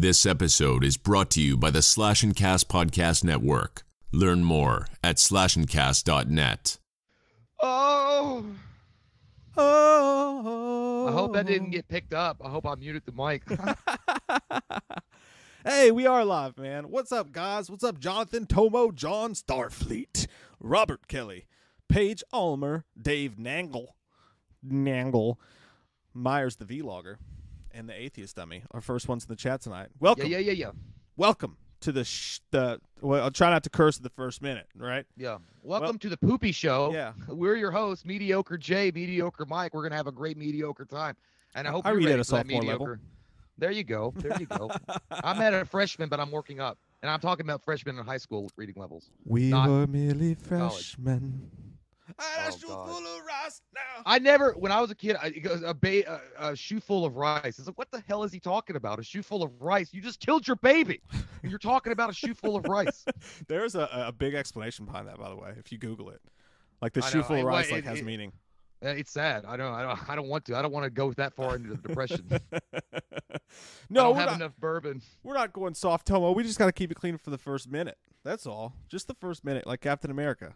This episode is brought to you by the Slash and Cast Podcast Network. Learn more at slashandcast.net. Oh, Oh. I hope that didn't get picked up. I hope I muted the mic. hey, we are live, man. What's up, guys? What's up, Jonathan, Tomo, John, Starfleet, Robert Kelly, Paige Ulmer, Dave Nangle, Nangle, Myers the Vlogger, and the Atheist Dummy. Our first ones in the chat tonight. Welcome, yeah, yeah, yeah, welcome to the sh- the. Well, I'll try not to curse the first minute, right? yeah. Welcome to the Poopy Show. Yeah. We're your hosts, Mediocre Jay, Mediocre Mike. We're gonna have a great mediocre time, and I hope I you're read at ready a for that sophomore level. mediocre. There you go. There you go. I'm at a freshman, but I'm working up, and I'm talking about freshmen in high school reading levels. We were merely college. Freshmen. Oh, God. of rice now. I never, when I was a kid, I, it goes, a, ba- a, a shoe full of rice. It's like, what the hell is he talking about? A shoe full of rice? You just killed your baby, and you're talking about a shoe full of rice. There's a, a big explanation behind that, by the way. If you Google it, like the I shoe know. full of well, rice, like it- has it- meaning. It's sad. I don't. I don't. I don't want to. I don't want to go that far into the depression. I no, don't we're have not, enough bourbon. we're not going soft Tomo. We just got to keep it clean for the first minute. That's all. Just the first minute, like Captain America.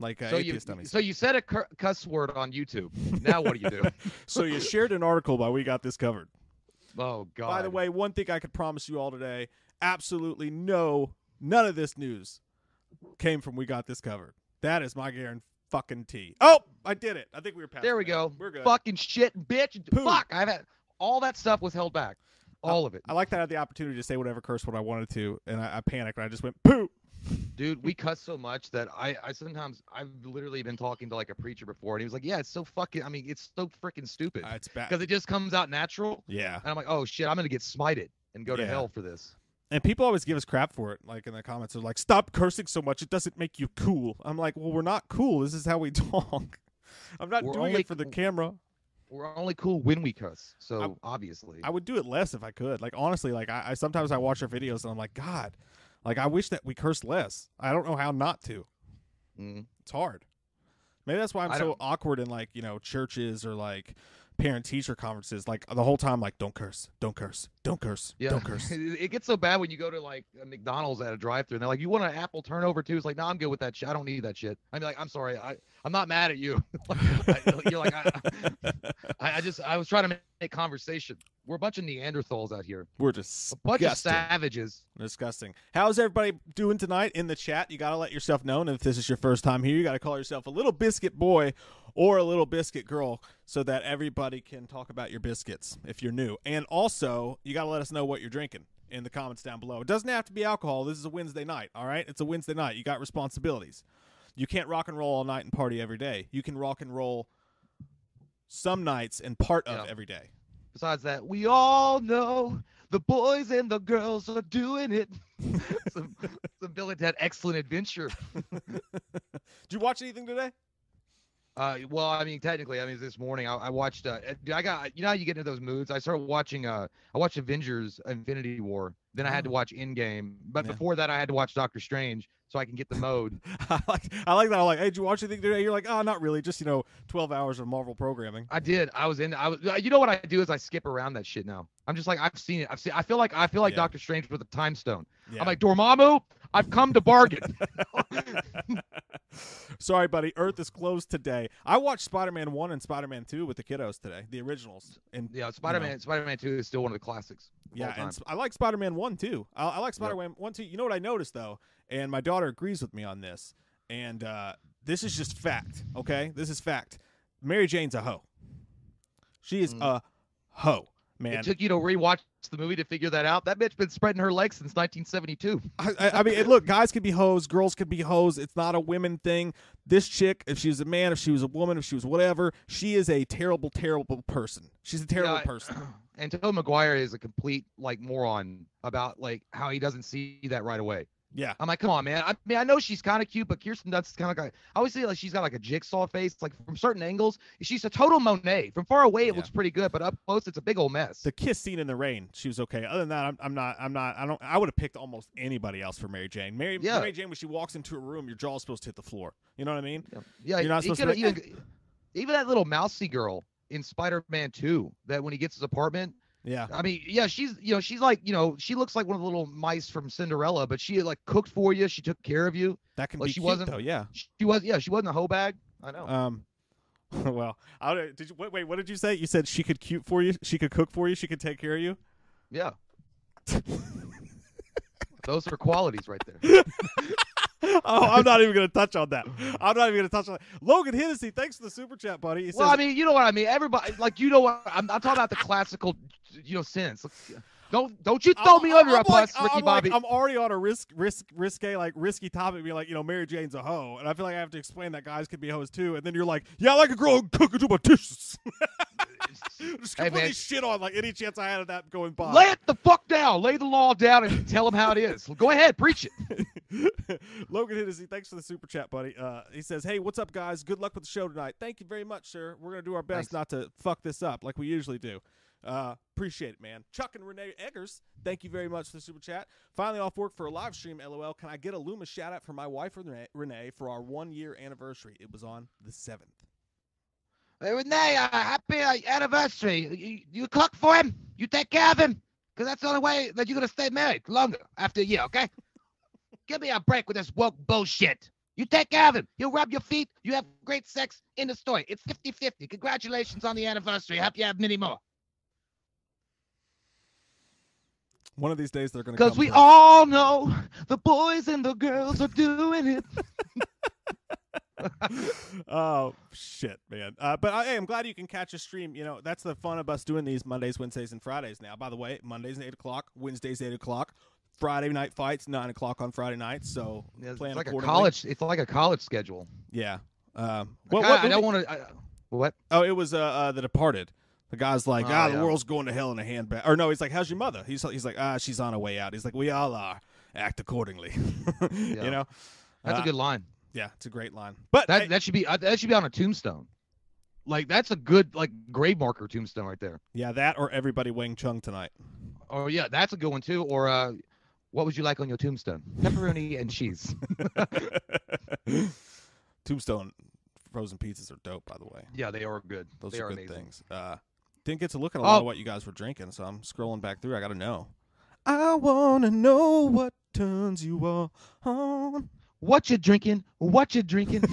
Like uh, so you, dummies. so you said a cur- cuss word on YouTube. Now what do you do? so you shared an article by We Got This Covered. oh God. By the way, one thing I could promise you all today: absolutely no, none of this news came from We Got This Covered. That is my guarantee. Fucking T. Oh, I did it. I think we were past. there we that. go. We're good. Fucking shit, bitch. Poo. Fuck. I've had all that stuff was held back. All of it, I like that I had the opportunity to say whatever curse word I wanted to, and I, I panicked and I just went poo. Dude. We cuss so much that I, I sometimes I've literally been talking to like a preacher before, and he was like, "Yeah, it's so fucking. I mean, it's so freaking stupid Uh, it's bad. because it just comes out natural." Yeah, And I'm like, "Oh shit, I'm gonna get smited and go to hell for this." and people always give us crap for it. Like in the comments, they're like, "Stop cursing so much. It doesn't make you cool." I'm like, "Well, we're not cool. This is how we talk. I'm not We're doing it for the cool- camera. We're only cool when we cuss. So obviously, I would do it less if I could. Like honestly, like I, I sometimes I watch our videos and I'm like, God, like I wish that we cursed less. I don't know how not to. Mm. It's hard. Maybe that's why I'm I so don't- awkward in like you know churches or like parent teacher conferences. Like the whole time, like don't curse, don't curse, don't curse, Yeah, don't curse. it, gets so bad when you go to like a McDonald's at a drive-thru and they're like, "You want an apple turnover too?" It's like, "No, I'm good with that shit. I don't need that shit." I'm like, "I'm sorry, I I'm not mad at you." I- you're like, I, I, I just I was trying to make conversation. We're a bunch of Neanderthals out here, We're just a bunch of savages. Disgusting. How's everybody doing tonight in the chat? You got to let yourself know. And if this is your first time here, you got to call yourself a little biscuit boy or a little biscuit girl so that everybody can talk about your biscuits if you're new. And also, you got to let us know what you're drinking in the comments down below. It doesn't have to be alcohol. This is a Wednesday night, all right? It's a Wednesday night. You got responsibilities. You can't rock and roll all night and party every day. You can rock and roll some nights and part of Yeah. every day. Besides that, we all know the boys and the girls are doing it. some, some Bill and Ted Excellent Adventure. Did you watch anything today? Uh, well, I mean, technically, I mean, this morning I, I watched. Uh, uh, I got you know how you get into those moods. I started watching. Uh, I watched Avengers: Infinity War. Then I had to Oh. watch Endgame. But Yeah. before that, I had to watch Doctor Strange so I can get the mode. I like I like that. I'm like, hey, did you watch anything today? You're like, oh, not really. Just you know, 12 hours of Marvel programming. I did. I was in. I was. You know what I do is I skip around that shit now. I'm just like I've seen it. I've seen. I feel like I feel like Yeah. Doctor Strange with a time stone. Yeah. I'm like Dormammu. I've come to bargain. Sorry, buddy. Earth is closed today. I watched Spider-Man one and Spider-Man two with the kiddos today, the originals. And yeah, Spider-Man. Spider-Man Two is still one of the classics. of yeah, and I like Spider-Man one too. I, I like Spider-Man one too. You know what I noticed though, and my daughter agrees with me on this. And uh, this is just fact. Okay, this is fact. Mary Jane's a hoe. She is Mm. a hoe, man. It took you to rewatch the movie to figure that out. That bitch been spreading her legs since 1972. I, I- I mean, look, guys can be hoes, girls can be hoes. It's not a women thing. This chick, if she was a man, if she was a woman, if she was whatever, she is a terrible, terrible person. She's a terrible Yeah, person. and Tobey Maguire is a complete like moron about like how he doesn't see that right away. Yeah. I'm like, come on, man. I mean, I know she's kind of cute, but Kirsten Dunst is kind of like, I always say like she's got like a jigsaw face. Like from certain angles, she's a total Monet. From far away, it Yeah. looks pretty good, but up close, it's a big old mess. The kiss scene in the rain, she was okay. Other than that, I'm, I'm not. I'm not. I don't. I would have picked almost anybody else for Mary Jane. Mary, Yeah. Mary Jane, when she walks into a room, your jaw's supposed to hit the floor. You know what I mean? yeah, you're not supposed to even, even that little mousy girl in Spider-Man 2, that when he gets his apartment, Yeah. I mean, yeah, she's you know she's like you know she looks like one of the little mice from Cinderella, but she like cooked for you. She took care of you. That can Well, be she cute, wasn't- though. Yeah. She was yeah she wasn't a hoe bag. I know. Um. Well, I did you wait, wait? What did you say? You said she could cute for you. She could cook for you. She could take care of you. yeah. Those are qualities right there. oh, I'm not even gonna touch on that. I'm not even gonna touch on that. Logan Hennessy, thanks for the super chat, buddy. He Well, says, I mean, you know what I mean. Everybody, like, you know what I'm, I'm talking about the classical, you know, sense. Don't don't you throw I'm- me under I'm a bus, like, Ricky I'm like- Bobby. I'm already on a risk, risk, risque, like risky topic, being like, you know, Mary Jane's a hoe, and I feel like I have to explain that guys can be hoes too. And then you're like, yeah, I like a girl who cook into my dishes. Just Hey, completely man. shit on like any chance I had of that going by. Lay it the fuck down. Lay the law down and tell them how it is. Go ahead, preach it. Logan Hennessy, thanks for the super chat, buddy. Uh, he says, "Hey, what's up, guys? Good luck with the show tonight. Thank you very much, sir. We're gonna do our best Thanks. not to fuck this up like we usually do. Uh, appreciate it, man. Chuck and Renee Eggers, thank you very much for the super chat. Finally off work for a live stream. LOL. Can I get a Luma shout out for my wife Renee, Renee for our one year anniversary? It was on the seventh. Hey, Renee, uh, happy uh, anniversary. You, you cook for him. You take care of him. Because that's the only way that you're going to stay married longer after a year, okay? Give me a break with this woke bullshit. You take care of him. He'll rub your feet. You have great sex in the story. It's 50 50. Congratulations on the anniversary. I Hope you have many more. One of these days they're gonna. Because we to- all know the boys and the girls are doing it. oh shit, man! Uh, but uh, hey, I'm glad you can catch a stream. You know that's the fun of us doing these Mondays, Wednesdays, and Fridays. Now, by the way, Mondays eight o'clock, Wednesdays eight o'clock, Friday night fights nine o'clock on Friday nights. So It's plan like a college. It's like a college schedule. Yeah. Um, I what, kinda- what I don't want to. What? Oh, it was uh, uh, The Departed. The guy's like, Oh, ah, the yeah. world's going to hell in a handbag. Or no, he's like, how's your mother? He's he's like, ah, she's on her way out. He's like, we all are. Act accordingly. Yeah. You know. That's Uh, a good line. Yeah, it's a great line. But That hey, that should be uh, that should be on a tombstone. Like that's a good like grave marker tombstone right there. yeah, that or everybody Wang Chung tonight. Oh yeah, that's a good one too. Or uh, what would you like on your tombstone? Pepperoni and cheese. Tombstone frozen pizzas are dope, by the way. Yeah, they are good. Those they are, are good amazing. things. Uh, didn't get to look at a lot Oh. of what you guys were drinking, so I'm scrolling back through. I got to know. I want to know what turns you on. What you drinking? What you drinking?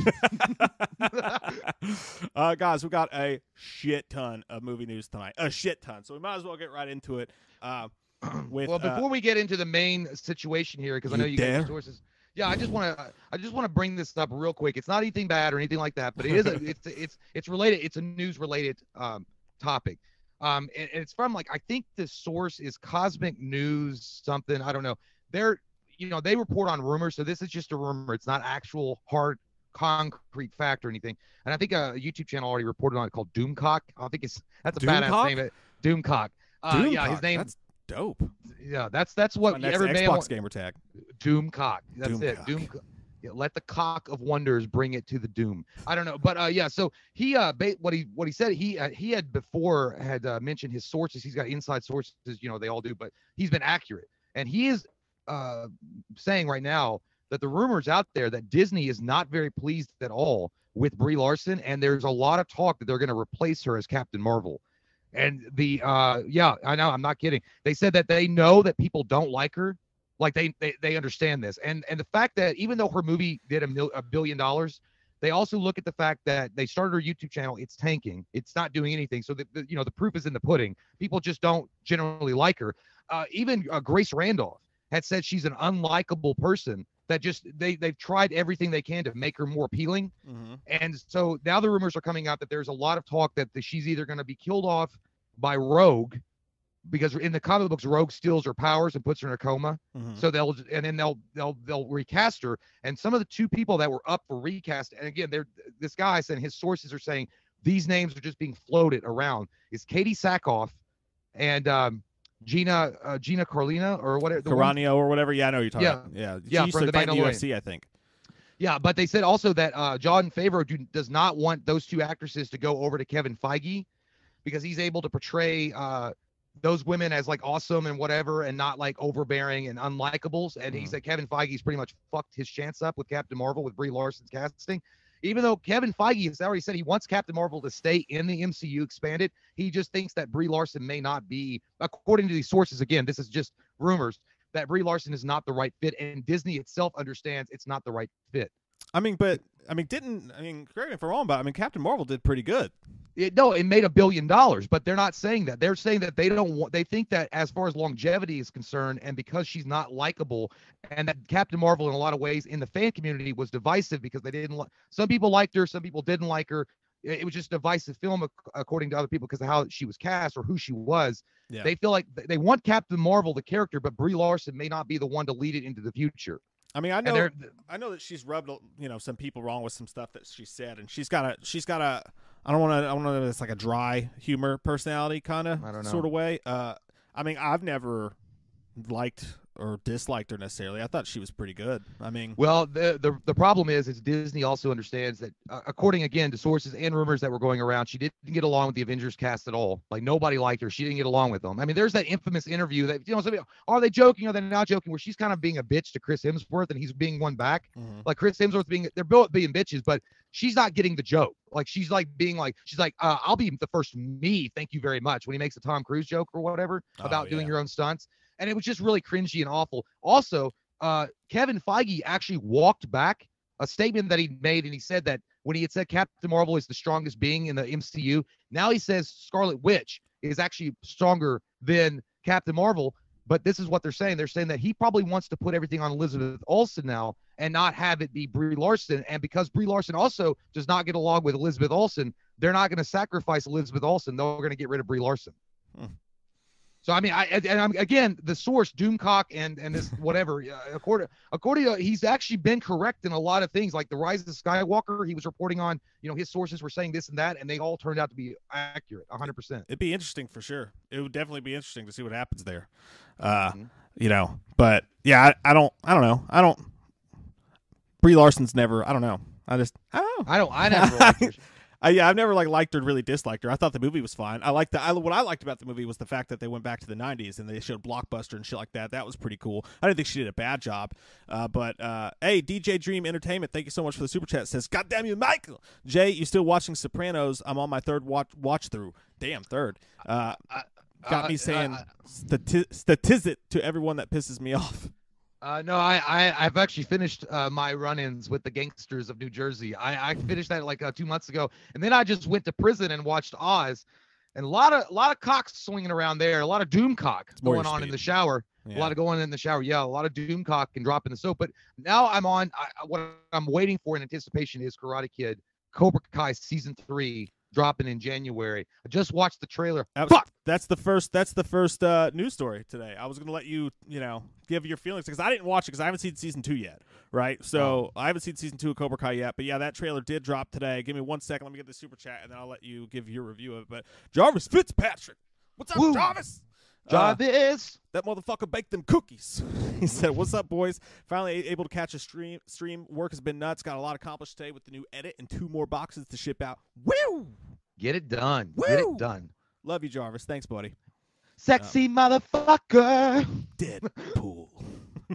uh, guys, we got a shit ton of movie news tonight. A shit ton. So we might as well get right into it. Uh, with, well, uh, before we get into the main situation here, because I know you got dare? your sources. Yeah, I just want to I just want to bring this up real quick. It's not anything bad or anything like that, but it is a, it's it's it's related. It's a news related um, topic. Um, and, and it's from like I think the source is Cosmic News something. I don't know. They're you know they report on rumors, so this is just a rumor. It's not actual hard concrete fact or anything. And I think a YouTube channel already reported on it called Doomcock. I think it's that's a Doomcock? badass name. Doomcock. Uh, yeah, his name. That's dope. Yeah, that's that's what next every Xbox wa- gamer tag. Doomcock. That's it. Doomcock. Doom. Yeah, let the cock of wonders bring it to the doom. I don't know, but uh, yeah. So he uh, ba- what he what he said he uh, he had before had uh, mentioned his sources. He's got inside sources, you know, they all do, but he's been accurate, and he is uh saying right now that the rumors out there that Disney is not very pleased at all with Brie Larson, and there's a lot of talk that they're going to replace her as Captain Marvel. And the uh yeah, I know, I'm not kidding. They said that they know that people don't like her, like they they, they understand this, and and the fact that even though her movie did a, mil- a billion dollars, they also look at the fact that they started her YouTube channel. It's tanking. It's not doing anything. So the, the you know the proof is in the pudding. People just don't generally like her. Uh, even uh, Grace Randolph had said she's an unlikable person. That just they they've tried everything they can to make her more appealing. Mm-hmm. And so now the rumors are coming out that there's a lot of talk that the, she's either going to be killed off by Rogue, because in the comic books, Rogue steals her powers and puts her in a coma. Mm-hmm. So they'll and then they'll they'll they'll recast her. And some of the two people that were up for recast, and again, they're this guy said his sources are saying these names are just being floated around. Is Katee Sackhoff and um, Gina uh, Gina Carlina or whatever. Caranio or whatever. Yeah, I know you're talking Yeah. about. Yeah, Yeah, she used from to the fight UFC, I think. Yeah, but they said also that uh, Jon Favreau do, does not want those two actresses to go over to Kevin Feige because he's able to portray uh, those women as like awesome and whatever and not like overbearing and unlikables. And he Mhm. said Kevin Feige's pretty much fucked his chance up with Captain Marvel with Brie Larson's casting. Even though Kevin Feige has already said he wants Captain Marvel to stay in the MCU expanded, he just thinks that Brie Larson may not be, according to these sources, again, this is just rumors, that Brie Larson is not the right fit. And Disney itself understands it's not the right fit. I mean, but I mean, didn't I mean? Correct me if I'm wrong, but I mean, Captain Marvel did pretty good. It, no, it made a billion dollars, but they're not saying that. They're saying that they don't want. They think that as far as longevity is concerned, and because she's not likable, and that Captain Marvel in a lot of ways in the fan community was divisive because they didn't. Li- some people liked her, some people didn't like her. It, it was just a divisive film ac- according to other people because of how she was cast or who she was. Yeah. They feel like they want Captain Marvel the character, but Brie Larson may not be the one to lead it into the future. I mean, I know, I know that she's rubbed you know some people wrong with some stuff that she said, and she's got a, she's got a, I don't want to, I don't know, it's like a dry humor personality kind of I don't know. sort of way. Uh, I mean, I've never liked or disliked her necessarily. I thought she was pretty good. I mean, Well, the the, the problem is, is Disney also understands that, uh, according again to sources and rumors that were going around, she didn't get along with the Avengers cast at all. Like nobody liked her. She didn't get along with them. I mean, there's that infamous interview that you know, some people, are they joking? Are they not joking? Where she's kind of being a bitch to Chris Hemsworth and he's being one back. mhm. Like Chris Hemsworth being, they're both being bitches, but she's not getting the joke. Like she's like being like, she's like, uh, I'll be the first me. Thank you very much. When he makes a Tom Cruise joke or whatever Oh, about doing your own stunts, and it was just really cringy and awful. Also, uh, Kevin Feige actually walked back a statement that he made, and he said that when he had said Captain Marvel is the strongest being in the MCU, now he says Scarlet Witch is actually stronger than Captain Marvel. But this is what they're saying. They're saying that he probably wants to put everything on Elizabeth Olsen now and not have it be Brie Larson. And because Brie Larson also does not get along with Elizabeth Olsen, they're not going to sacrifice Elizabeth Olsen. They're going to get rid of Brie Larson. Hmm. So I mean, I and I'm again the source Doomcock and and this whatever. uh, according according to he's actually been correct in a lot of things, like the Rise of Skywalker. He was reporting on, you know, his sources were saying this and that, and they all turned out to be accurate, 100. percent it'd be interesting for sure. It would definitely be interesting to see what happens there. Uh, Mhm. you know, but yeah, I, I don't, I don't know, I don't. Brie Larson's never, I don't know. I just, I don't know. I don't. I never. Uh, yeah, I've never like liked or really disliked her. I thought the movie was fine. I liked the I, what I liked about the movie was the fact that they went back to the '90s and they showed Blockbuster and shit like that. That was pretty cool. I didn't think she did a bad job. Uh, but uh, hey, DJ Dream Entertainment, thank you so much for the super chat. Says, God damn you, Michael Jay, you still watching Sopranos? I'm on my third watch watch through. Damn, third. Uh, got me saying stati- statistics to everyone that pisses me off. Uh, no, I, I I've actually finished uh, my run-ins with the gangsters of New Jersey. I, I finished that like uh, two months ago, and then I just went to prison and watched Oz, and a lot of a lot of cocks swinging around there, a lot of doom cock going on in the shower, Yeah. a lot of going in the shower. Yeah, a lot of doom cock and dropping the soap. But now I'm on. I- what I'm waiting for in anticipation is Karate Kid, Cobra Kai season three dropping in January. I just watched the trailer. That was- Fuck. That's the first. That's the first uh, news story today. I was gonna let you, you know, give your feelings because I didn't watch it because I haven't seen season two yet, right? So I haven't seen season two of Cobra Kai yet. But yeah, that trailer did drop today. Give me one second. Let me get the super chat and then I'll let you give your review of it. But Jarvis Fitzpatrick, what's up, Woo. Jarvis? Uh, Jarvis. that motherfucker baked them cookies. he said, "What's up, boys? Finally able to catch a stream. Stream work has been nuts. Got a lot accomplished today with the new edit and two more boxes to ship out. Woo! Get it done. Get it done. Love you, Jarvis. Thanks, buddy. Sexy motherfucker. Deadpool.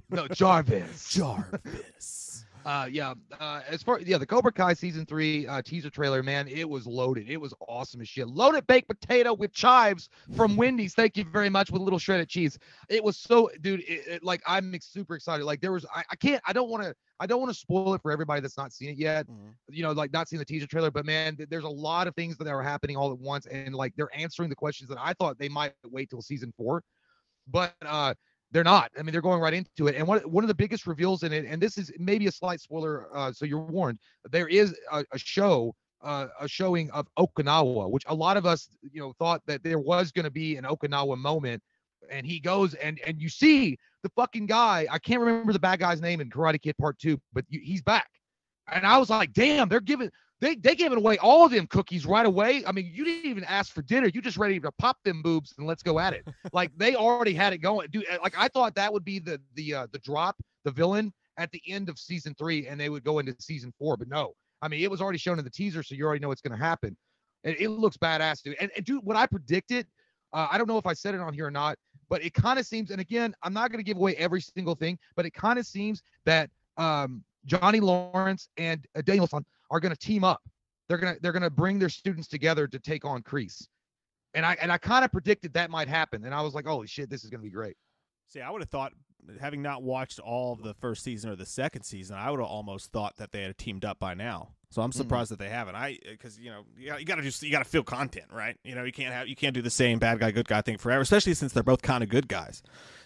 No, Jarvis. Jarvis. Uh, yeah. Uh, as far yeah, the Cobra Kai season three uh, teaser trailer, man, it was loaded. It was awesome as shit. Loaded baked potato with chives from Wendy's. Thank you very much with a little shredded cheese. It was so, dude. It, it- like I'm super excited. Like there was, I, I can't, I don't want to, I don't want to spoil it for everybody that's not seen it yet. You know, like not seen the teaser trailer, but man, th- there's a lot of things that are happening all at once, and like they're answering the questions that I thought they might wait till season four, but uh they're not. I mean, they're going right into it. And one one of the biggest reveals in it, and this is maybe a slight spoiler, uh, so you're warned. There is a, a show, uh, a showing of Okinawa, which a lot of us, you know, thought that there was going to be an Okinawa moment. And he goes and and you see the fucking guy. I can't remember the bad guy's name in Karate Kid Part Two, but you, he's back. And I was like, damn, they're giving they they giving away all of them cookies right away. I mean, you didn't even ask for dinner. You just ready to pop them boobs and let's go at it. like they already had it going. Dude, like I thought that would be the the uh, the drop, the villain at the end of season three, and they would go into season four. But no, I mean, it was already shown in the teaser, so you already know what's going to happen. And it looks badass, dude. And, and dude, what I predicted, uh, I don't know if I said it on here or not, but it kind of seems, and again, I'm not going to give away every single thing, but it kind of seems that um, Johnny Lawrence and uh, Daniel-san are going to team up. They're gonna they're gonna bring their students together to take on Kreese. And I and I kind of predicted that might happen, and I was like, holy shit, this is gonna be great. See, I would have thought, having not watched all of the first season or the second season, I would have almost thought that they had teamed up by now. So I'm surprised that they haven't. I because you know you got to just you got to feel content, right? You know you can't have you can't do the same bad guy good guy thing forever, especially since they're both kind of good guys.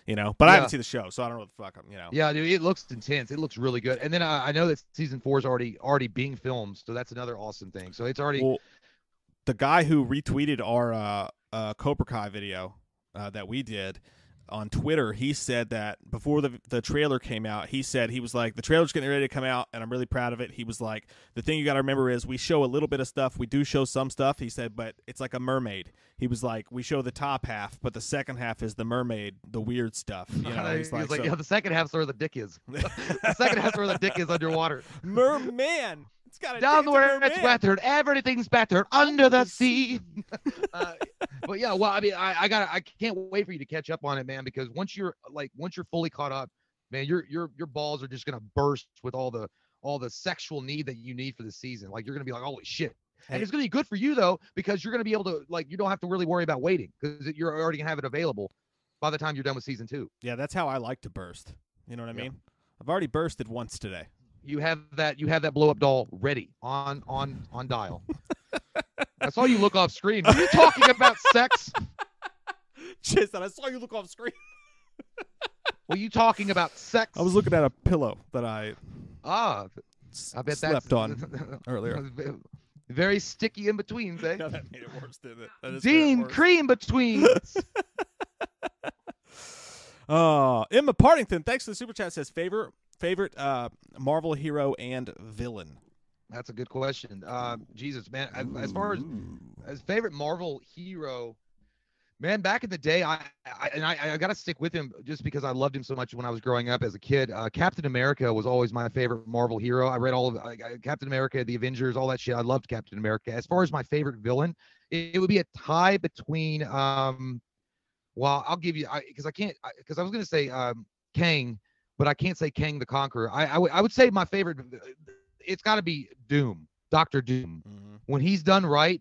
You know, but I Yeah. haven't seen the show, so I don't know what the fuck I'm. You know, Yeah, dude, it looks intense. It looks really good. And then uh, I know that season four is already already being filmed, so that's another awesome thing. So it's already Well, the guy who retweeted our uh, uh, Cobra Kai video uh, that we did on Twitter, he said that before the the trailer came out, he said he was like, the trailer's getting ready to come out, and I'm really proud of it. He was like, the thing you got to remember is we show a little bit of stuff, we do show some stuff. He said, but it's like a mermaid. He was like, we show the top half, but the second half is the mermaid, the weird stuff. You know, he's he's like, like, so- yeah, the second half's where the dick is. the second half's where the dick is underwater. merman. It's got a Down it's a where it's merman. weathered, everything's battered under the sea. uh, but yeah, well, I mean, I, I got, I can't wait for you to catch up on it, man. Because once you're like, once you're fully caught up, man, your your your balls are just gonna burst with all the all the sexual need that you need for the season. Like you're gonna be like, holy shit. And Hey. it's gonna be good for you though, because you're gonna be able to like, you don't have to really worry about waiting because you're already gonna have it available by the time you're done with season two. Yeah, that's how I like to burst. You know what I Yeah. mean? I've already bursted once today. You have that you have that blow up doll ready on on on dial. I saw you look off screen. Were you talking about sex? Jason, I saw you look off screen. Were you talking about sex? I was looking at a pillow that I ah. I bet slept on earlier. Very sticky in betweens, eh? No, that made it worse, didn't it? That just made it Dean cream betweens. Uh, Emma Partington, thanks for the super chat. Says favorite favorite uh Marvel hero and villain. That's a good question. Uh, Jesus, man. As, as far as as favorite Marvel hero, man, back in the day, I, I and I, I got to stick with him just because I loved him so much when I was growing up as a kid. Uh, Captain America was always my favorite Marvel hero. I read all of I- Captain America, the Avengers, all that shit. I loved Captain America. As far as my favorite villain, it, it would be a tie between. Um, well, I'll give you because I, can't because I, was gonna say um, Kang, but I can't say Kang the Conqueror. I I would- say my favorite. It's got to be Doom, Doctor Doom Mhm. when he's done right,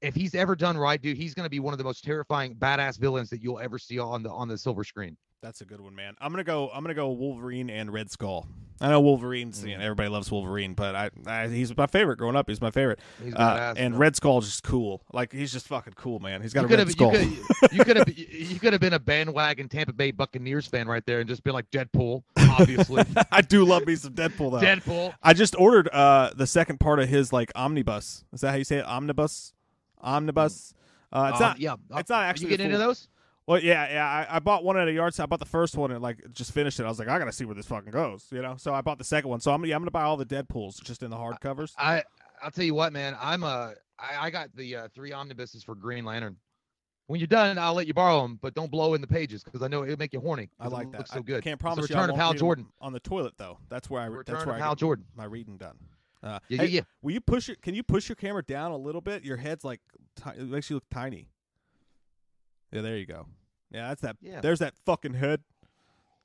if he's ever done right, dude, he's gonna be one of the most terrifying, badass villains that you'll ever see on the on the silver screen. That's a good one, man. I'm gonna go. I'm gonna go Wolverine and Red Skull. I know Wolverine's. Mm. You know, everybody loves Wolverine, but I, I he's my favorite growing up. He's my favorite. He's Uh, and. Red Skull's just cool. Like he's just fucking cool, man. He's got you a red have skull. you could have you could have been a bandwagon Tampa Bay Buccaneers fan right there and just been like Deadpool, obviously. I do love me some Deadpool though. Deadpool. I just ordered uh the second part of his like omnibus. Is that how you say it? Omnibus, omnibus. Uh, it's Um, not. yeah. It's not actually. you getting into those? Well, yeah, yeah. I, I bought one at a yard sale. I bought the first one and like just finished it. I was like, I gotta see where this fucking goes, you know. So I bought the second one. So I'm yeah, I'm gonna buy all the Deadpool's just in the hardcovers. I I'll tell you what, man. I'm a I, I got the uh, three omnibuses for Green Lantern. When you're done, I'll let you borrow them, but don't blow in the pages because I know it'll make you horny. I like that. Looks so I good. can't It's the promise you. Return I of Hal Jordan. on the toilet though. That's where I. Return that's of where I Hal Jordan. my reading done. Uh, Yeah, hey, yeah, yeah. Will you push it? Can you push your camera down a little bit? Your head's like ti- it makes you look tiny. Yeah, there you go. Yeah, that's that. Yeah. There's that fucking hood.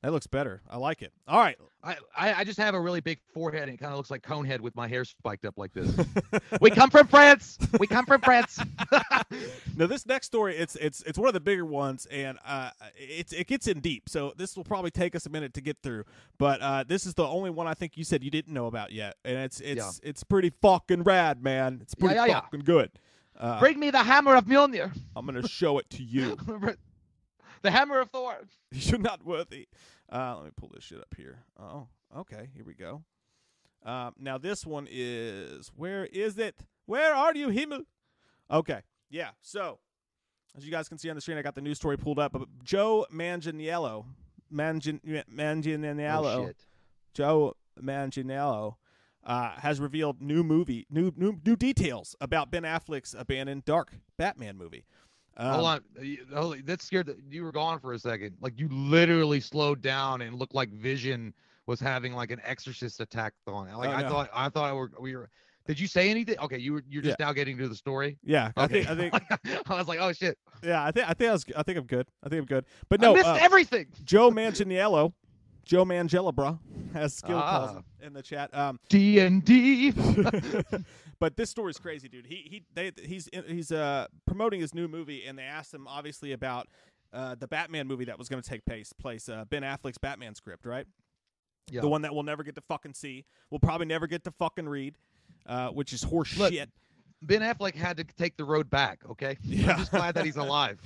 That looks better. I like it. All right. I, I I just have a really big forehead and it kind of looks like Conehead with my hair spiked up like this. we come from France. We come from France. Now this next story, it's it's it's one of the bigger ones, and uh, it's it gets in deep. So this will probably take us a minute to get through. But uh, this is the only one I think you said you didn't know about yet, and it's it's it's pretty fucking rad, man. It's pretty yeah, yeah. fucking good. Uh, Bring me the hammer of Mjolnir. I'm gonna show it to you. the hammer of Thor. You're not worthy. Uh, let me pull this shit up here. Oh, okay. Here we go. Um, now this one is where is it? Where are you, Himmel? Okay, yeah. So as you guys can see on the screen, I got the news story pulled up. But Joe Manganiello, Mangin, Oh, Manganiello, shit. Joe Manganiello, uh, has revealed new movie, new new new details about Ben Affleck's abandoned Dark Batman movie. Um, Hold on, Uh, hold on. That scared. The, you were gone for a second. Like you literally slowed down and looked like Vision was having like an exorcist attack on. it. Like Oh, I no. thought. I thought we were, we were. Did you say anything? Okay, you were. You're just now getting to the story. Yeah, I Okay. think I think I was like, oh shit. yeah, I think I think I, was, I think I'm good. I think I'm good. But I no, missed uh, everything. Joe Manganiello, Joe Mangella, bro, as Skill calls Ah. him in the chat. Um, D and D. but this story's crazy, dude. He he they, he's he's uh promoting his new movie, and they asked him obviously about uh the Batman movie that was going to take place place uh, Ben Affleck's Batman script, right? Yeah. The one that we'll never get to fucking see. We'll probably never get to fucking read, uh, which is horse Look, shit. Ben Affleck had to take the road back. Okay. Yeah. I'm just glad that he's alive.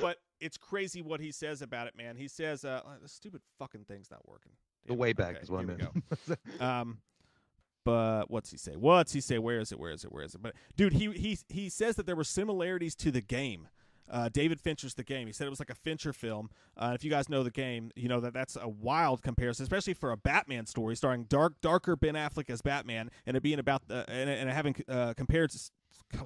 but it's crazy what he says about it, man. He says, uh, the stupid fucking thing's not working. The Damn it. way back Okay, is what I meant. Um, but what's he say? What's he say? Where is it? Where is it? Where is it? But dude, he he he says that there were similarities to the game. Uh, David Fincher's The Game. He said it was like a Fincher film. Uh, if you guys know the game, you know that that's a wild comparison, especially for a Batman story starring dark, darker Ben Affleck as Batman, and it being about the and, and having uh, compared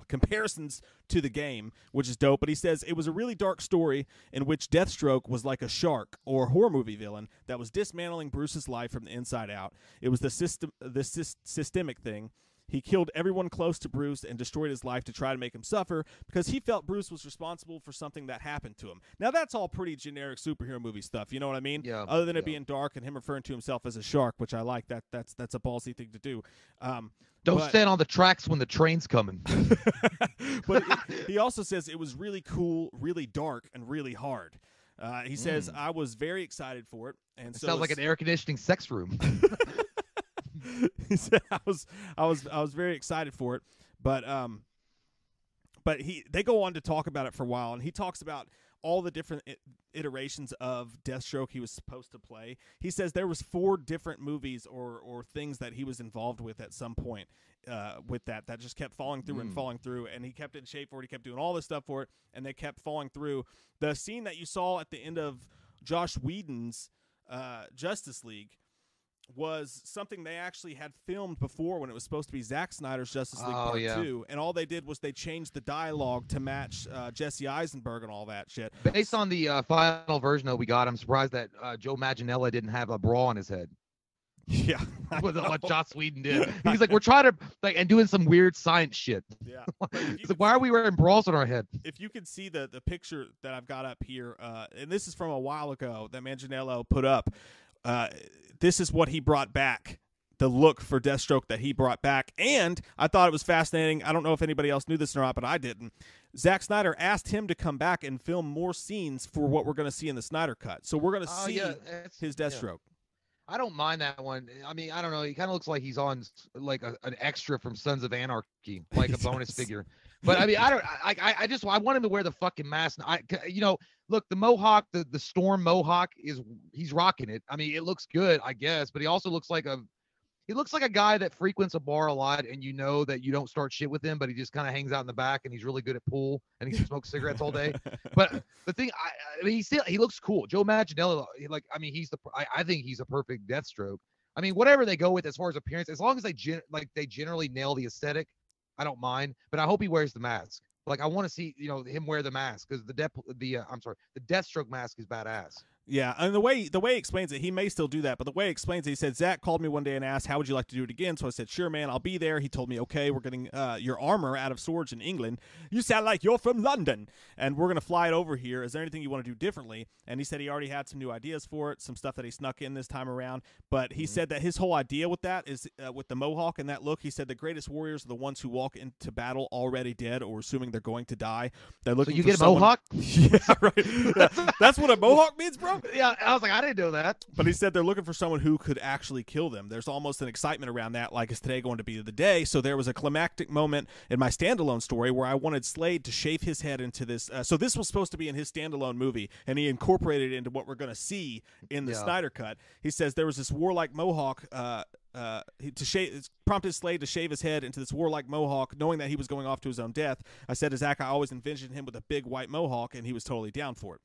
comparisons to the game, which is dope. But he says it was a really dark story in which Deathstroke was like a shark or horror movie villain that was dismantling Bruce's life from the inside out. It was the system, the sys- systemic thing. He killed everyone close to Bruce and destroyed his life to try to make him suffer because he felt Bruce was responsible for something that happened to him. Now that's all pretty generic superhero movie stuff, you know what I mean? Yeah, Other than it being dark and him referring to himself as a shark, which I like. That that's that's a ballsy thing to do. Um, Don't but- stand on the tracks when the train's coming. but it- he also says it was really cool, really dark, and really hard. Uh, he says I was very excited for it, and It so sounds like an air conditioning sex room. he said I was I was I was very excited for it, but um, but he they go on to talk about it for a while, and he talks about all the different iterations of Deathstroke he was supposed to play. He says there was four different movies or or things that he was involved with at some point uh, with that that just kept falling through and Mm. falling through, and he kept it in shape for it. He kept doing all this stuff for it, and they kept falling through. The scene that you saw at the end of Josh Whedon's uh, Justice League was something they actually had filmed before when it was supposed to be Zack Snyder's Justice League Oh, Part yeah. 2. And all they did was they changed the dialogue to match uh, Jesse Eisenberg and all that shit. Based on the uh, final version that we got, I'm surprised that uh, Joe Manganiello didn't have a bra on his head. Yeah. With what. Joss Whedon did. He's like, we're trying to like and doing some weird science shit. Yeah. But if you He's like, why are we wearing bras on our head? if you could see the the picture that I've got up here, uh, and this is from a while ago that Manganiello put up, uh, this is what he brought back. The look for Deathstroke that he brought back, and I thought it was fascinating. I don't know if anybody else knew this or not, but I didn't. Zack Snyder asked him to come back and film more scenes for what we're going to see in the Snyder cut. So we're going to Oh, see yeah, his yeah. Deathstroke. I don't mind that one. I mean, I don't know. He kind of looks like he's on like a, an extra from Sons of Anarchy, like a bonus figure. But I mean, I don't. I, I, I just I want him to wear the fucking mask. I, you know, look, the mohawk, the the storm mohawk is he's rocking it. I mean, it looks good, I guess, but he also looks like a he looks like a guy that frequents a bar a lot, and you know that you don't start shit with him, but he just kind of hangs out in the back, and he's really good at pool, and he smokes cigarettes all day. But the thing, I, I mean, he still he looks cool. Joe Manganiello, like, I mean, he's the I, I think he's a perfect Deathstroke. I mean, whatever they go with as far as appearance, as long as they gen, like they generally nail the aesthetic, I don't mind. But I hope he wears the mask. Like I want to see, you know, him wear the mask because the dep the uh, I'm sorry, the Deathstroke mask is badass. Yeah, and the way the way he explains it, he may still do that, but the way he explains it, he said Zack called me one day and asked, "How would you like to do it again?" So I said, "Sure, man, I'll be there." He told me, "Okay, we're getting uh, your armor out of storage in England. You sound like you're from London, and we're gonna fly it over here. Is there anything you want to do differently?" And he said he already had some new ideas for it, some stuff that he snuck in this time around. But he said that his whole idea with that is uh, with the mohawk and that look. He said the greatest warriors are the ones who walk into battle already dead or assuming they're going to die. They're So looking you for get a mohawk? yeah, right. Yeah, That's what a mohawk means, bro. Yeah, I was like, I didn't know that. But he said they're looking for someone who could actually kill them. There's almost an excitement around that, like is today going to be the day? So there was a climactic moment in my standalone story where I wanted Slade to shave his head into this. Uh, so this was supposed to be in his standalone movie, and he incorporated it into what we're going to see in the Yeah. Snyder cut. He says there was this warlike mohawk. Uh, uh, to shave, prompted Slade to shave his head into this warlike mohawk, knowing that he was going off to his own death. I said to Zack, I always envisioned him with a big white mohawk, and he was totally down for it.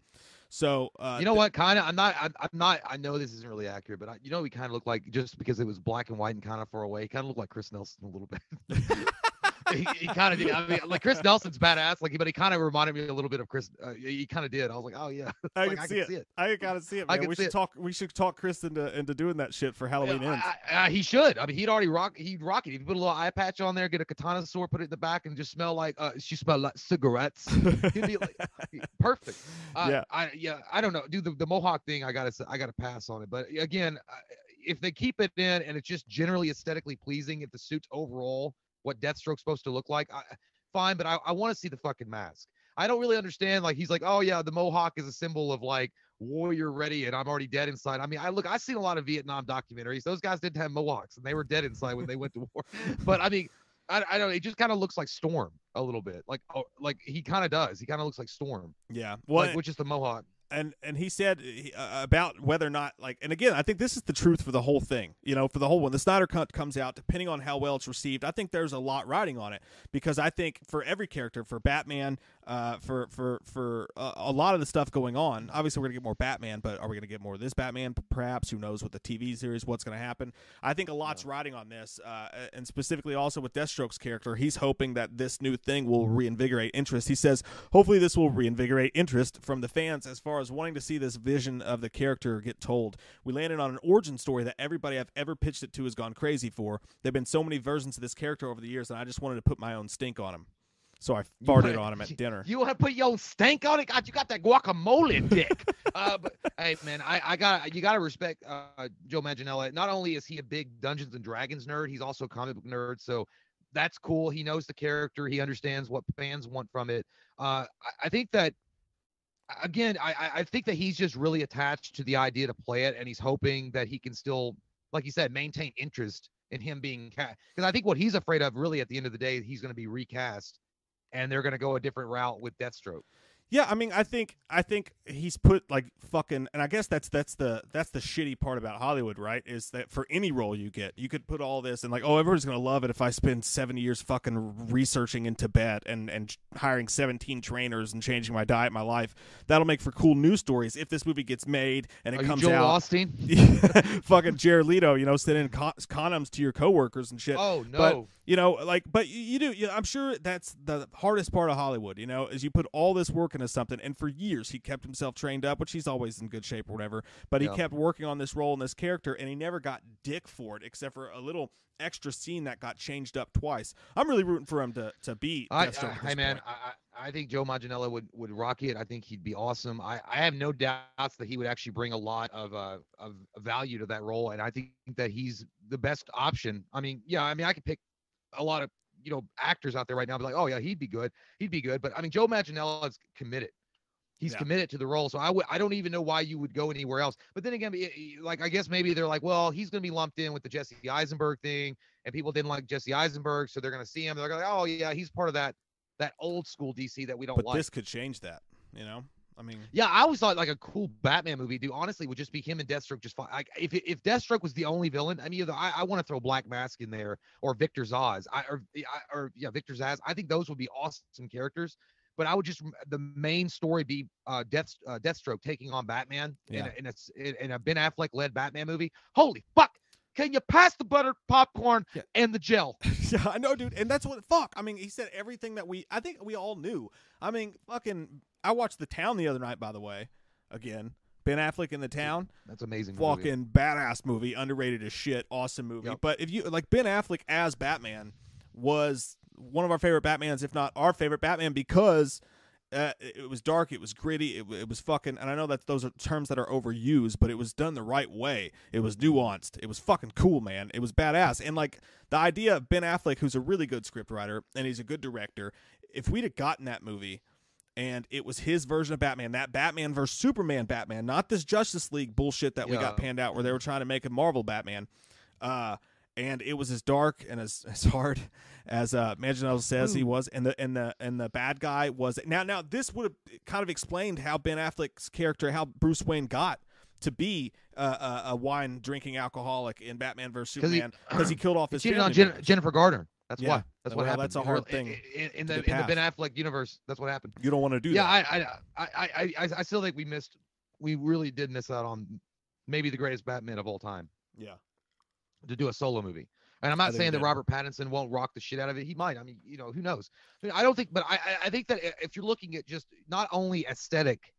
So uh, you know what? Kind of. I'm not. I'm, I'm not. I know this isn't really accurate, but I, you know, we kind of looked like just because it was black and white and kind of far away. Kind of looked like Chris Nelson a little bit. he, he kind of did. I mean, like Chris Nelson's badass, like, but he kind of reminded me a little bit of Chris. Uh, he kind of did. I was like, oh yeah, I like, can see it. see it. I gotta see it. I Man. can We see should it. talk. We should talk Chris into into doing that shit for Halloween Yeah, ends. I- I- he should. I mean, he'd already rock. He'd rock it. He'd put a little eye patch on there, get a katana sword, put it in the back, and just smell like uh, she smelled like cigarettes. He'd be like perfect. Uh, Yeah. I yeah. I don't know, dude. The, the mohawk thing, I gotta I gotta pass on it. But again, I- if they keep it in and it's just generally aesthetically pleasing, if the suit's overall what Deathstroke's supposed to look like, I, fine. But I, I want to see the fucking mask. I don't really understand. Like he's like, oh yeah, the mohawk is a symbol of like warrior ready, and I'm already dead inside. I mean, I look, I've seen a lot of Vietnam documentaries. Those guys didn't have mohawks, and they were dead inside when they went to war. But I mean, I, I don't. know, It just kind of looks like Storm a little bit. Like oh, like he kind of does. He kind of looks like Storm, yeah. What? like which is the mohawk. And and he said uh, about whether or not like and again i think this is the truth for the whole thing you know for the whole one. The snyder cut comes out depending on how well it's received. I think there's a lot riding on it because i think for every character for batman uh, for for for uh, a lot of the stuff going on. Obviously we're gonna get more batman but are we gonna get more of this batman? Perhaps. Who knows with the tv series what's gonna happen? I think a lot's riding on this uh, and specifically also with deathstroke's character. He's hoping that this new thing will reinvigorate interest. He says hopefully this will reinvigorate interest from the fans as far as wanting to see this vision of the character get told. We landed on an origin story that everybody I've ever pitched it to has gone crazy for. There've been so many versions of this character over the years, and I just wanted to put my own stink on him. So I farted on him at dinner. You want to put your own stank on it? God, you got that guacamole dick. uh, but hey, man, I, I got you got to respect uh, Joe Manganiello. Not only is he a big Dungeons and Dragons nerd, he's also a comic book nerd. So that's cool. He knows the character. He understands what fans want from it. Uh, I, I think that again, I, I- I think that he's just really attached to the idea to play it, and he's hoping that he can still, like you said, maintain interest in him being cast. Because I think what he's afraid of, really, at the end of the day, he's going to be recast, and they're going to go a different route with Deathstroke. Yeah, I mean, I think I think he's put like fucking, and I guess that's that's the that's the shitty part about Hollywood, right? Is that for any role you get, you could put all this and like, oh, everyone's gonna love it if I spend seven years fucking researching in Tibet and and hiring seventeen trainers and changing my diet, my life. That'll make for cool news stories if this movie gets made and it Are you comes Joel out. Osteen? fucking Jared Leto, you know, sending con- condoms to your coworkers and shit. Oh no. But you know, like, but you, you do. You know, I'm sure that's the hardest part of Hollywood. You know, is you put all this work into something, and for years he kept himself trained up, which he's always in good shape or whatever. But he Yeah. kept working on this role and this character, and he never got dick for it, except for a little extra scene that got changed up twice. I'm really rooting for him to to beat I. I, hey man. I, I I think Joe Manganiello would would rock it. I think he'd be awesome. I, I have no doubts that he would actually bring a lot of uh of value to that role, and I think that he's the best option. I mean, yeah, I mean, I could pick a lot of you know actors out there right now, be like, oh yeah, he'd be good, he'd be good. But I mean, Joe Manganiello is committed. He's Yeah. committed to the role, so I would I don't even know why you would go anywhere else. But then again, i- eh, like I guess maybe they're like, well, he's going to be lumped in with the Jesse Eisenberg thing, and people didn't like Jesse Eisenberg, so they're going to see him. They're like, oh yeah, he's part of that that old school DC that we don't but like. this could change that. You know, I mean, Yeah, I always thought like a cool Batman movie, dude. Honestly, would just be him and Deathstroke just fine. Like, if if Deathstroke was the only villain, I mean, either I, I want to throw Black Mask in there or Victor Zsasz, I or I, or yeah, Victor Zsasz. I think those would be awesome characters. But I would just the main story be uh, Death uh, Deathstroke taking on Batman in, a, in a in a Ben Affleck led Batman movie. Holy fuck! Can you pass the butter popcorn Yeah. and the gel? yeah, I know, dude, and that's what. Fuck, I mean, he said everything that we. I think we all knew. I mean, fucking. I watched The Town the other night, by the way. Again, Ben Affleck in The Town. That's amazing. movie. fucking badass movie, underrated as shit, awesome movie. Yep. But if you like Ben Affleck as Batman was one of our favorite Batmans, if not our favorite Batman, because uh, it was dark, it was gritty, it, it was fucking. And I know that those are terms that are overused, but it was done the right way. It was nuanced. It was fucking cool, man. It was badass. And like the idea of Ben Affleck, who's a really good scriptwriter and he's a good director, if we'd have gotten that movie and it was his version of Batman, that Batman versus Superman Batman, not this Justice League bullshit that we got panned out where they were trying to make a Marvel Batman. Uh, and it was as dark and as, as hard as uh, Manganiello says he was, and the and the and the bad guy was now. Now this would have kind of explained how Ben Affleck's character, how Bruce Wayne got to be uh, a, a wine drinking alcoholic in Batman versus Superman because he killed off He his cheated on Jen- Jennifer Gardner. That's Yeah. why. That's what Well, happened. that's a In hard thing in, in to the in the Ben. Affleck universe. That's what happened. You don't want to do yeah, that. I, I, I, I, I, I still think we missed. We really did miss out on maybe the greatest Batman of all time yeah. to do a solo movie. And I'm not saying that. Robert Pattinson won't rock the shit out of it. He might. I mean, you know, who knows? I, don't think, but I, I- think that if you're looking at just not only aesthetic,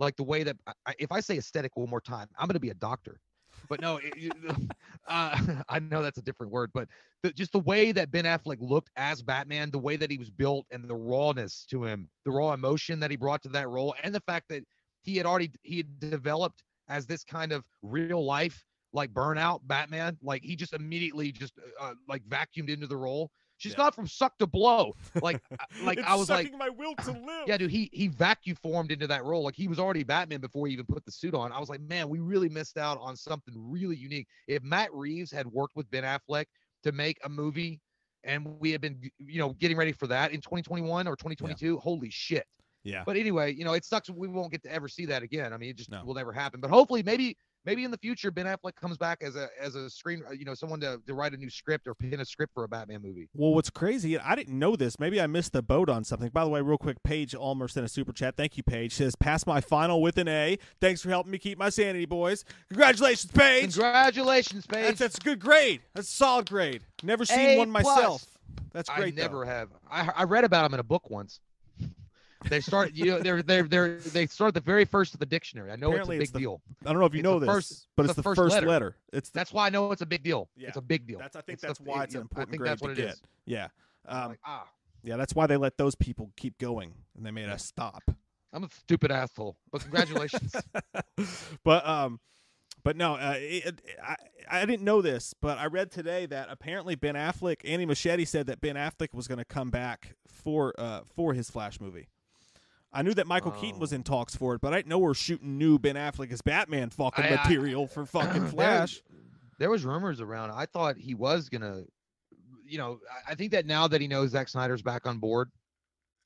like the way that I, if I say aesthetic one more time, I'm going to be a doctor. But no, it, uh, I know that's a different word, but the, just the way that Ben Affleck looked as Batman, the way that he was built, and the rawness to him, the raw emotion that he brought to that role, and the fact that he had already he had developed as this kind of real life like burnout Batman, like he just immediately just uh, like vacuumed into the role. She's Yeah. gone from suck to blow. Like like I was like, my will to live. yeah, dude, he he vacuum formed into that role. Like he was already Batman before he even put the suit on. I was like, man, we really missed out on something really unique. If Matt Reeves had worked with Ben Affleck to make a movie, and we had been, you know, getting ready for that in 2021 or 2022, holy shit. Yeah. But anyway, you know, it sucks. We won't get to ever see that again. I mean, it just No. will never happen. But hopefully, maybe maybe in the future, Ben Affleck comes back as a as a screen, uh, you know, someone to, to write a new script or pin a script for a Batman movie. Well, what's crazy, I didn't know this. Maybe I missed the boat on something. By the way, real quick, Paige Almer sent a super chat. Thank you, Paige. Says, pass my final with an A. Thanks for helping me keep my sanity, boys. Congratulations, Paige. Congratulations, Paige. That's, that's a good grade. That's a solid grade. Never seen A one plus. myself. That's I great. though. never have. I I read about them in a book once. They start, you know, they're they're they're they start the very first of the dictionary. I know Apparently it's it's a big the deal. I don't know if you It's know this, first- but the it's the first first letter. letter. It's the, That's why I know it's a big deal. Yeah. It's a big deal. that's I think It's the that's f- why it's an know, I important think grade that's what to it get. is. Yeah. Um, like, ah, yeah, that's why they let those people keep going and they made us stop. I'm a stupid asshole. But congratulations. but um but no uh, it, it- I, I didn't know this but i read today that apparently ben affleck andy Muschietti said that ben affleck was going to come back for uh for his flash movie i knew that michael keaton was Oh. in talks for it but i didn't know we're shooting new ben affleck as batman fucking I- I- material for fucking flash There was rumors around. I thought he was gonna, you know, I- I think that now that he knows Zack Snyder's back on board,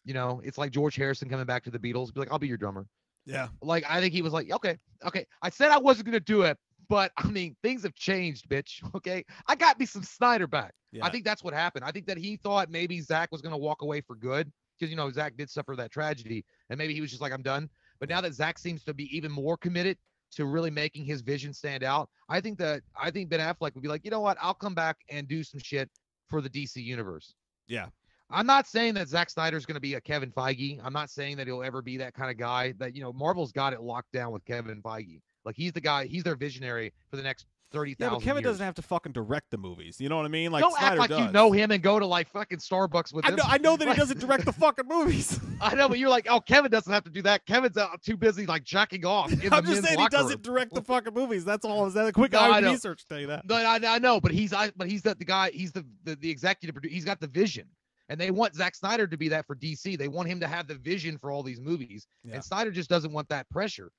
you know, it's like George Harrison coming back to the Beatles. Be like, I'll be your drummer. yeah Like I think he was like, okay, okay. I said I wasn't gonna do it, but I mean, things have changed, bitch. Okay, I got me some Snyder back. yeah I think that's what happened. I think that he thought maybe Zack was gonna walk away for good because you know Zack did suffer that tragedy, and maybe he was just like, I'm done. But now that Zack seems to be even more committed to really making his vision stand out, I think that I think Ben Affleck would be like, you know what, I'll come back and do some shit for the DC universe. yeah I'm not saying that Zack Snyder's going to be a Kevin Feige. I'm not saying that he'll ever be that kind of guy. That you know, Marvel's got it locked down with Kevin Feige. Like he's the guy. He's their visionary for the next thirty yeah but kevin years. doesn't have to fucking direct the movies you know what i mean like Don't Snyder act like does. you know him and go to like fucking Starbucks with I him. know, I know that he doesn't direct the fucking movies. I know, but you're like, oh, Kevin doesn't have to do that. Kevin's uh, too busy like jacking off. In I'm the just saying he doesn't room. direct the fucking movies. That's all. Is that a quick No, I eye know. research tell you that? No, I, I know, but he's I, but he's the, the guy. He's the, the the executive producer. He's got the vision, and they want Zack Snyder to be that for DC. They want him to have the vision for all these movies, Yeah. and Snyder just doesn't want that pressure.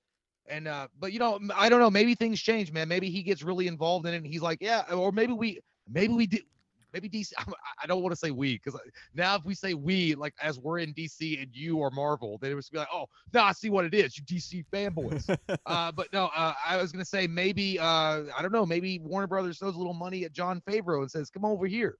And uh, but you know, I don't know. Maybe things change, man. Maybe he gets really involved in it, and he's like, yeah, or maybe we, maybe we did. Maybe DC. I- don't want to say we because now if we say we, like as we're in DC and you are Marvel, then it was be like, oh, now I see what it is. You DC fanboys. uh, but no, uh, I was gonna say maybe uh, I don't know. Maybe Warner Brothers throws a little money at Jon Favreau and says, "Come over here,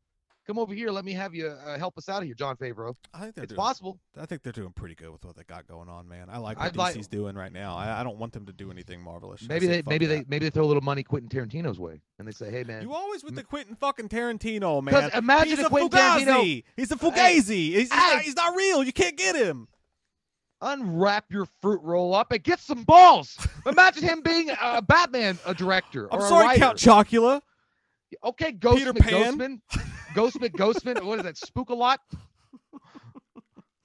come over here. Let me have you uh, help us out of here, Jon Favreau." I think they're It's doing. possible. I think they're doing pretty good with what they got going on, man. I like what I'd like- DC's doing right now. I, I don't want them to do anything marvelous. Maybe they, maybe they, maybe they throw a little money Quentin Tarantino's way, and they say, "Hey, man." You always with the Quentin fucking Tarantino, man. imagine he's a Quentin Fugazi. Tarantino- He's a Fugazi. he's, he's, Hey. not, he's not real. You can't get him. unwrap your fruit roll up and get some balls. Imagine him being a Batman, a director. I'm sorry. Count Chocula. Okay, Ghostman, Peter Pan. Ghostman, Ghostman. What is that? Spook a lot.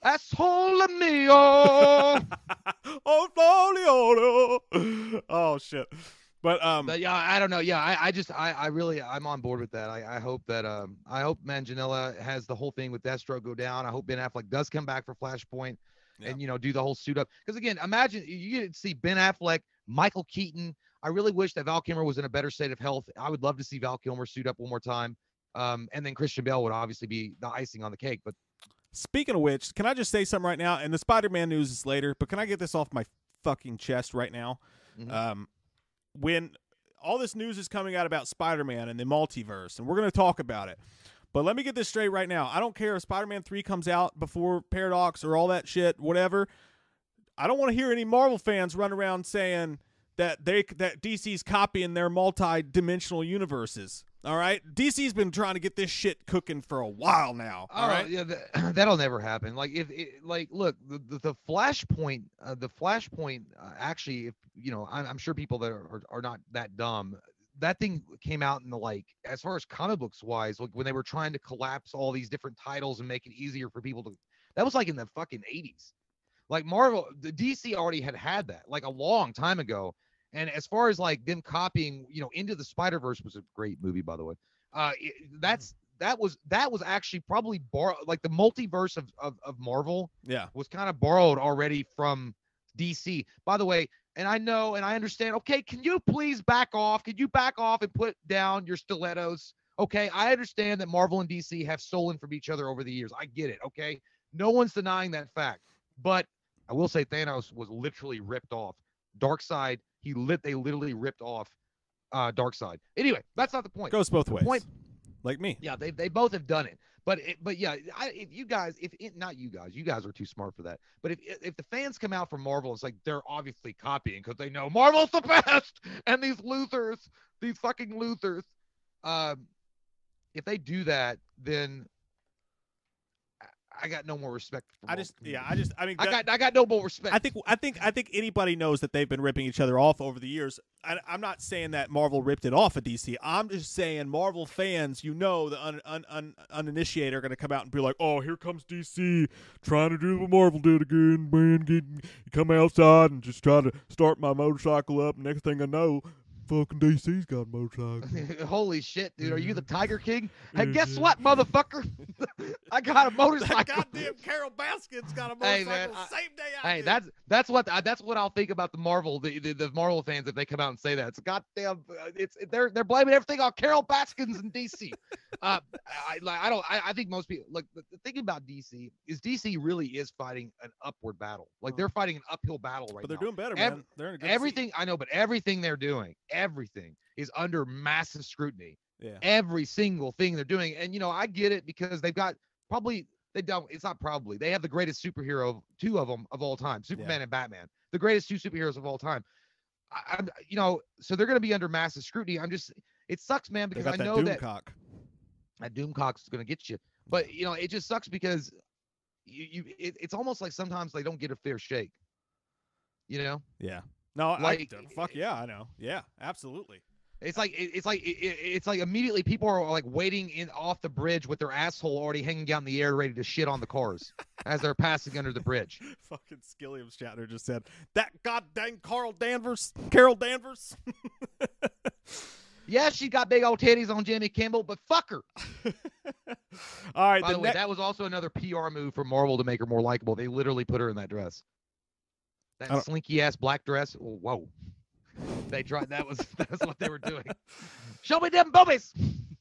Asshole mio. oh, Folio. Oh shit. But um, But yeah, I don't know. Yeah, I, I just, I, I really, I'm on board with that. I, I hope that, um, I hope Manganiello has the whole thing with Deathstroke go down. I hope Ben Affleck does come back for Flashpoint, Yeah. and you know, do the whole suit up. Because again, imagine you get to see Ben Affleck, Michael Keaton. I really wish that Val Kilmer was in a better state of health. I would love to see Val Kilmer suit up one more time. Um, and then Christian Bale would obviously be the icing on the cake. But Speaking of which, can I just say something right now? And the Spider-Man news is later, but can I get this off my fucking chest right now? Mhm. Um, when all this news is coming out about Spider-Man and the multiverse, and we're going to talk about it, But let me get this straight right now. I don't care if Spider-Man 3 comes out before Paradox or all that shit, whatever. I don't want to hear any Marvel fans run around saying that they that DC's copying their multi-dimensional universes. All right? DC's been trying to get this shit cooking for a while now. All Oh, right? yeah, that, that'll never happen. Like if, it, like, look, the the, the Flashpoint, uh, the Flashpoint, uh, actually, if you know, I'm, I'm sure people that are, are are not that dumb. That thing came out in the like, as far as comic books wise, like when they were trying to collapse all these different titles and make it easier for people to. That was like in the fucking 80s. Like Marvel, the DC already had had that like a long time ago. And as far as like them copying, you know, Into the Spider Verse was a great movie, by the way. Uh, it, that's that was that was actually probably borrowed like the multiverse of, of of Marvel Yeah. was kind of borrowed already from DC. By the way, and I know and I understand. Okay, can you please back off? Can you back off and put down your stilettos? Okay, I understand that Marvel and DC have stolen from each other over the years. I get it. Okay, no one's denying that fact. But I will say Thanos was literally ripped off. Darkseid, he lit. They literally ripped off uh Darkseid. Anyway, that's not the point. Goes both ways. point- like me. Yeah, they they both have done it. But it, but yeah, I, if you guys, if it, not you guys, you guys are too smart for that. But if if the fans come out from Marvel, it's like they're obviously copying because they know Marvel's the best, and these losers, these fucking losers, um, if they do that, then I- got no more respect. I just yeah. I just I mean I got I got no more respect. I think I think I think anybody knows that they've been ripping each other off over the years. I, I'm not saying that Marvel ripped it off of DC. I'm just saying Marvel fans, you know, the un, un, un, uninitiated are going to come out and be like, "Oh, here comes DC trying to do what Marvel did again, man. Get, come outside and just try to start my motorcycle up. Next thing I know, fucking DC's got a motorcycle." Holy shit, dude! Are you the. Tiger King? Hey, guess what, motherfucker? I got a motorcycle. that goddamn Carole Baskin's got a Hey, motorcycle man, I- same day I Hey, did. that's that's what I- that's what I'll think about the Marvel the, the, the Marvel fans if they come out and say that. It's goddamn uh, it's they're they're blaming everything on Carole Baskins and DC. uh, I like I don't I, I think most people like the, the thing about DC is DC really is fighting an upward battle. Like they're fighting an uphill battle right but they're now. doing better, man. They're in a good seat. everything I know, but everything they're doing, everything is under massive scrutiny Yeah. every single thing they're doing. And you know, I get it because they've got probably they don't. It's not probably they have the greatest superhero, two of them of all time, Superman and Batman, the greatest two superheroes of all time. I, I'm, you know, so they're going to be under massive scrutiny. I'm just, it sucks, man, because I that know that Doomcock. that Doomcock's going to get you. But you know, it just sucks because you, you it, it's almost like sometimes they don't get a fair shake. You know, Yeah. No, Like, I, fuck yeah, I know. Yeah, absolutely. It's like it's like it- it- it's like immediately people are like waiting in off the bridge with their asshole already hanging out in the air, ready to shit on the cars as they're passing under the bridge. Fucking Skilliam Shatner just said that goddamn Carl Danvers, Carol Danvers. Yeah, she got big old titties on Jimmy Kimmel, but fuck her. All right, By the, the way, next that was also another PR move for Marvel to make her more likable. They literally put her in that dress, that slinky ass black dress. Whoa, they tried. That was that's what they were doing. Show me them boobies.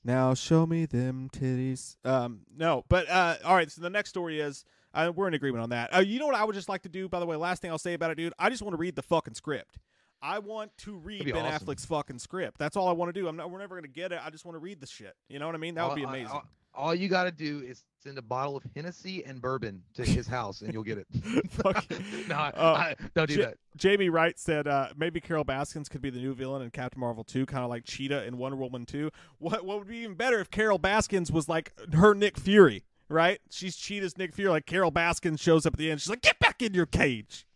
now show me them titties. Um, no, but uh, all right. So the next story is uh, we're in agreement on that. Uh, you know what I would just like to do? By the way, last thing I'll say about it, dude. I just want to read the fucking script. I want to read be Ben awesome. Affleck's fucking script. That's all I want to do. I'm not. We're never gonna get it. I just want to read the shit. You know what I mean? That would be All- amazing. All, all you got to do is send a bottle of Hennessy and bourbon to his house, and you'll get it. No, I- Uh, I- don't do Ja- that. Jamie Wright said uh, maybe Carole Baskins could be the new villain in Captain Marvel 2, kind of like Cheetah in Wonder Woman 2. What what would be even better if Carole Baskins was like her Nick Fury, right? She's Cheetah's Nick Fury. Like Carole Baskins shows up at the end. She's like, "Get back in your cage,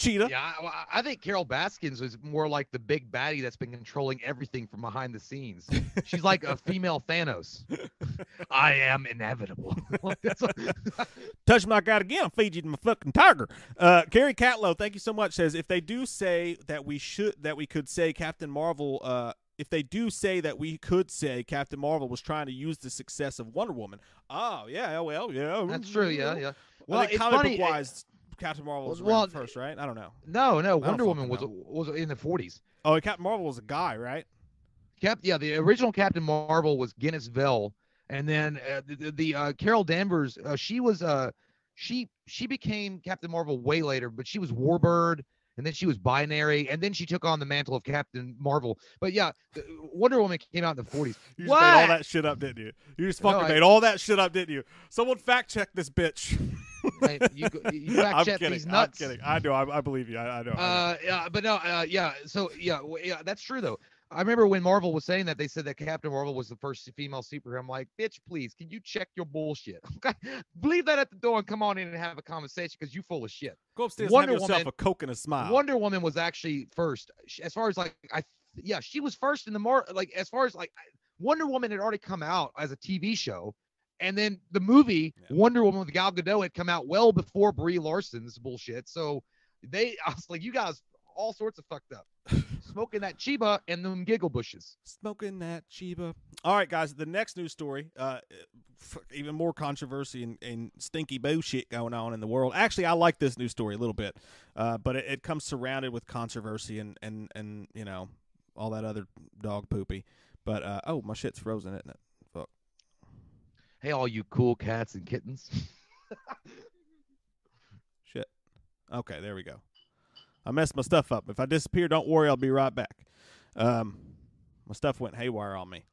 Cheetah." Yeah, I, I think Carole Baskins is more like the big baddie that's been controlling everything from behind the scenes. She's like a female Thanos. I am inevitable. Touch my god again, I'll feed you to my fucking tiger. Uh, Gary Catlow, thank you so much. Says if they do say that we should that we could say Captain Marvel, uh, if they do say that we could say Captain Marvel was trying to use the success of Wonder Woman. Oh yeah, well yeah, that's true. Yeah, yeah. Well, Well, I think it's comic funny. book wise, Captain Marvel was Well, first, right? I don't know. No, no. Wonder Woman was know. was in the 40s. Oh, Captain Marvel was a guy, right? Cap, yeah, the original Captain Marvel was Genis-Vell, and then uh, the, the, uh, Carol Danvers, uh, she was uh, she she became Captain Marvel way later, but she was Warbird, and then she was binary, and then she took on the mantle of Captain Marvel. But yeah, Wonder Woman came out in the 40s. You just what? made all that shit up, didn't you? You just No, I- made all that shit up, didn't you? Someone fact check this bitch. You, you fact I'm check kidding. these I'm kidding. I know. I, I believe you. I, I know. I know. Uh, yeah, but no, uh, yeah. So yeah, w- yeah, that's true though. I remember when Marvel was saying that they said that Captain Marvel was the first female superhero. I'm like, bitch, please, can you check your bullshit? Okay, leave that at the door and come on in and have a conversation because you full of shit. Go upstairs Wonder and have yourself Woman- a coke and a smile. Wonder Woman was actually first, as far as like I, yeah, she was first in the more like as far as like Wonder Woman had already come out as a TV show, and then the movie Yeah. Wonder Woman with Gal Gadot had come out well before Brie Larson's bullshit. So they, I was like, you guys all sorts of fucked up, smoking that Chiba and them giggle bushes. Smoking that Chiba. All right, guys. The next news story, uh, even more controversy and, and stinky bullshit going on in the world. Actually, I like this news story a little bit, uh, but it, it comes surrounded with controversy and, and, and you know all that other dog poopy. But uh, oh, my shit's frozen, isn't it? Hey, all you cool cats and kittens. Shit. Okay, there we go. I messed my stuff up. If I disappear, don't worry, I'll be right back. Um, my stuff went haywire on me,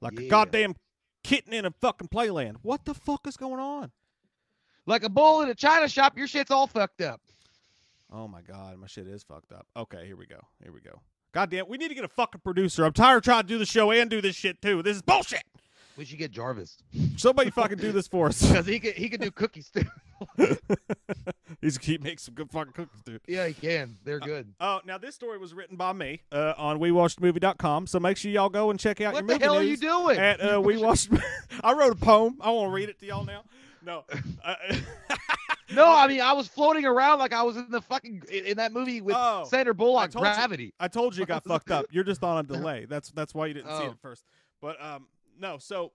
like a goddamn kitten in a fucking playland. What the fuck is going on? like a bull in a china shop, your shit's all fucked up. Oh my god, my shit is fucked up. Okay, here we go. Here we go. God damn, we need to get a fucking producer. I'm tired of trying to do the show and do this shit too. This is bullshit. We should get Jarvis Somebody fucking do this for us. because he could he could do cookies too. He's keep making some good fucking cookies, dude. yeah, he can. They're good. Oh, now this story was written by me uh, on WeWatchedMovie.com, so make sure y'all go and check out What your the movie hell are you doing? At uh, We Watched. I wrote a poem. I want to read it to y'all now. No. Uh, No, I mean I was floating around like I was in the fucking in, that movie with Oh, Sandra Bullock, you. Gravity. I told you it got fucked up. You're just on a delay. That's that's why you didn't see it Oh. at first. But um, no. So,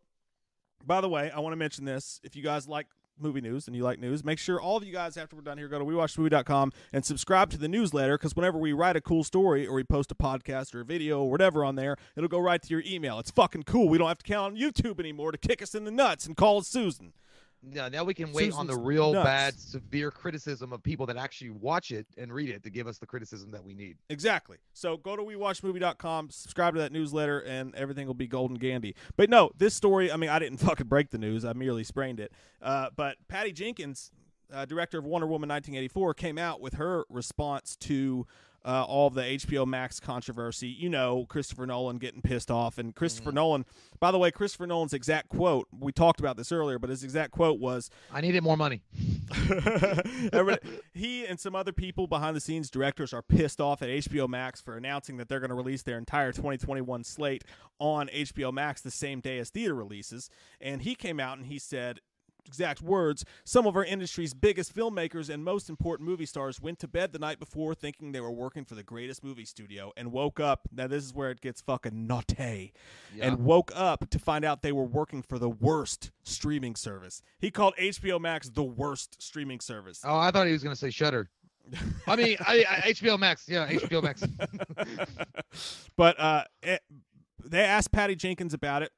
by the way, I want to mention this. If you guys like movie news and you like news, make sure all of you guys after we're done here go to WeWatchMovie.com and subscribe to the newsletter because whenever we write a cool story or we post a podcast or a video or whatever on there, it'll go right to your email. It's fucking cool. We don't have to count on YouTube anymore to kick us in the nuts and call us Susan. Yeah, now we can wait on the real nuts. bad, severe criticism of people that actually watch it and read it to give us the criticism that we need. Exactly. So go to WeWatchMovie.com, subscribe to that newsletter, and everything will be golden gandy. But no, this story, I mean, I didn't fucking break the news. I merely sprained it. Uh, but Patty Jenkins, uh, director of Wonder Woman 1984, came out with her response to uh, all of the HBO Max controversy. You know, Christopher Nolan getting pissed off. And Christopher Nolan, by the way, Christopher Nolan's exact quote, we talked about this earlier, but his exact quote was, I needed more money. He and some other people behind the scenes directors are pissed off at HBO Max for announcing that they're going to release their entire 2021 slate on HBO Max the same day as theater releases. And he came out and he said, exact words, some of our industry's biggest filmmakers and most important movie stars went to bed the night before thinking they were working for the greatest movie studio and woke up. Now, this is where it gets fucking naughty Yeah. and woke up to find out they were working for the worst streaming service. He called HBO Max the worst streaming service. Oh, I thought he was gonna say Shutter. I mean, I, I, HBO Max. Yeah, HBO Max. but uh, it, they asked Patty Jenkins about it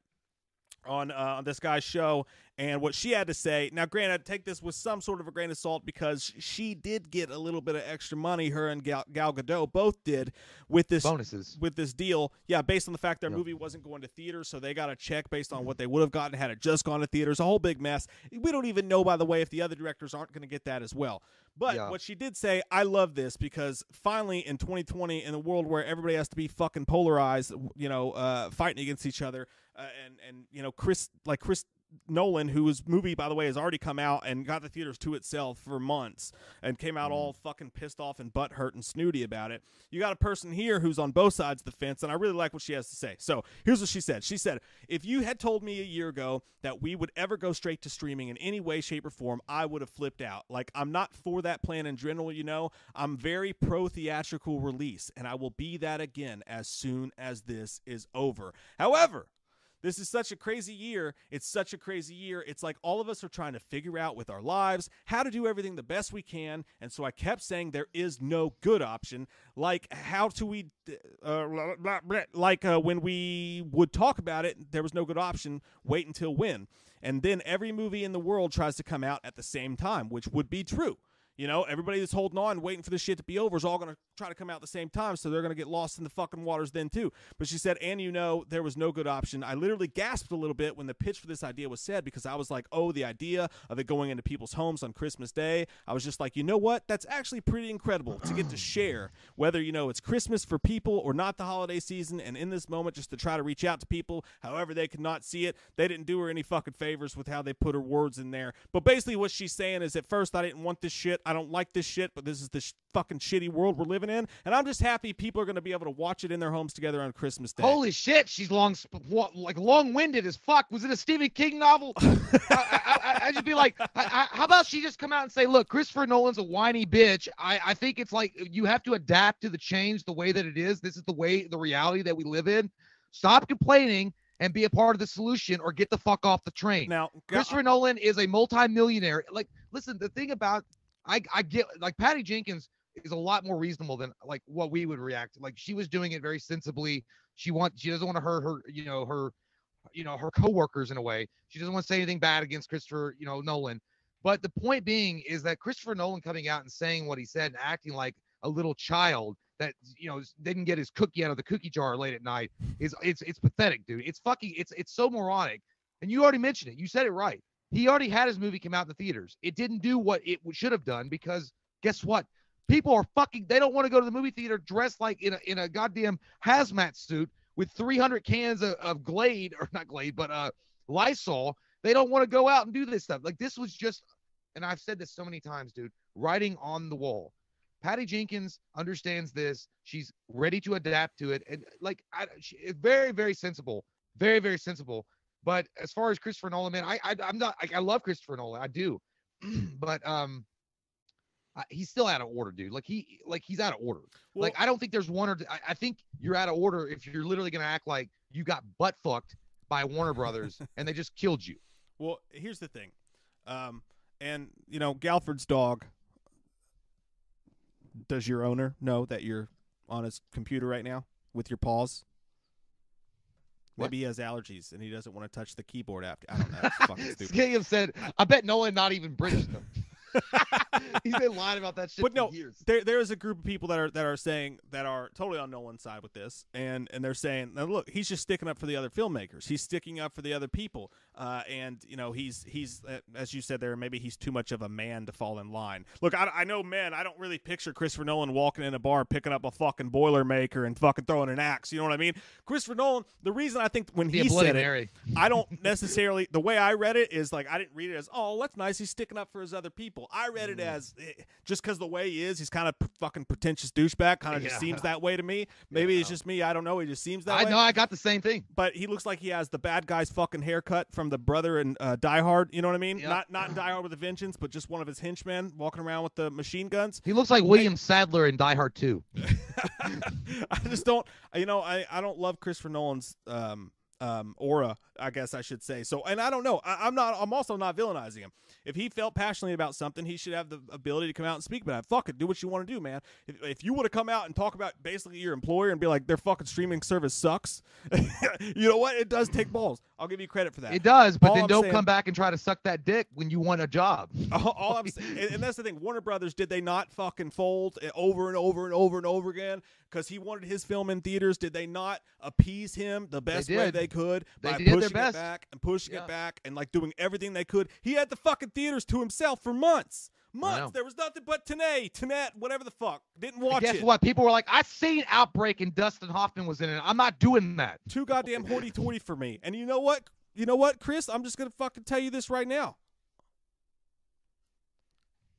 on uh, on this guy's show, and what she had to say. Now, granted, take this with some sort of a grain of salt because she did get a little bit of extra money. Her and Gal, Gal Gadot both did with this Bonuses. with this deal. Yeah, based on the fact their Yep. movie wasn't going to theaters, so they got a check based on what they would have gotten had it just gone to theaters. A whole big mess. We don't even know, by the way, if the other directors aren't going to get that as well. But Yeah. what she did say, I love this because finally in 2020, in a world where everybody has to be fucking polarized, you know, uh, fighting against each other, uh, and and you know, Chris like Chris Nolan, whose movie, by the way, has already come out and got the theaters to itself for months and came out all fucking pissed off and butt hurt and snooty about it. You got a person here who's on both sides of the fence, and I really like what she has to say. So here's what she said She said, If you had told me a year ago that we would ever go straight to streaming in any way, shape, or form, I would have flipped out. Like, I'm not for that plan in general, you know. I'm very pro theatrical release, and I will be that again as soon as this is over. However, this is such a crazy year. It's such a crazy year. It's like all of us are trying to figure out with our lives how to do everything the best we can. And so I kept saying there is no good option. Like how do we, uh, blah, blah, blah, like uh, when we would talk about it, there was no good option. Wait until when. And then every movie in the world tries to come out at the same time, which would be true. You know, everybody that's holding on, waiting for this shit to be over, is all going to try to come out at the same time, so they're going to get lost in the fucking waters then too. But she said, and you know, there was no good option. I literally gasped a little bit when the pitch for this idea was said because I was like, oh, the idea of it going into people's homes on Christmas Day. I was just like, you know what? That's actually pretty incredible to get to share, whether you know it's Christmas for people or not the holiday season, and in this moment, just to try to reach out to people, however they could not see it. They didn't do her any fucking favors with how they put her words in there. But basically, what she's saying is, at first, I didn't want this shit. I don't like this shit, but this is the sh- fucking shitty world we're living in, and I'm just happy people are going to be able to watch it in their homes together on Christmas Day. Holy shit, she's long, like long-winded as fuck. Was it a Stephen King novel? I, I just be like, I, I, how about she just come out and say, look, Christopher Nolan's a whiny bitch. I, I think it's like you have to adapt to the change the way that it is. This is the way, the reality that we live in. Stop complaining and be a part of the solution, or get the fuck off the train. Now, Christopher Nolan is a multi-millionaire. Like, listen, the thing about I I get like Patty Jenkins is a lot more reasonable than like what we would react. Like she was doing it very sensibly. She wants she doesn't want to hurt her, you know, her you know, her coworkers in a way. She doesn't want to say anything bad against Christopher, you know, Nolan. But the point being is that Christopher Nolan coming out and saying what he said and acting like a little child that you know didn't get his cookie out of the cookie jar late at night is it's it's pathetic, dude. It's fucking it's it's so moronic. And you already mentioned it. You said it right. He already had his movie come out in the theaters. It didn't do what it should have done because guess what? People are fucking. They don't want to go to the movie theater dressed like in a in a goddamn hazmat suit with 300 cans of, of Glade or not Glade, but uh Lysol. They don't want to go out and do this stuff. Like this was just, and I've said this so many times, dude. Writing on the wall. Patty Jenkins understands this. She's ready to adapt to it, and like, I, she, very, very sensible, very, very sensible. But as far as Christopher Nolan, man, I, I I'm not. I, I love Christopher Nolan, I do, but um, I, he's still out of order, dude. Like he, like he's out of order. Well- like I don't think there's one or I, I think you're out of order if you're literally gonna act like you got butt fucked by Warner Brothers and they just killed you. Well, here's the thing, um, and you know, Galford's dog. Does your owner know that you're on his computer right now with your paws? What? Maybe he has allergies and he doesn't want to touch the keyboard after. I don't know. It's fucking stupid. Skilliam said, "I bet Nolan not even British though." He's been lying about that shit But for no, years. there there is a group of people that are that are saying that are totally on Nolan's side with this, and and they're saying, now look, he's just sticking up for the other filmmakers. He's sticking up for the other people, uh, and you know he's he's uh, as you said there, maybe he's too much of a man to fall in line. Look, I, I know, men. I don't really picture Christopher Nolan walking in a bar picking up a fucking Boilermaker and fucking throwing an axe. You know what I mean? Christopher Nolan. The reason I think when he said it, I don't necessarily the way I read it is like I didn't read it as oh that's nice he's sticking up for his other people. I read Mm. it as eh, just because the way he is he's kind of p- fucking pretentious douchebag. Kind of just seems that way to me. Maybe it's Yeah. just me. I don't know. He just seems that way. I way. know. I got the same thing. But he looks like he has the bad guy's fucking haircut from the brother in uh, Die Hard. You know what I mean? Yep. Not not in Die Hard with a Vengeance, but just one of his henchmen walking around with the machine guns. He looks like William Sadler in Die Hard 2. I just don't. You know, I I don't love Christopher Nolan's um um aura. I guess I should say. So, and I don't know. I, I'm not. I'm also not villainizing him. If he felt passionately about something, he should have the ability to come out and speak about it. Fuck it, do what you want to do, man. If, if you would have come out and talk about basically your employer and be like, their fucking streaming service sucks, you know what? It does take balls. I'll give you credit for that. It does, but All then I'm don't saying- come back and try to suck that dick when you want a job. All, all I'm saying, and, and that's the thing. Warner Brothers did they not fucking fold over and over and over and over again because he wanted his film in theaters? Did they not appease him the best way did. They could They by pushing it back and pushing Yeah. it back and like doing everything they could? He had the fucking theaters to himself for months. Months. There was nothing but Tanae, Tanet, whatever the fuck. Didn't watch Guess it. Guess what? People were like, "I seen Outbreak and Dustin Hoffman was in it. I'm not doing that." Too goddamn hoity-toity for me. And you know what? You know what, Chris? I'm just gonna fucking tell you this right now.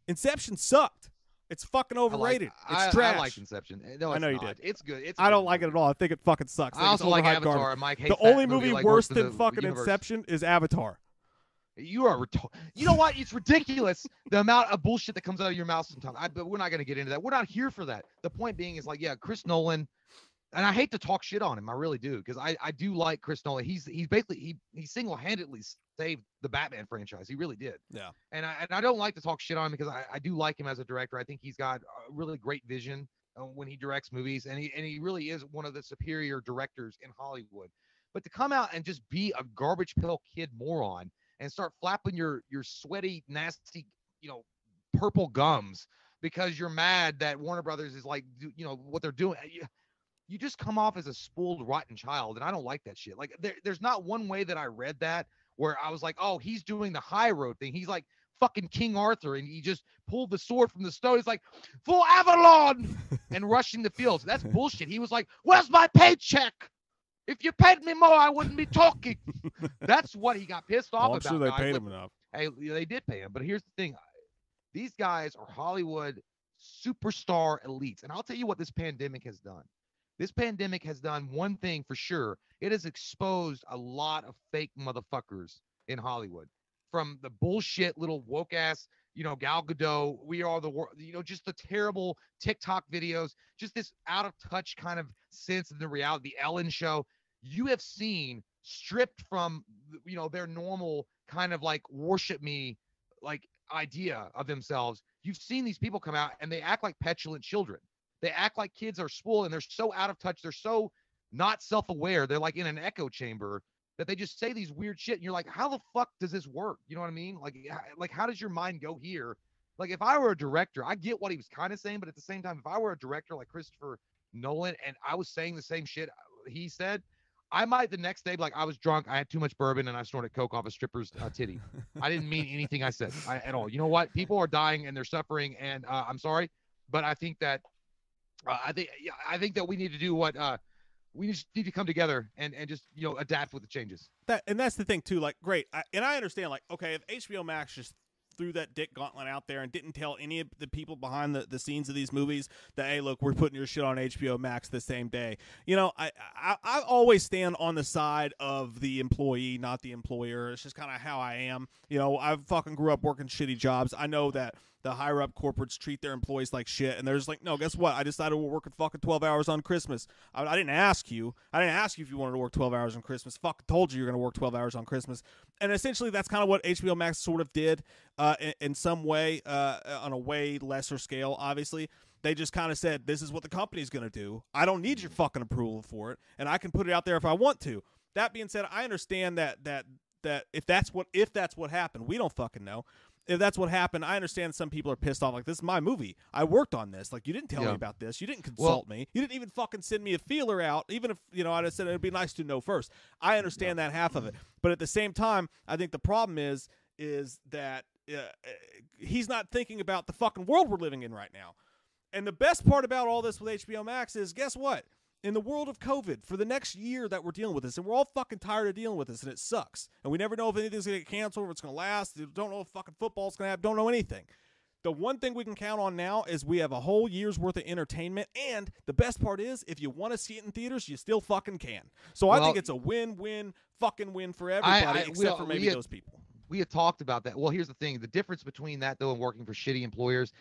Inception sucked. It's fucking I like- overrated. I, it's trash. I like Inception. Eh, no, I it's know you did. It's good. It's. I good don't like it at all. I think it fucking sucks. I also like Avatar. garbage. Mike hates The only movie like, worse than fucking universe. Inception is Avatar. You are. Reto- you know what? It's ridiculous the amount of bullshit that comes out of your mouth sometimes. I, but we're not going to get into that. We're not here for that. The point being is like, yeah, Chris Nolan, and I hate to talk shit on him. I really do because I, I do like Chris Nolan. He's he's basically he he single handedly saved the Batman franchise. He really did. Yeah. And I and I don't like to talk shit on him because I, I do like him as a director. I think he's got a really great vision uh, when he directs movies, and he and he really is one of the superior directors in Hollywood. But to come out and just be a garbage pill kid moron and start flapping your your sweaty, nasty, you know, purple gums because you're mad that Warner Brothers is like, you know, what they're doing. You, just come off as a spoiled, rotten child, and I don't like that shit. Like, there, there's not one way that I read that where I was like, oh, he's doing the high road thing. He's like fucking King Arthur, and he just pulled the sword from the stone. He's like, for Avalon, and rushing the fields. That's bullshit. He was like, where's my paycheck? If you paid me more, I wouldn't be talking. That's what he got pissed oh, off Well, I'm about. sure they guys. paid him enough. Hey, they did pay him, but here's the thing: these guys are Hollywood superstar elites, and I'll tell you what this pandemic has done. This pandemic has done one thing for sure: it has exposed a lot of fake motherfuckers in Hollywood, from the bullshit little woke ass, you know, Gal Gadot, we are the world, you know, just the terrible TikTok videos, just this out of touch kind of sense of the reality, the Ellen show. You have seen stripped from, you know, their normal kind of like worship me like idea of themselves. You've seen these people come out and they act like petulant children. They act like kids are spoiled and they're so out of touch. They're so not self-aware. They're like in an echo chamber that they just say these weird shit. And you're like, how the fuck does this work? You know what I mean? Like, like how does your mind go here? Like if I were a director, I get what he was kind of saying, but at the same time, if I were a director like Christopher Nolan and I was saying the same shit he said, I might the next day like, I was drunk, I had too much bourbon, and I snorted coke off a stripper's uh, titty. I didn't mean anything I said I, at all. You know what? People are dying and they're suffering, and uh, I'm sorry, but I think that uh, I think I think that we need to do what uh, we just need to come together and and just you know adapt with the changes. That and that's the thing too. Like, great, I, and I understand. Like, okay, if HBO Max just threw that dick gauntlet out there and didn't tell any of the people behind the, the scenes of these movies that hey, look, we're putting your shit on HBO Max the same day. You know, I I, I always stand on the side of the employee, not the employer. It's just kind of how I am. You know, I fucking grew up working shitty jobs. I know that the higher up corporates treat their employees like shit, and they're just like, no, guess what? I decided we're working fucking twelve hours on Christmas. I, I didn't ask you. I didn't ask you if you wanted to work twelve hours on Christmas. Fuck, told you you're gonna work twelve hours on Christmas. And essentially, that's kind of what HBO Max sort of did, uh, in, in some way, uh, on a way lesser scale. Obviously, they just kind of said, this is what the company's gonna do. I don't need your fucking approval for it, and I can put it out there if I want to. That being said, I understand that that that if that's what if that's what happened, we don't fucking know if that's what happened, I understand some people are pissed off. Like, this is my movie. I worked on this. Like, you didn't tell Yeah. me about this. You didn't consult me. You didn't even fucking send me a feeler out. Even if, you know, I'd have said it'd be nice to know first. I understand that half of it. But at the same time, I think the problem is, is that uh, uh, he's not thinking about the fucking world we're living in right now. And the best part about all this with HBO Max is guess what? In the world of COVID, for the next year that we're dealing with this, and we're all fucking tired of dealing with this, and it sucks. And we never know if anything's gonna get canceled or if it's gonna last. Don't know if fucking football's gonna happen. Don't know anything. The one thing we can count on now is we have a whole year's worth of entertainment, and the best part is, if you want to see it in theaters, you still fucking can. So I think it's a win-win, fucking win for everybody, I- except well, for maybe had- those people. we had talked about that. Well, here's the thing: the difference between that though and working for shitty employers,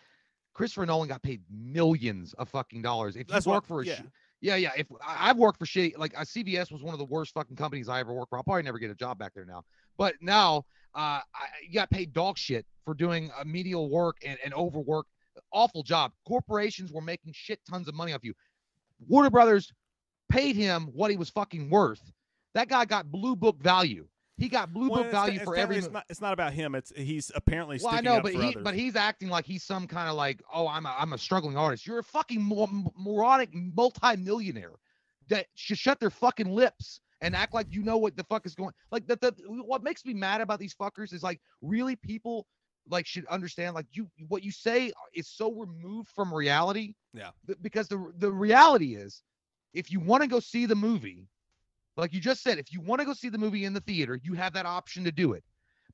Christopher Nolan got paid millions of fucking dollars. If you That's work what- for a yeah. Yeah, yeah. If I've worked for shitty, like uh, CVS was one of the worst fucking companies I ever worked for. I'll probably never get a job back there now. But now, uh, I you got paid dog shit for doing uh, medial work and, and overwork. Awful job. Corporations were making shit tons of money off you. Warner Brothers paid him what he was fucking worth. That guy got blue book value. He got blue book it's- value for every. It's not, it's not about him. It's he's apparently Well, I know, but he others. but he's acting like he's some kind of like, oh, I'm a I'm a struggling artist. You're a fucking mor- moronic multi-millionaire that should shut their fucking lips and act like you know what the fuck is going. Like that. The, what makes me mad about these fuckers is like really people like should understand like you what you say is so removed from reality. Yeah. Because the the reality is, if you want to go see the movie, like you just said, if you want to go see the movie in the theater, you have that option to do it.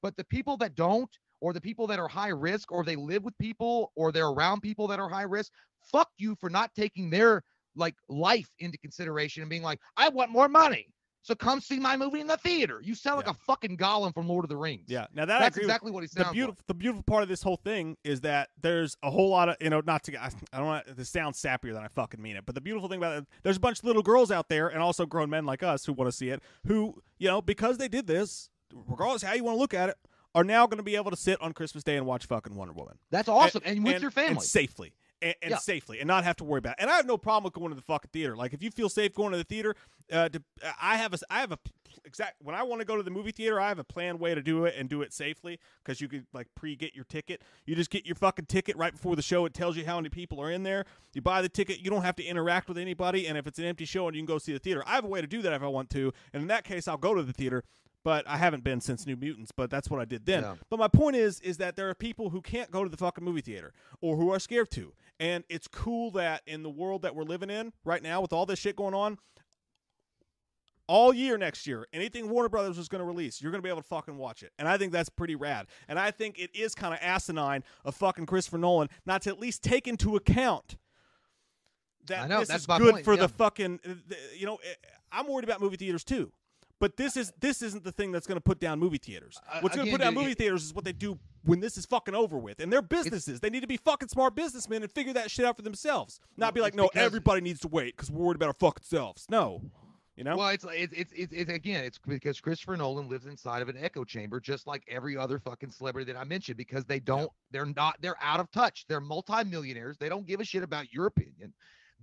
But the people that don't, or the people that are high risk, or they live with people, or they're around people that are high risk, fuck you for not taking their like life into consideration and being like, I want more money. So come see my movie in the theater. You sound like Yeah. a fucking Gollum from Lord of the Rings. yeah. Now that that's agree with- exactly what he sounds the beautiful the beautiful part of this whole thing is that there's a whole lot of you know not to I, I don't want this sounds sappier than I fucking mean it but the beautiful thing about it there's a bunch of little girls out there and also grown men like us who want to see it who you know because they did this regardless how you want to look at it are now going to be able to sit on Christmas Day and watch fucking Wonder Woman That's awesome. And, with your family. and safely. And, and Yeah. safely, and not have to worry about. It. And I have no problem with going to the fucking theater. Like if you feel safe going to the theater, uh, to, I have a I have a exact when I want to go to the movie theater, I have a planned way to do it and do it safely because you could like pre-get your ticket. You just get your fucking ticket right before the show. It tells you how many people are in there. You buy the ticket. You don't have to interact with anybody. And if it's an empty show and you can go see the theater, I have a way to do that if I want to. And in that case, I'll go to the theater. But I haven't been since New Mutants. But that's what I did then. Yeah. But my point is, is that there are people who can't go to the fucking movie theater or who are scared to. And it's cool that in the world that we're living in right now, with all this shit going on, all year next year, anything Warner Brothers is going to release, you're going to be able to fucking watch it. And I think that's pretty rad. And I think it is kind of asinine of fucking Christopher Nolan not to at least take into account that know, this that's is good point, for yeah. the fucking. You know, eh, I'm worried about movie theaters too. But this is this isn't the thing that's going to put down movie theaters. What's going to put down movie it- theaters is what they do when this is fucking over with. And they're businesses. They need to be fucking smart businessmen and figure that shit out for themselves. Not be like, no, everybody needs to wait because we're worried about our fucking selves. No, you know. Well, it's it's it's it's, it's again, it's because Christopher Nolan lives inside of an echo chamber, just like every other fucking celebrity that I mentioned. Because they don't, they're not, they're out of touch. They're multimillionaires. They don't give a shit about your opinion.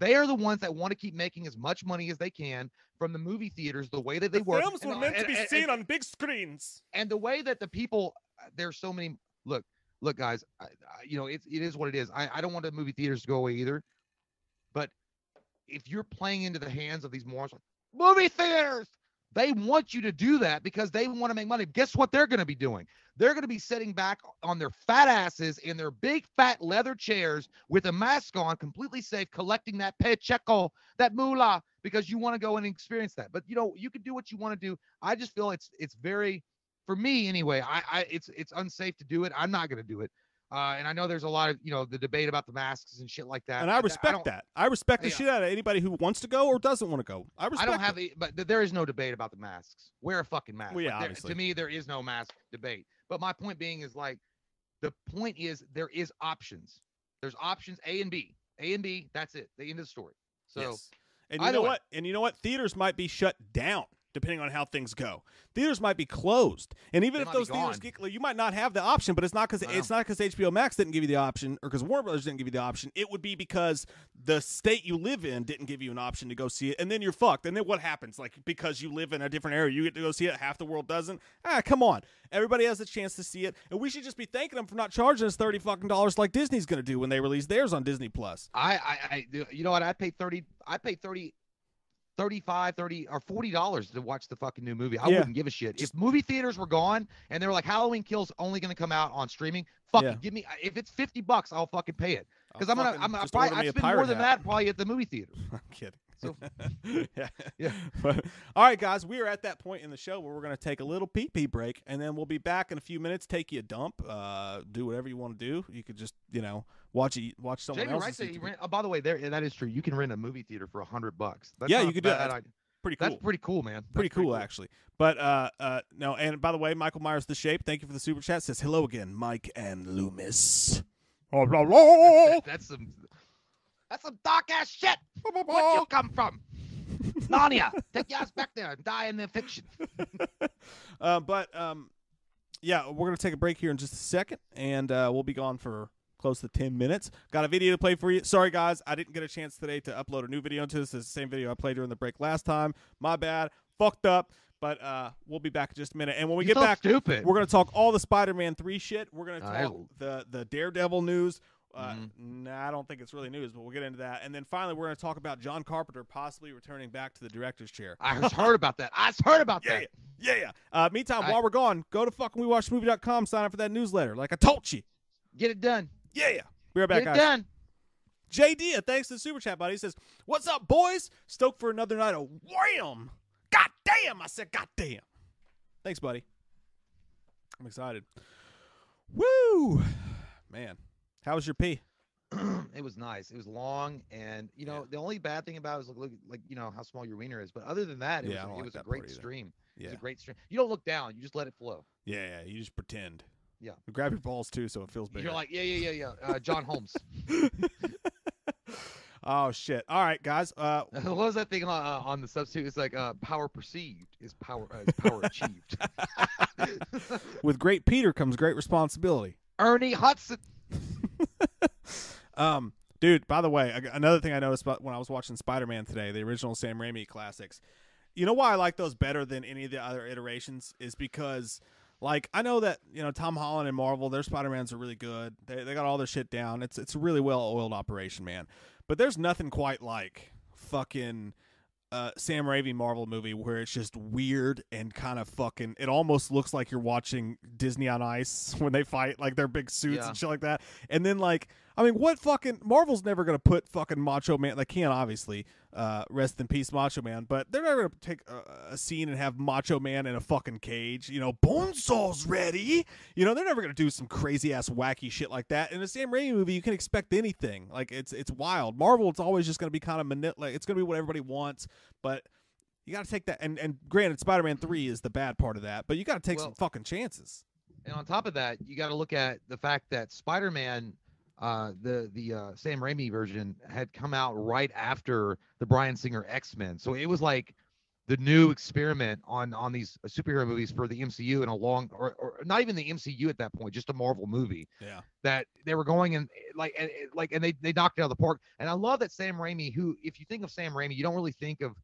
They are the ones that want to keep making as much money as they can from the movie theaters, the way that they the work. films and- were meant to be and- seen and- on big screens. and the way that the people uh, there's so many look look guys I, I, you know it's it is what it is I, I don't want the movie theaters to go away either but if you're playing into the hands of these morons like movie theaters they want you to do that because they want to make money. Guess what they're going to be doing? They're going to be sitting back on their fat asses in their big fat leather chairs with a mask on completely safe collecting that paycheck that moolah because you want to go and experience that. But you know you can do what you want to do. I just feel it's it's very for me anyway i i it's it's unsafe to do it. I'm not going to do it uh and i know there's a lot of you know the debate about the masks and shit like that And I respect don't- that. I respect the Yeah. shit out of anybody who wants to go or doesn't want to go. I respect. I don't have it. a, but there is no debate about the masks. Wear a fucking mask. Well, yeah, Like, there- obviously. To me, there is no mask debate. But my point being is like, the point is there is options. There's options A and B. A and B. That's it. The end of the story. So Yes. And you know way. what? And you know what? Theaters might be shut down depending on how things go. Theaters might be closed, and even They if those theaters get, you might not have the option. But it's not because it's not because HBO Max didn't give you the option, or because Warner Brothers didn't give you the option. It would be because the state you live in didn't give you an option to go see it, and then you're fucked. And then what happens? Like because you live in a different area, you get to go see it. Half the world doesn't. Ah, come on. Everybody has a chance to see it, and we should just be thanking them for not charging us thirty fucking dollars like Disney's going to do when they release theirs on Disney Plus. I, I, I, you know what? I pay 30, I pay 30, 35, 30 or 40 dollars to watch the fucking new movie. I Yeah. wouldn't give a shit. If movie theaters were gone and they were like Halloween Kills only going to come out on streaming, fuck Yeah. Give me, uh, if it's 50 bucks, I'll fucking pay it. Because I'm gonna, I'm gonna just probably, order me I spend more pirate than hat. that probably at the movie theater. I'm kidding. So- yeah. Yeah. But, all right, guys, we are at that point in the show where we're going to take a little pee pee break, and then we'll be back in a few minutes. Take you a dump, uh, do whatever you want to do. You could just, you know, watch it, watch someone Jamie else. Wright he rent, oh, by the way, there that is true. You can rent a movie theater for a hundred bucks. That's Yeah, you a could do that. bad That's idea. pretty cool. That's pretty cool, man. That's pretty cool, actually. But uh, uh, no, and by the way, Michael Myers the Shape, thank you for the super chat. Says hello again, Mike and Loomis. Oh, blah, blah. That's some, that's some dark ass shit. Where'd you come from? Narnia, take your ass back there and die in the fiction. uh, but um, yeah, we're gonna take a break here in just a second, and uh, we'll be gone for close to ten minutes. Got a video to play for you. Sorry, guys, I didn't get a chance today to upload a new video into this. It's the same video I played during the break last time. My bad. Fucked up. But uh, we'll be back in just a minute. And when we You're get so back, stupid. we're gonna talk all the Spider-Man three shit. We're gonna I- talk the the Daredevil news. Uh, Mhm. Nah, I don't think it's really news, but we'll get into that. And then finally, we're going to talk about John Carpenter possibly returning back to the director's chair. I just heard about that. I just heard about Yeah, that. yeah, yeah. Uh, meantime, I- while we're gone, go to fucking WeWatchMovie.com, sign up for that newsletter. Like I told you. Get it done. Yeah, yeah. Be right back, Get it guys. done. JD, thanks to the super chat, buddy. He says, "What's up, boys? Stoked for another night of wham! God damn!" I said, "God damn!" Thanks, buddy. I'm excited. Woo, man. How was your pee? it was nice. It was long, and you know the only bad thing about it was look, look like you know how small your wiener is. But other than that, it Yeah, was, it like was a great stream. It Yeah, was a great stream. You don't look down. You just let it flow. yeah, yeah. You just pretend. Yeah. Grab your balls too, so it feels bigger. You're like, yeah, yeah, yeah, yeah. Uh, John Holmes. oh shit! All right, guys. Uh, what was that thing on, uh, on the substitute? It's like uh, power perceived is power uh, is power achieved. with great Peter comes great responsibility. Ernie Hudson. Um, dude. By the way, another thing I noticed about when I was watching Spider-Man today, the original Sam Raimi classics, You know why I like those better than any of the other iterations is because like I know that you know Tom Holland and Marvel, their Spider Mans are really good. They they got all their shit down. It's it's a really well oiled operation, man. But there's nothing quite like fucking uh, Sam Raimi Marvel movie where it's just weird and kind of fucking. It almost looks like you're watching Disney on Ice when they fight, like their big suits Yeah. and shit like that. And then like, I mean, what fucking Marvel's never gonna put fucking Macho Man. They can't obviously. Uh, rest in peace, Macho Man. But they're never gonna take a, a scene and have Macho Man in a fucking cage. You know, Bonesaw's ready. You know, they're never gonna do some crazy ass wacky shit like that. In a Sam Raimi movie, you can expect anything. Like it's it's wild. Marvel, it's always just gonna be kind of mani- like it's gonna be what everybody wants, but. You got to take that, and and granted, Spider-Man Three is the bad part of that, but you got to take some fucking chances. And on top of that, you got to look at the fact that Spider-Man, uh, the the uh, Sam Raimi version, had come out right after the Bryan Singer X-Men, so it was like the new experiment on on these superhero movies for the MCU in a long, or, or not even the MCU at that point, just a Marvel movie Yeah, that they were going and like and, and- like and they they knocked it out of the park. And I love that Sam Raimi, who if you think of Sam Raimi, you don't really think of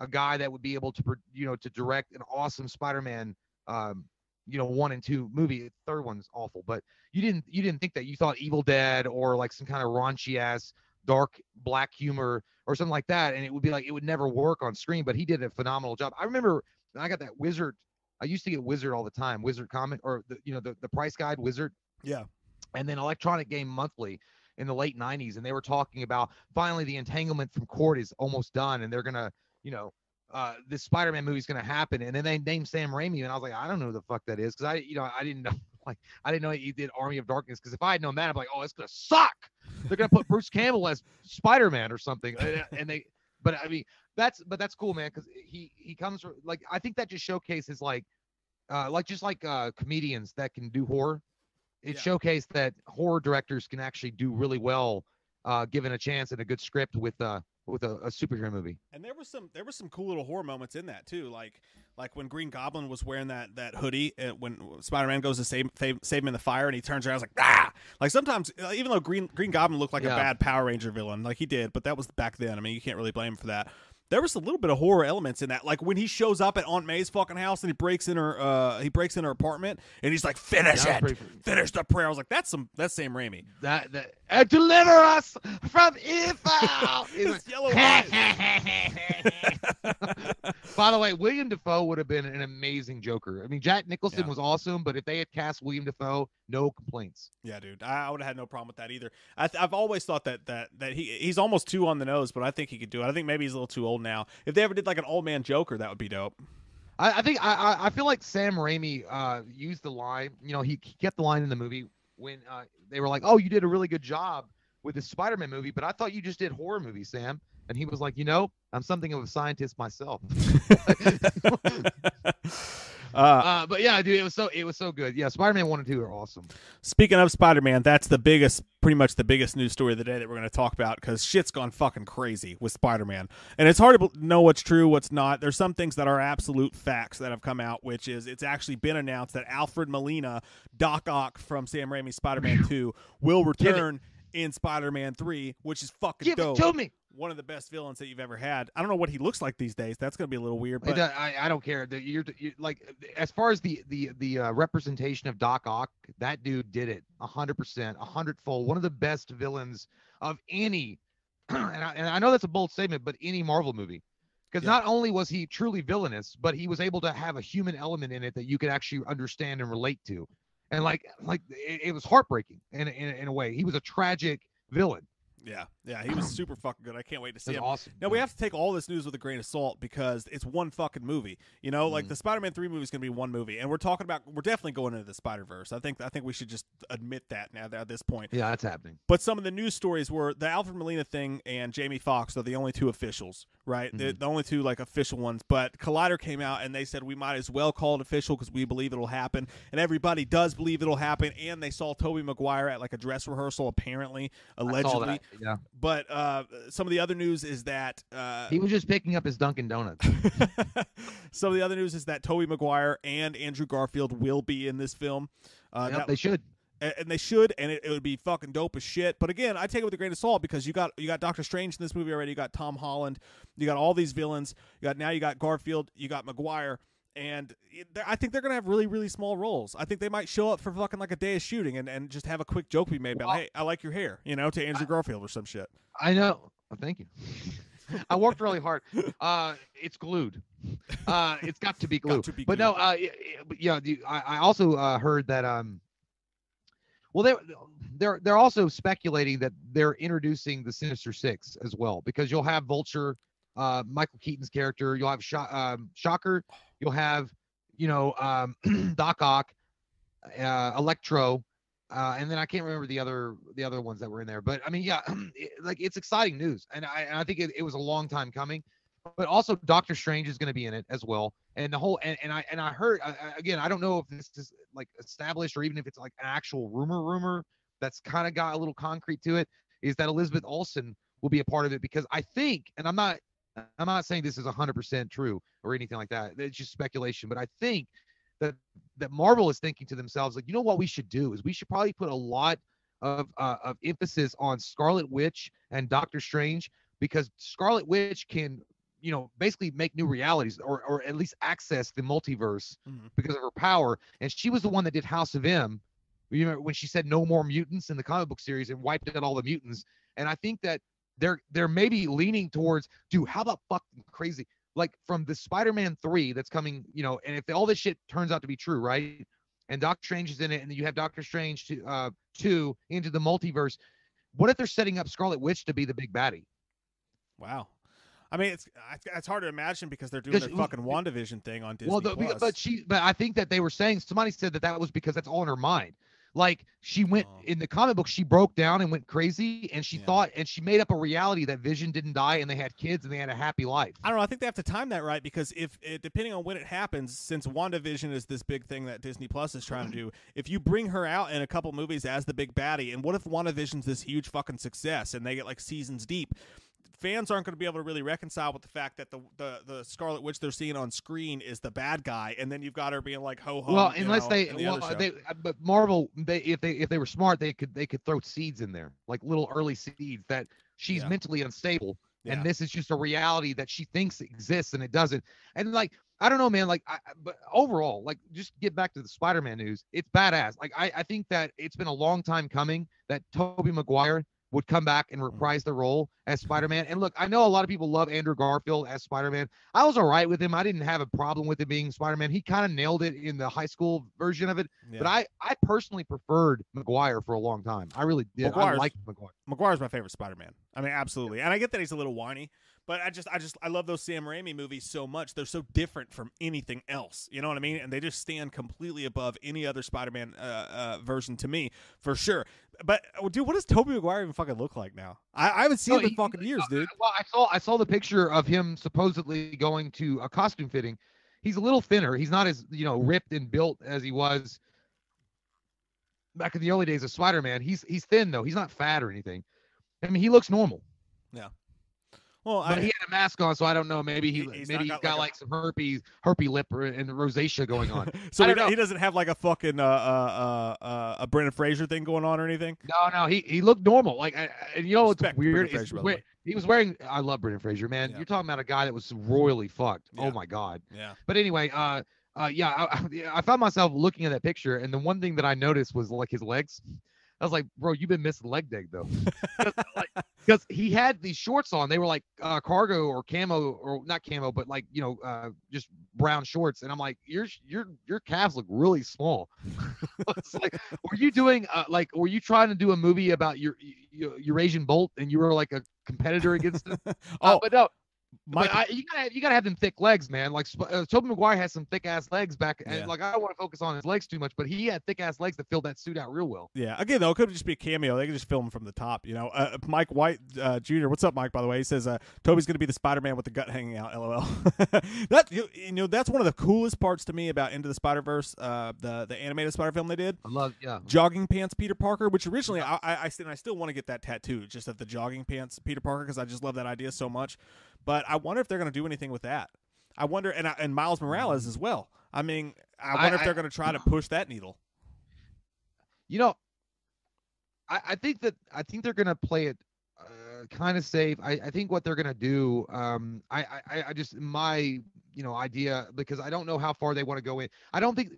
a guy that would be able to you know to direct an awesome Spider-Man um you know one and two movie. The third one's awful, but you didn't you didn't think that. You thought Evil Dead or like some kind of raunchy ass dark black humor or something like that, and it would be like it would never work on screen. But he did a phenomenal job. I remember I got that Wizard. I used to get Wizard all the time. Wizard comment or the you know the the price guide Wizard yeah, and then Electronic Game Monthly in the late 90s, and they were talking about finally the entanglement from court is almost done, and they're gonna, you know, uh, this Spider-Man movie is gonna happen, and then they named Sam Raimi, and I was like, I don't know who the fuck that is, because I, you know, I didn't know, like, I didn't know he did Army of Darkness, because if I had known that, I'm like, oh, it's gonna suck. They're gonna put Bruce Campbell as Spider-Man or something, and, and they, but I mean, that's, but that's cool, man, because he he comes from like, I think that just showcases like, uh, like just like uh comedians that can do horror it Yeah. showcased that horror directors can actually do really well uh, given a chance and a good script with uh with a, a superhero movie. and there was some there was some cool little horror moments in that too, like like when Green Goblin was wearing that that hoodie, uh, when Spider-Man goes to save save, save him in the fire, and he turns around, like ah, like sometimes uh, even though Green Green Goblin looked like a bad Power Ranger villain, like he did, but that was back then. I mean, you can't really blame him for that. There was a little bit of horror elements in that, like when he shows up at Aunt May's fucking house and he breaks in her, uh, he breaks in her apartment and he's like, "Finish it, pretty- finish the prayer." I was like, "That's some, that's Sam Raimi." That that deliver us from evil. His yellow By the way, William Dafoe would have been an amazing Joker. I mean, Jack Nicholson Yeah. was awesome, but if they had cast William Dafoe, no complaints. Yeah, dude, I, I would have had no problem with that either. I th- I've always thought that that that he he's almost too on the nose, but I think he could do it. I think maybe he's a little too old now. If they ever did like an old man Joker, that would be dope. I, I think I, I feel like Sam Raimi uh used the line. You know, he, he kept the line in the movie when uh, they were like, "Oh, you did a really good job with the Spider-Man movie, but I thought you just did horror movies, Sam." And he was like, "You know, I'm something of a scientist myself." uh, uh, but yeah, dude, it was so it was so good. Yeah, Spider-Man one and two are awesome. speaking of Spider Man, that's the biggest, pretty much the biggest news story of the day that we're going to talk about because shit's gone fucking crazy with Spider Man, and it's hard to know what's true, what's not. There's some things that are absolute facts that have come out, which is it's actually been announced that Alfred Molina, Doc Ock from Sam Raimi's Spider Man Two, will return in Spider Man Three, which is fucking Give dope. it to me. One of the best villains that you've ever had. I don't know what he looks like these days. That's gonna be a little weird, but I, I don't care. You're, you like as far as the the the uh, representation of Doc Ock, that dude did it a hundred percent, a hundredfold. One of the best villains of any, and I, and I know that's a bold statement, but any Marvel movie, because Yeah. not only was he truly villainous, but he was able to have a human element in it that you could actually understand and relate to, and like like it, it was heartbreaking in, in in a way. He was a tragic villain. Yeah, yeah, he was super fucking good. I can't wait to see It him. awesome. Now we have to take all this news with a grain of salt because it's one fucking movie. You know, like Mhm. the Spider-Man three movie is going to be one movie, and we're talking about we're definitely going into the Spider Verse. I think I think we should just admit that now at this point. Yeah, that's happening. But some of the news stories were the Alfred Molina thing and Jamie Foxx are the only two officials, right? The, Mhm. the only two like official ones. But Collider came out and they said we might as well call it official because we believe it'll happen, and everybody does believe it'll happen. And they saw Tobey Maguire at like a dress rehearsal, apparently, allegedly. Yeah, But uh, some of the other news is that uh, he was just picking up his Dunkin' Donuts. some of the other news is that Tobey Maguire and Andrew Garfield will be in this film. Uh, Yep, that- they should. And they should, and it, it would be fucking dope as shit. But again, I take it with a grain of salt because you got you got Doctor Strange in this movie already. You got Tom Holland. You got all these villains. You got now you got Garfield. You got Maguire. And I think they're gonna have really, really small roles. I think they might show up for fucking like a day of shooting and, and just have a quick joke be made about, Well- "Hey, I like your hair," you know, to Andrew Garfield or some shit. I know. Oh, thank you. I worked really hard. Uh, it's glued. Uh, it's got to be glued. to be but no, uh, y- y- but yeah, I, I also uh, heard that um, well, they're they're they're also speculating that they're introducing the Sinister Six as well because you'll have Vulture, uh, Michael Keaton's character, you'll have Sho- um, Shocker, you'll have you know um, Doc Ock, uh, Electro, uh, and then I can't remember the other the other ones that were in there. But I mean, yeah, it, like it's exciting news, and I and I think it, it was a long time coming. But also, Doctor Strange is going to be in it as well, and the whole and, and I and I heard I- again, I don't know if this is like established or even if it's like an actual rumor rumor that's kind of got a little concrete to it. Is that Elizabeth Olsen will be a part of it because I think, and I'm not I'm not saying this is 100% true or anything like that. It's just speculation, but I think that that Marvel is thinking to themselves like, you know what we should do is we should probably put a lot of uh, of emphasis on Scarlet Witch and Doctor Strange because Scarlet Witch can you know basically make new realities or or at least access the multiverse Mhm. because of her power and she was the one that did House of M you know when she said no more mutants in the comic book series and wiped out all the mutants and I think that they're they're maybe leaning towards dude how about fucking crazy like from the Spider-Man 3 that's coming you know and if all this shit turns out to be true right and Doctor Strange is in it and you have Doctor Strange to uh 2 into the multiverse what if they're setting up Scarlet Witch to be the big baddie Wow. I mean, it's it's hard to imagine because they're doing their fucking WandaVision thing on Disney well, the, but she, but I think that they were saying somebody said that that was because that's all in her mind. Like she went Oh. in the comic book, she broke down and went crazy, and she Yeah. thought, and she made up a reality that Vision didn't die, and they had kids, and they had a happy life. I don't know. I think they have to time that right because if it, depending on when it happens, since WandaVision is this big thing that Disney Plus is trying to do, if you bring her out in a couple movies as the big baddie, and what if WandaVision's this huge fucking success and they get like seasons deep? Fans aren't going to be able to really reconcile with the fact that the, the the Scarlet Witch they're seeing on screen is the bad guy, and then you've got her being like ho ho. well, unless know, they, the well, they, uh, but Marvel, they if they if they were smart, they could they could throw seeds in there, like little early seeds that she's Yeah. mentally unstable, Yeah. and this is just a reality that she thinks exists and it doesn't. And like I don't know, man. Like, I, but overall, like, just get back to the Spider-Man news. It's badass. Like, I, I think that it's been a long time coming that Tobey Maguire would come back and mm-hmm. reprise the role as mm-hmm. Spider-Man. And look, I know a lot of people love Andrew Garfield as Spider-Man. I was all right with him. I didn't have a problem with it being Spider-Man. He kind of nailed it in the high school version of it. Yeah. But I, I personally preferred Maguire for a long time. I really did. I Maguire's- liked Maguire. Maguire's my favorite Spider-Man. I mean, absolutely. And I get that he's a little whiny, but I just, I just, I love those Sam Raimi movies so much. They're so different from anything else. You know what I mean? And they just stand completely above any other Spider-Man uh, uh, version to me, for sure. But uh, dude, what does Tobey Maguire even fucking look like now? I, I haven't seen No, him in he- fucking years, dude. Well, I saw I saw the picture of him supposedly going to a costume fitting. He's a little thinner. He's not as you know ripped and built as he was back in the early days of Spider-Man. He's he's thin though. He's not fat or anything. I mean, he looks normal, Well, but I, he had a mask on, so I don't know. Maybe he, he's maybe not he's got got like like, some herpes herpes lip or, and rosacea going on. so he, he doesn't have like a fucking uh, uh, uh, uh, a Brendan Fraser thing going on or anything. No, no, he he looked normal. Like, I, and you know what's Respect weird? Fraser, by the he was wearing. I love Brendan Fraser, man. Yeah. You're talking about a guy that was royally fucked. Yeah. Oh my god. Yeah. But anyway, uh, uh, yeah, I, I- I found myself looking at that picture, and the one thing that I noticed was like his legs. I was like, bro, you've been missing leg day though, because he had these shorts on. They were like uh, cargo or camo or not camo, but like you know, uh, just brown shorts. And I'm like, your your your calves look really small. it's like, were you doing uh, like, were you trying to do a movie about your, your Usain Bolt, and you were like a competitor against him? Uh, Oh, but no, my, I, you gotta have, you gotta have them thick legs, man. Like Sp- uh, Tobey Maguire has some thick ass legs back, and Yeah. like I don't want to focus on his legs too much, but he had thick ass legs that filled that suit out real well. Yeah, again though, it could just be a cameo. They could just film from the top, you know. Uh, Mike White uh, Jr. What's up, Mike? By the way, he says uh, Tobey's going to be the Spider-Man with the gut hanging out. LOL. that you, you know that's one of the coolest parts to me about Into the Spider Verse, uh, the the animated Spider film they did. I love, yeah. Jogging pants Peter Parker, which originally I I, I, still, I still want to get that tattoo, just of the jogging pants Peter Parker, because I just love that idea so much. But I wonder if they're going to do anything with that. I wonder, and I, and Miles Morales as well. I mean, I I- wonder if they're going to try to push that needle. You know, I, I think that I think they're gonna play it uh, kind of safe. I, I think what they're gonna do. Um, I, I I just my you know idea because I don't know how far they want to go in. I don't think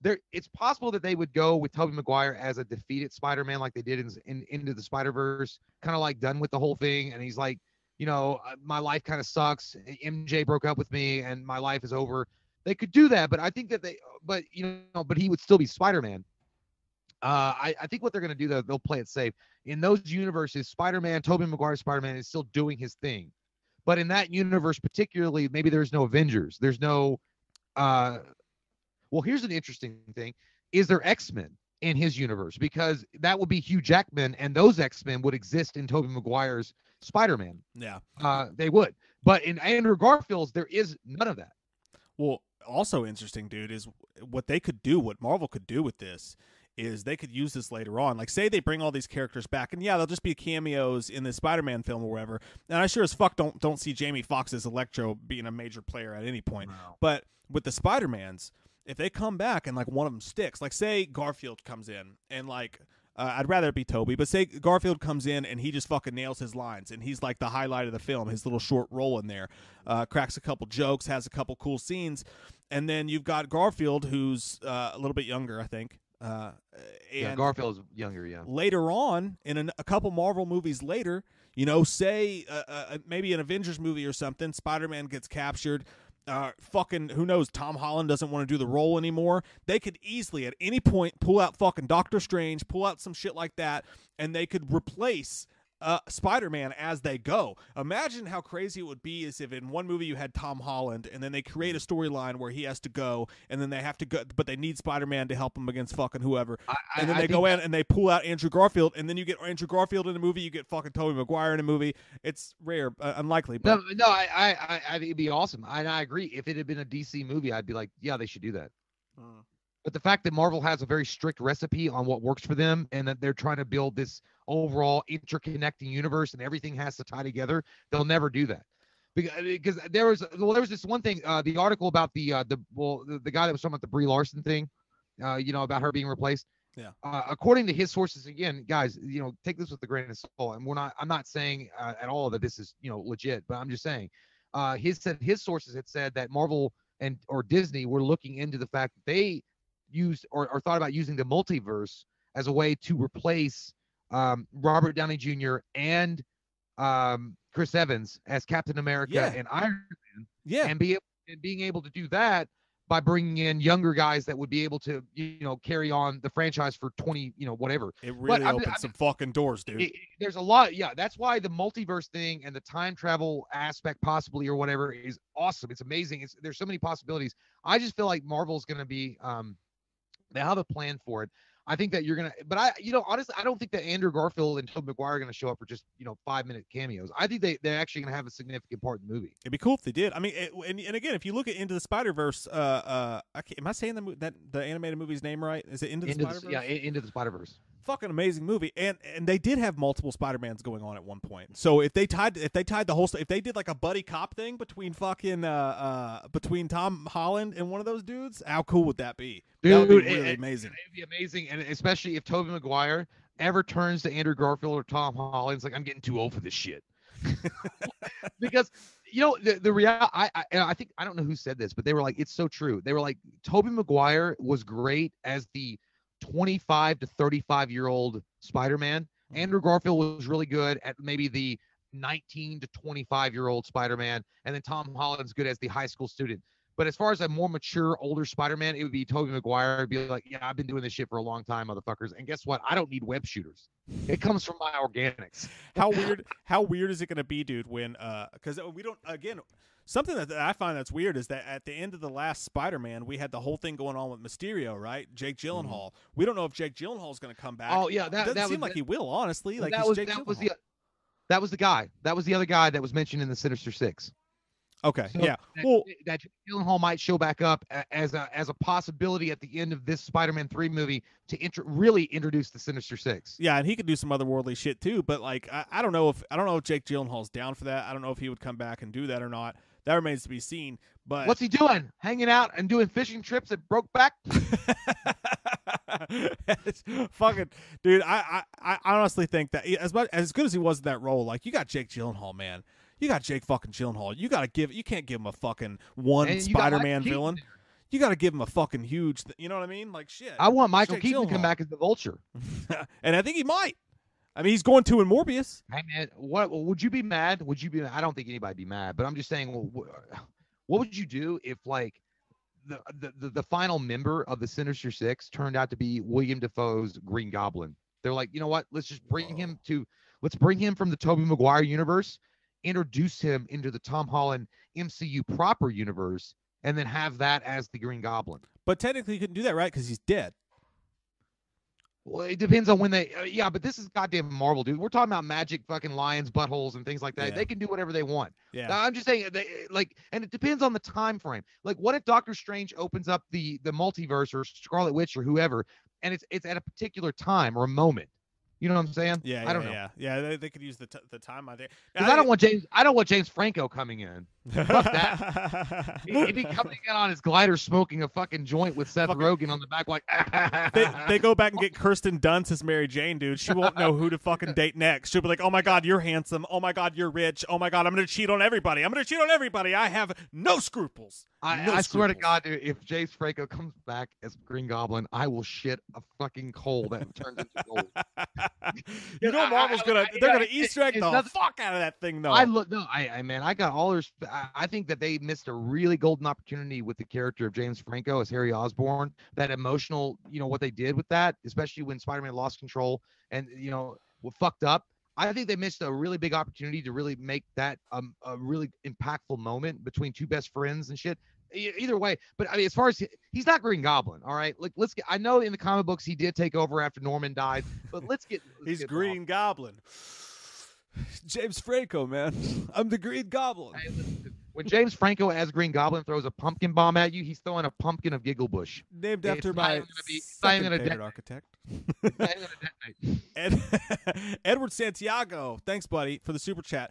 there. It's possible that they would go with Tobey Maguire as a defeated Spider-Man, like they did in, in Into the Spider-Verse, kind of like done with the whole thing, and he's like, you know, uh, my life kind of sucks. MJ broke up with me, and my life is over. They could do that, but I think that they, but you know, but he would still be Spider-Man. Uh, I, I think what they're going to do though, they'll play it safe. In those universes, Spider-Man, Tobey Maguire Spider-Man is still doing his thing, but in that universe, particularly, maybe there's no Avengers. There's no. Uh, well, here's an interesting thing: is there X-Men in his universe? Because that would be Hugh Jackman, and those X-Men would exist in Tobey Maguire's Spider-Man. Yeah. Uh, they would, but in Andrew Garfield's, there is none of that. Well, also interesting, dude, is what they could do, what Marvel could do with this is they could use this later on. Like, say they bring all these characters back, and yeah, they'll just be cameos in the Spider-Man film or whatever. And I sure as fuck don't don't see Jamie Foxx's Electro being a major player at any point. No. But with the Spider-Mans, if they come back and like one of them sticks, like say Garfield comes in and like. Uh, I'd rather it be Tobey, but say Garfield comes in and he just fucking nails his lines, and he's like the highlight of the film. His little short role in there, uh, cracks a couple jokes, has a couple cool scenes, and then you've got Garfield, who's uh, a little bit younger, I think. Uh, and yeah, Garfield's younger. Yeah. later on, in an, a couple Marvel movies later, you know, say uh, uh, maybe an Avengers movie or something, Spider Man gets captured. Uh, fucking who knows? Tom Holland doesn't want to do the role anymore. They could easily at any point pull out fucking Doctor Strange, pull out some shit like that, and they could replace uh, Spider-Man as they go. Imagine how crazy it would be is if in one movie you had Tom Holland and then they create a storyline where he has to go and then they have to go, but they need Spider-Man to help him against fucking whoever. I, and then I they think go in and they pull out Andrew Garfield and then you get Andrew Garfield in a movie, you get fucking Tobey Maguire in a movie. It's rare, uh, unlikely, but No, no, I, I, I, I, it'd be awesome. I, I agree. If it had been a DC movie, I'd be like, yeah, they should do that. Mm. But the fact that Marvel has a very strict recipe on what works for them, and that they're trying to build this overall interconnecting universe, and everything has to tie together, they'll never do that. Because, because there was well, there was this one thing, uh, the article about the uh, the well, the, the guy that was talking about the Brie Larson thing, uh, you know, about her being replaced. Yeah. Uh, according to his sources, again, guys, you know, take this with a grain of salt. And we're not, I'm not saying uh, at all that this is, you know, legit, but I'm just saying, uh, his said his sources had said that Marvel and or Disney were looking into the fact that they used or, or thought about using the multiverse as a way to replace um, Robert Downey Jr. and um, Chris Evans as Captain America Yeah. and Iron Man. yeah, and be and being able to do that by bringing in younger guys that would be able to you know carry on the franchise for 20 you know whatever it really I'm- opened I'm- some fucking doors, dude. it- it- there's a lot yeah that's why the multiverse thing and the time travel aspect possibly or whatever is awesome it's amazing it's there's so many possibilities i just feel like marvel's going to be um they have a plan for it i think that you're going to but i you know honestly i don't think that andrew garfield and tobey maguire are going to show up for just you know five minute cameos i think they, they're actually going to have a significant part in the movie It'd be cool if they did. I mean, it, and, and again, if you look at Into the Spider Verse, uh, uh, I am I saying the that the animated movie's name right? Is it Into the Spider Verse? yeah into the spider-verse fucking amazing movie and and they did have multiple spider-mans going on at one point so if they tied if they tied the whole st- if they did like a buddy cop thing between fucking uh uh between tom holland and one of those dudes how cool would that be that would Dude, be really it- amazing It'd be amazing, and especially if Tobey Maguire ever turns to Andrew Garfield or Tom Holland, it's like I'm getting too old for this shit. because you know the the real I, I I think I don't know who said this, but they were like it's so true. They were like Tobey Maguire was great as the 25 to 35 year old Spider-Man. Mhm. Andrew Garfield was really good at maybe the 19 to 25 year old Spider-Man, and then Tom Holland's good as the high school student. But as far as a more mature, older Spider-Man, it would be Tobey Maguire. It'd be like, yeah, I've been doing this shit for a long time, motherfuckers. And guess what? I don't need web shooters. It comes from my organics. how weird how weird is it going to be dude when uh because we don't again something that, i find that's weird is that at the end of the last spider-man we had the whole thing going on with mysterio right jake gyllenhaal we don't know if jake gyllenhaal is going to come back Mm-hmm. Oh yeah, it that doesn't that seem was like he will honestly like that he's was Jake that was the that was the guy. That was the other guy that was mentioned in the Sinister Six. okay So yeah that, well that Jake Gyllenhaal might show back up as a as a possibility at the end of this Spider-Man three movie to really introduce the Sinister Six. Yeah, and he could do some otherworldly shit too. But like, I, I don't know if I don't know if Jake Gyllenhaal's down for that. I don't know if he would come back and do that or not. That remains to be seen. But What's he doing? Hanging out and doing fishing trips at Brokeback? Fucking dude. I, I I honestly think that as much as good as he was in that role, like you got Jake Gyllenhaal, man. You got Jake fucking Gyllenhaal. You got to give. You can't give him a fucking one And you got Michael Spider-Man villain. You got to give him a fucking huge. Th- you know what I mean? Like shit. I want Michael Jake Keaton to come back as the Vulture. and I think he might. I mean, he's going to in Morbius. Hey man, what would you be mad? Would you be? I don't think anybody'd be mad, but I'm just saying, well, what would you do if like the, the the final member of the Sinister Six turned out to be William Dafoe's Green Goblin? They're like, you know what? Let's just bring him to, let's bring him from the Tobey Maguire universe, introduce him into the Tom Holland MCU proper universe, and then have that as the Green Goblin. But technically, you couldn't do that, right? Because he's dead. Well, it depends on when they. Uh, yeah, but this is goddamn Marvel, dude. We're talking about magic, fucking lions, buttholes, and things like that. Yeah. They can do whatever they want. Yeah. I'm just saying, they, like, and it depends on the time frame. Like, what if Doctor Strange opens up the the multiverse or Scarlet Witch or whoever, and it's it's at a particular time or a moment? You know what I'm saying? Yeah, I don't yeah, know. yeah, yeah. They, they could use the t- the time. I think. Because I don't want James. I don't want James Franco coming in. Fuck that. He- He'd be coming in on his glider, smoking a fucking joint with Seth Fucking- Rogen on the back, like. they, they go back and get Kirsten Dunst as Mary Jane, dude. She won't know who to fucking date next. She'll be like, "Oh my god, you're handsome. Oh my god, you're rich. Oh my god, I'm gonna cheat on everybody. I'm gonna cheat on everybody. I have no scruples." I, No I swear to. God, dude, if James Franco comes back as Green Goblin, I will shit a fucking coal that turns into gold. you know I- I- Marvel's going to, they're gonna it- Easter egg it's the nothing- fuck out of that thing though. I look no, I, I man, I got all their. sp- I, I think that they missed a really golden opportunity with the character of James Franco as Harry Osborn. That emotional, you know, what they did with that, especially when Spider-Man lost control and you know, were fucked up. I think they missed a really big opportunity to really make that um, a really impactful moment between two best friends and shit. E- Either way, but I mean, as far as he- he's not Green Goblin, all right. Like, let's get. I know in the comic books he did take over after Norman died, but let's get. let's He's get Green Goblin. James Franco, man. I'm the Green Goblin. Hey, listen, when James Franco as Green Goblin throws a pumpkin bomb at you, he's throwing a pumpkin of Giggle Bush. Named after my gonna be- it's not even second favorite de- architect. It's not gonna detonate. Ed, Edward Santiago, thanks, buddy, for the super chat.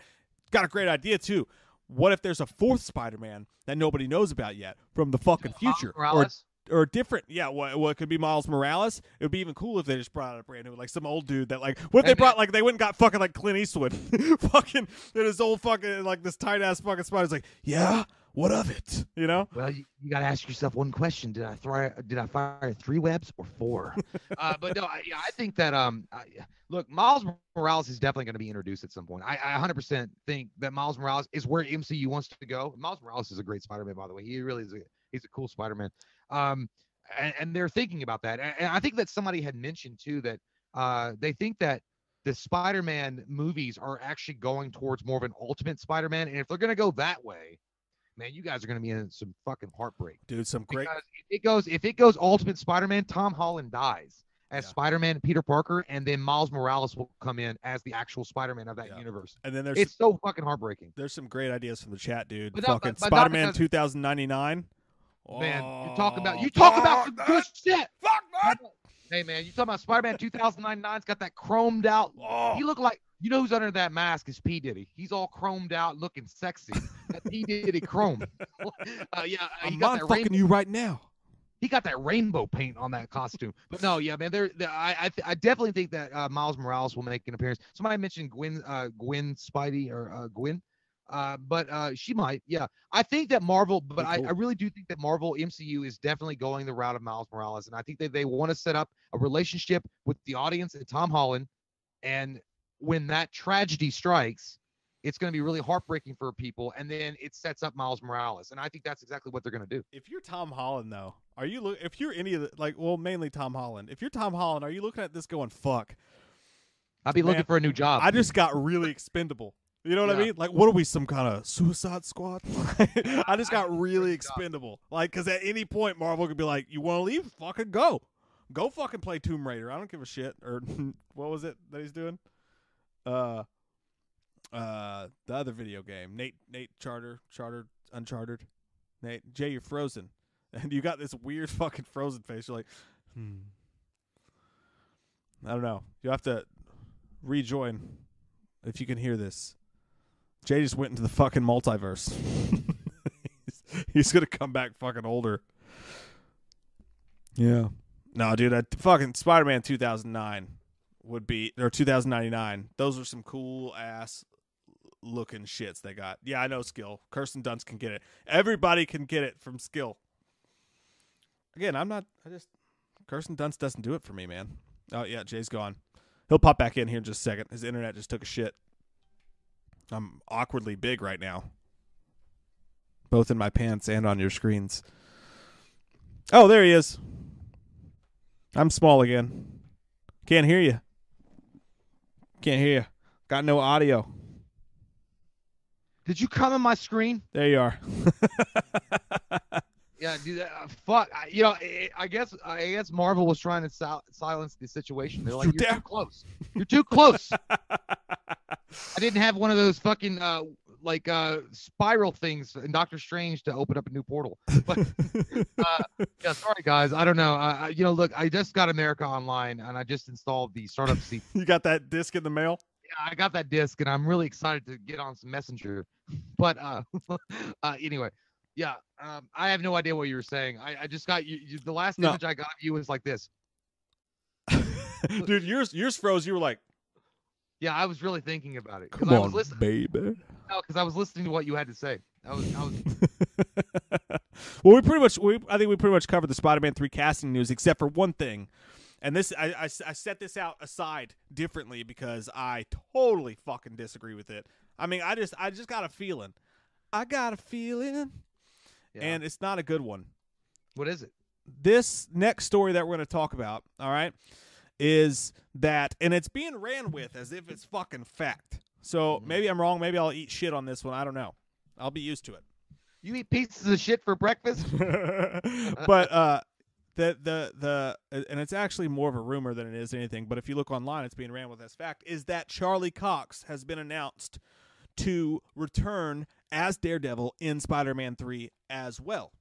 Got a great idea too. What if there's a fourth Spider-Man that nobody knows about yet from the fucking future, or? Or different? Yeah, what, what could be Miles Morales? It would be even cool if they just brought out a brand new, like some old dude that like. What if they brought like they went and got fucking like Clint Eastwood, fucking and his old fucking like this tight ass fucking Spider's like, yeah, what of it? You know? Well, you, you got to ask yourself one question: Did I throw? Did I fire three webs or four? uh, but no, I, I think that um, I, look, Miles Morales is definitely going to be introduced at some point. I, I 100% think that Miles Morales is where MCU wants to go. Miles Morales is a great Spider-Man, by the way. He really is. A, he's a cool Spider-Man. Um, and, and they're thinking about that. And, I think that somebody had mentioned too that uh, they think that the Spider-Man movies are actually going towards more of an Ultimate Spider-Man, and if they're going to go that way, man, you guys are going to be in some fucking heartbreak. Dude, some great. Because if it goes if it goes Ultimate Spider-Man, Tom Holland dies as Yeah. Spider-Man and Peter Parker, and then Miles Morales will come in as the actual Spider-Man of that Yeah. universe. And then there's It's so fucking heartbreaking. there's some great ideas from the chat, dude. But fucking but not Spider-Man because- 2099. Man, you talk about Oh, you talk about some that. good shit. Fuck that. Hey man, you talking about Spider-Man 2099's got that chromed out. Oh. He look like you know who's under that mask is P Diddy. He's all chromed out, looking sexy. that P Diddy chrome. uh, yeah, uh, he I'm got mind that fucking rainbow you right now. he got that rainbow paint on that costume. But no, yeah, man, there, there- I, I, th- I definitely think that uh, Miles Morales will make an appearance. Somebody mentioned Gwen, uh, Gwen Spidey or uh, Gwen, uh, but uh, she might. Yeah, I think that Marvel, but I. I really do think that Marvel MCU is definitely going the route of Miles Morales, and I think that they want to set up a relationship with the audience and Tom Holland, and when that tragedy strikes. It's going to be really heartbreaking for people, and then it sets up Miles Morales, and I think that's exactly what they're going to do. If you're Tom Holland, though, are you look? If you're any of the like, well, mainly Tom Holland. If you're Tom Holland, are you looking at this going, "Fuck"? I'd be looking Man, for a new job. I just got really expendable. You know what I mean? Like, what are we, some kind of Suicide Squad? I just got really expendable. Like, because at any point, Marvel could be like, "You want to leave? Fucking go, go, fucking play Tomb Raider. I don't give a shit." Or what was it that he's doing? Uh, uh, the other video game, Nate, Nate Charter, Charter, Uncharted. Nate, Jay, you're frozen, and you got this weird fucking frozen face. You're like, hmm. I don't know. You have to rejoin if you can hear this. Jay just went into the fucking multiverse. he's, he's gonna come back fucking older. Yeah. No, dude, that fucking Spider-Man 2009 would be or 2099. Those are some cool ass looking shits they got. Yeah, I know skill. Kirsten Dunst can get it. Everybody can get it from skill. Again, I'm not. I just Kirsten Dunst doesn't do it for me, man. Oh yeah, Jay's gone. He'll pop back in here in just a second. His internet just took a shit. I'm awkwardly big right now, both in my pants and on your screens. Oh, there he is. I'm small again. Can't hear you. Can't hear you. Got no audio. Did you come in my screen? There you are. Yeah, dude. Uh, fuck. I, you know, I, I guess I guess Marvel was trying to sil- silence the situation. They're like, you're, too close. You're too close. I didn't have one of those fucking uh like uh spiral things in Doctor Strange to open up a new portal. But uh, yeah, sorry guys. I don't know. I, you know, look, I just got America Online and I just installed the startup seat. you got that disc in the mail? Yeah, I got that disc and I'm really excited to get on some Messenger. But uh, uh anyway, yeah, um, I have no idea what you were saying. I, I just got you, you. The last No. image I got of you was like this. Dude, yours yours froze. You were like, Yeah, I was really thinking about it. "Come I was on, listening. baby." No, because I was listening to what you had to say. I was, I was. well, we pretty much we I think we pretty much covered the Spider-Man 3 casting news except for one thing. And this I, I, I set this out aside differently because I totally fucking disagree with it. I mean, I just I just got a feeling. I got a feeling Yeah. and it's not a good one. what is it? this next story that we're going to talk about, all right, is that, and it's being ran with as if it's fucking fact. So Mhm. maybe I'm wrong. Maybe I'll eat shit on this one. I don't know. I'll be used to it. You eat pieces of shit for breakfast? but uh, the the the and it's actually more of a rumor than it is anything. But if you look online, it's being ran with as fact. Is that Charlie Cox has been announced to return as Daredevil in Spider-Man Three as well.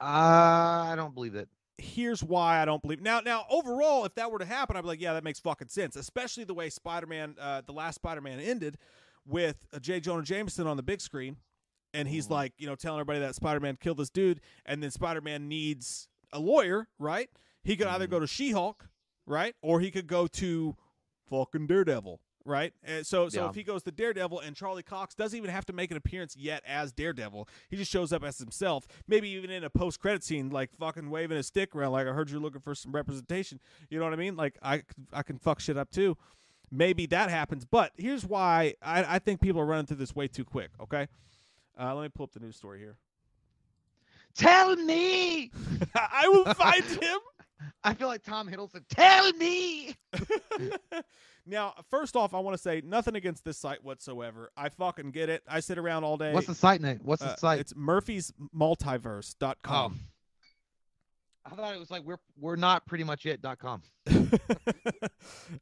Uh, I don't believe it. Here's why I don't believe. Now, now overall, if that were to happen, I'd be like, yeah, that makes fucking sense. Especially the way Spider-Man, uh, the last Spider-Man ended with uh, J. Jonah Jameson on the big screen, and he's Mhm. like, you know, telling everybody that Spider-Man killed this dude, and then Spider-Man needs a lawyer, right? He could either go to She-Hulk, right, or he could go to fucking Daredevil. Right, and so so Yeah. if he goes to Daredevil and Charlie Cox doesn't even have to make an appearance yet as Daredevil, he just shows up as himself. Maybe even in a post credit scene, like fucking waving a stick around, like I heard you're looking for some representation. You know what I mean? Like I I can fuck shit up too. Maybe that happens, but here's why I, I think people are running through this way too quick. Okay, uh, let me pull up the news story here. Tell me. I will find him. I feel like Tom Hiddleston. Tell me. now, first off, I want to say nothing against this site whatsoever. I fucking get it. I sit around all day. What's the site name? What's the Uh, site? It's murphy's murphysmultiverse.com. I thought it was like we're we're not pretty much it.com.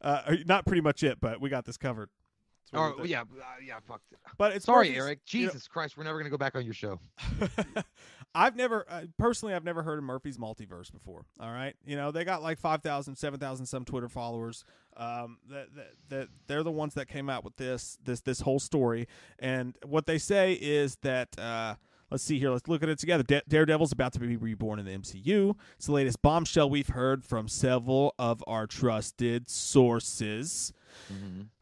uh, not pretty much it, but we got this covered. Or yeah, uh, yeah. Fuck. but it's Sorry, Eric. you know- Jesus Christ, we're never gonna go back on your show. I've never uh, personally I've never heard of Murphy's Multiverse before. All right, you know they got like 5,000, 7,000 some Twitter followers. Um, that, that that they're the ones that came out with this this this whole story. And what they say is that uh, let's see here, let's look at it together. Da- Daredevil's about to be reborn in the MCU. It's the latest bombshell we've heard from several of our trusted sources.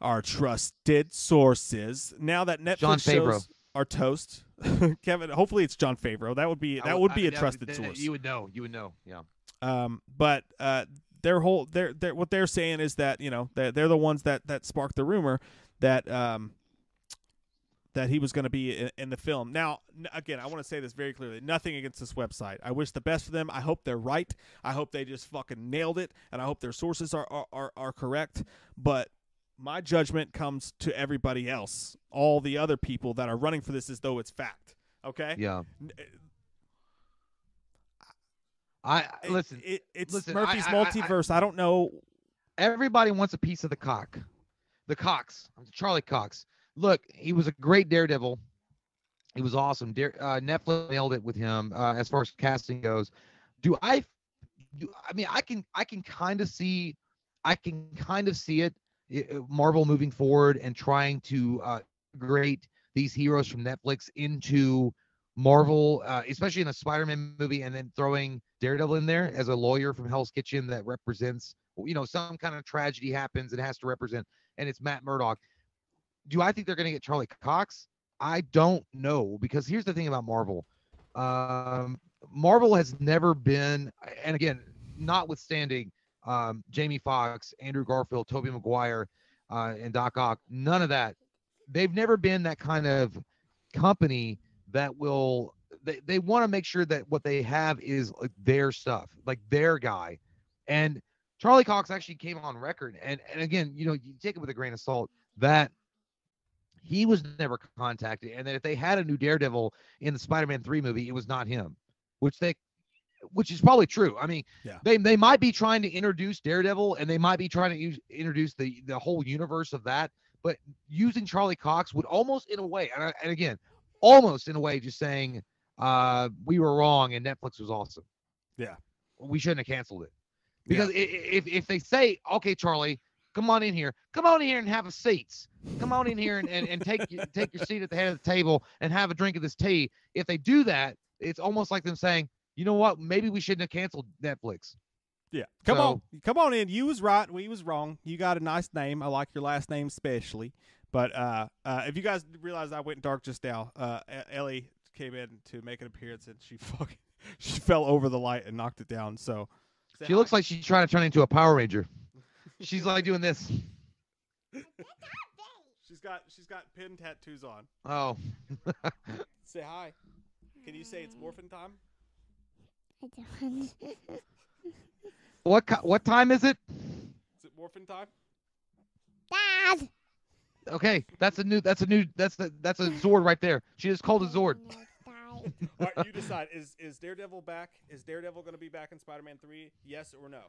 Our trusted sources. Now that Netflix Jon Favreau. shows our toast, Kevin. Hopefully, it's Jon Favreau. That would be that would- would be I- a trusted that- source. You would know. You would know. Yeah. Um, but uh, their whole their their what they're saying is that you know they're, they're the ones that that sparked the rumor that um that he was going to be in, in the film. Now, n- again, I want to say this very clearly: nothing against this website. I wish the best for them. I hope they're right. I hope they just fucking nailed it, and I hope their sources are are are, are correct. But my judgment comes to everybody else, all the other people that are running for this as though it's fact. Okay. Yeah. N- eh, I it- listen. It, it's listen, Murphy's I- I- I- multiverse. I don't know. everybody wants a piece of the cock. The Cox, Charlie Cox. Look, he was a great Daredevil. He was awesome. Dare, uh, Netflix nailed it with him uh, as far as casting goes. Do I? Do, I mean, I can I can kind of see, I can kind of see it. i- uh, Marvel moving forward and trying to uh, these heroes from Netflix into Marvel, uh, especially in a Spider-Man movie, and then throwing Daredevil in there as a lawyer from Hell's Kitchen that represents, you know, some kind of tragedy happens and has to represent, and it's Matt Murdock. Do I think they're going to get Charlie Cox? I don't know because here's the thing about Marvel. Um, Marvel has never been, and again, notwithstanding um, Jamie Foxx, Andrew Garfield, Tobey Maguire, uh, and Doc Ock, none of that. They've never been that kind of company that will. They, they want to make sure that what they have is like their stuff, like their guy. And Charlie Cox actually came on record, and and again, you know, you take it with a grain of salt that he was never contacted, and that if they had a new Daredevil in the Spider-Man three movie, it was not him, which they which is probably true. I mean, Yeah. they they might be trying to introduce Daredevil and they might be trying to use, introduce the the whole universe of that, but using Charlie Cox would almost in a way, and, I- and again, almost in a way, just saying uh we were wrong and Netflix was awesome. Yeah. we shouldn't have canceled it because i- if if they say, okay, Charlie. Come on in here. Come on in here and have a seat. Come on in here and, and, and take your- take your seat at the head of the table and have a drink of this tea. If they do that, it's almost like them saying, you know what? Maybe we shouldn't have canceled Netflix. Yeah. Come So- on. Come on in. You was right. We was wrong. You got a nice name. I like your last name especially. But uh, uh, if you guys realize I went dark just now, uh, Ellie came in to make an appearance and she fucking she fell over the light and knocked it down. So She looks like she's trying to turn into a Power Ranger. She's like doing this. she's got she's got pin tattoos on. Oh, Say hi. Can you say it's morphin time? I don't. what what time is it? Is it morphin time? Dad. Okay, that's a new that's a new that's the that's a Zord right there. She just called a oh, Zord. All right, you decide. Is is Daredevil back? Is Daredevil going to be back in Spider-Man 3? Yes or no?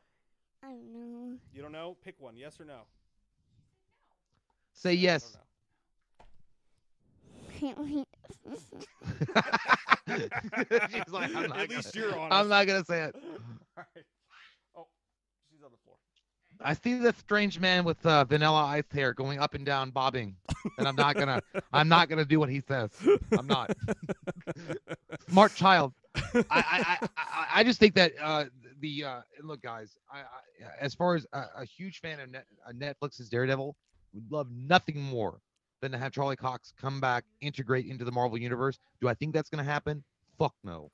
I don't know. You don't know? Pick one. Yes or no? Say I yes. She's like, I'm not At least gonna, you're honest. I'm not gonna say it. All right. Oh, she's on the floor. I see this strange man with uh, vanilla ice hair going up and down, bobbing, and I'm not gonna I'm not gonna do what he says. I'm not. Smart child. I, I, I, I, I just think that uh, the uh, and look, guys. I, I as far as a, a huge fan of Net, uh, Netflix's Daredevil, would love nothing more than to have Charlie Cox come back, integrate into the Marvel universe. Do I think that's going to happen? Fuck no.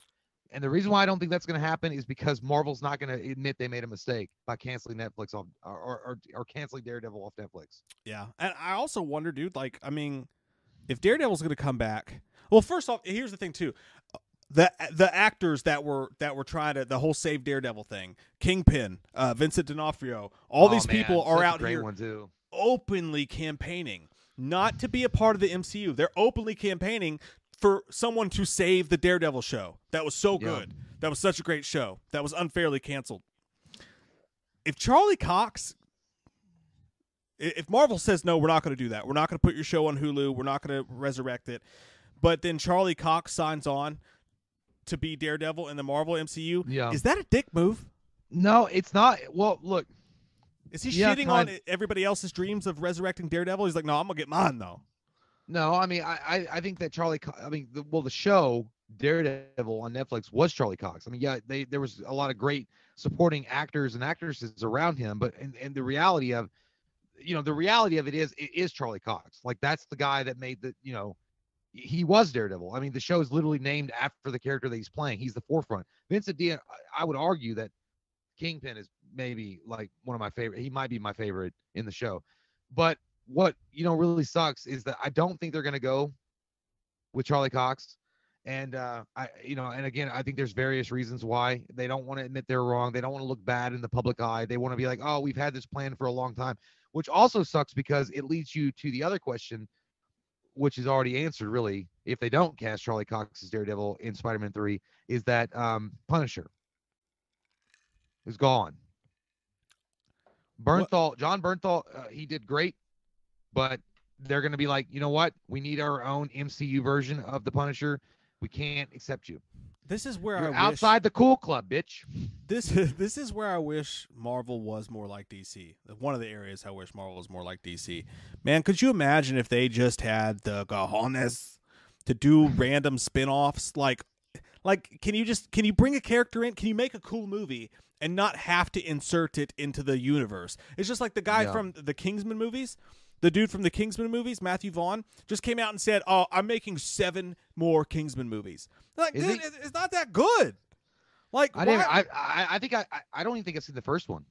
And the reason why I don't think that's going to happen is because Marvel's not going to admit they made a mistake by canceling Netflix off or, or, or canceling Daredevil off Netflix. Yeah, and I also wonder, dude. Like, I mean, if Daredevil's going to come back, well, first off, here's the thing too. The the actors that were that were trying to the whole save Daredevil thing, Kingpin, uh, Vincent D'Onofrio, all Oh, these man, people are out here openly campaigning not to be a part of the MCU. They're openly campaigning for someone to save the Daredevil show. That was so Yeah. good. That was such a great show. That was unfairly canceled. If Charlie Cox if Marvel says no, we're not going to do that. We're not going to put your show on Hulu. We're not going to resurrect it. But then Charlie Cox signs on to be Daredevil in the Marvel MCU. Yeah. Is that a dick move? No, it's not. Well, look, Is he Yeah, shitting on everybody else's dreams of resurrecting Daredevil? He's like, no, I'm gonna get mine though. No, I mean, I, I, I think that Charlie, I mean, the, well, the show Daredevil on Netflix was Charlie Cox. I mean, yeah, they there was a lot of great supporting actors and actresses around him, but and, and the reality of, you know, the reality of it is it is Charlie Cox. Like that's the guy that made the, you know, he was Daredevil. I mean, the show is literally named after the character that he's playing. He's the forefront. Vincent D. I I would argue that Kingpin is maybe like one of my favorite. He might be my favorite in the show, but what you know really sucks is that I don't think they're gonna go with Charlie Cox. And uh I you know, and again, I think there's various reasons why they don't want to admit they're wrong. They don't want to look bad in the public eye. They want to be like, oh, we've had this plan for a long time, which also sucks because it leads you to the other question, which is already answered really. If they don't cast Charlie Cox as Daredevil in Spider-Man 3, is that um Punisher is gone. Bernthal, Jon Bernthal, uh, he did great, but they're going to be like, you know what? We need our own MCU version of the Punisher. We can't accept you. This is where You're I outside the cool club, bitch. wish this this is where I wish Marvel was more like DC. One of the areas I wish Marvel was more like DC. Man, could you imagine if they just had the cojones to do random spin-offs like like can you just can you bring a character in? Can you make a cool movie and not have to insert it into the universe? It's just like the guy Yeah. from the Kingsman movies. The dude from the Kingsman movies, Matthew Vaughn, just came out and said, "Oh, I'm making seven more Kingsman movies." Like, Is dude, he? it's not that good. Like, I didn't. I, I I think I I- I don't even think I've seen the first one.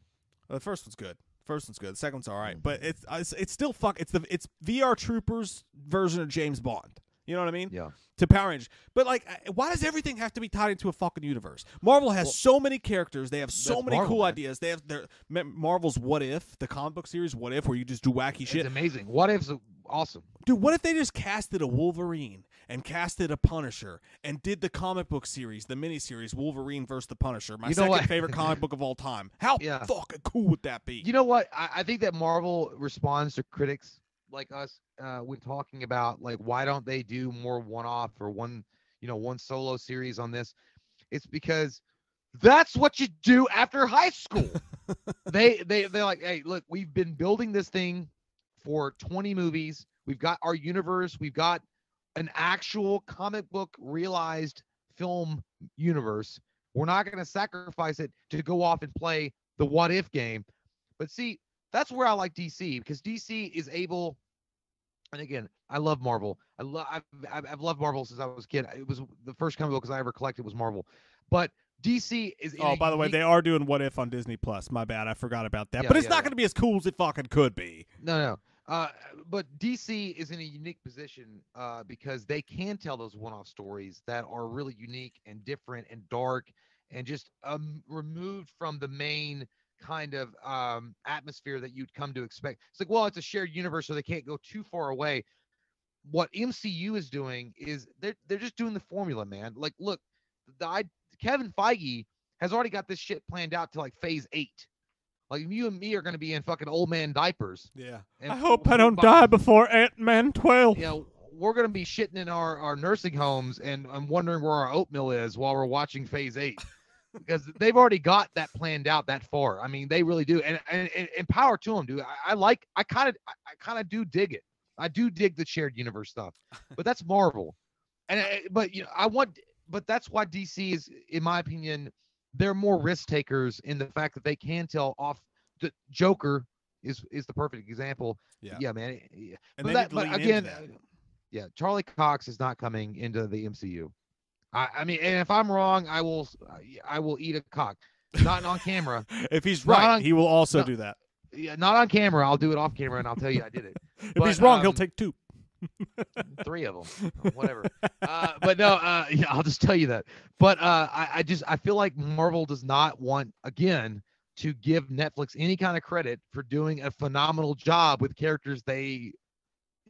Uh, the first one's good. First one's good. The second one's all right, Mm-hmm. but it's uh, it's, it's still fuck. It's the it's VR Troopers version of James Bond. You know what I mean? Yeah. To Power Rangers, but like, why does everything have to be tied into a fucking universe? Marvel has Well, so many characters. They have so many Marvel, cool man. ideas. They have their Marvel's What If, the comic book series What If, where you just do wacky shit. It's amazing. What if's awesome. Dude, what if they just casted a Wolverine and casted a Punisher and did the comic book series, the miniseries Wolverine versus the Punisher, my You know second what? favorite comic book of all time? How Yeah. fucking cool would that be? You know what? I, I think that Marvel responds to critics like us uh, when talking about like why don't they do more one-off or one, you know, one solo series on this? It's because that's what you do after high school. they they they're like, hey, look, we've been building this thing for 20 movies. We've got our universe. We've got an actual comic book realized film universe. We're not going to sacrifice it to go off and play the what if game. But see, that's where I like DC because DC is able. And again, I love Marvel. I love I've, I've loved Marvel since I was a kid. It was the first comic books I ever collected was Marvel. But DC is. Oh, by the way, they are doing What If on Disney Plus. My bad, I forgot about that. Yeah, but it's yeah, not yeah. going to be as cool as it fucking could be. No, no. Uh, but DC is in a unique position uh, because they can tell those one-off stories that are really unique and different and dark and just um, removed from the main kind of um, atmosphere that you'd come to expect. It's like, well, it's a shared universe, so they can't go too far away. What MCU is doing is they're they're just doing the formula, man. Like, look, the I, Kevin Feige has already got this shit planned out to like phase eight. Like you and me are going to be in fucking old man diapers. Yeah. And I hope I don't bu- die before Ant Man 12. You know, we're gonna be shitting in our, our nursing homes and I'm wondering where our oatmeal is while we're watching phase eight. Because they've already got that planned out that far. I mean, they really do. And and, and, power to them, dude. I, I like I kind of I, I kind of do dig it. I do dig the shared universe stuff. But that's Marvel. And I, but you know, I want but that's why DC is in my opinion they're more risk takers in the fact that they can tell off the Joker is is the perfect example. Yeah. Yeah, man. Yeah. And but that, but again, uh, yeah, Charlie Cox is not coming into the MCU. I, I mean, and if I'm wrong, I will, I will eat a cock. Not on camera. If he's Not right, on- he will also no- do that. Yeah, not on camera. I'll do it off camera, and I'll tell you I did it. If But, he's wrong, he'll um, take two. Three of them, whatever. Uh, but no, uh, yeah, I'll just tell you that. But uh, I, I just, I feel like Marvel does not want again to give Netflix any kind of credit for doing a phenomenal job with characters they,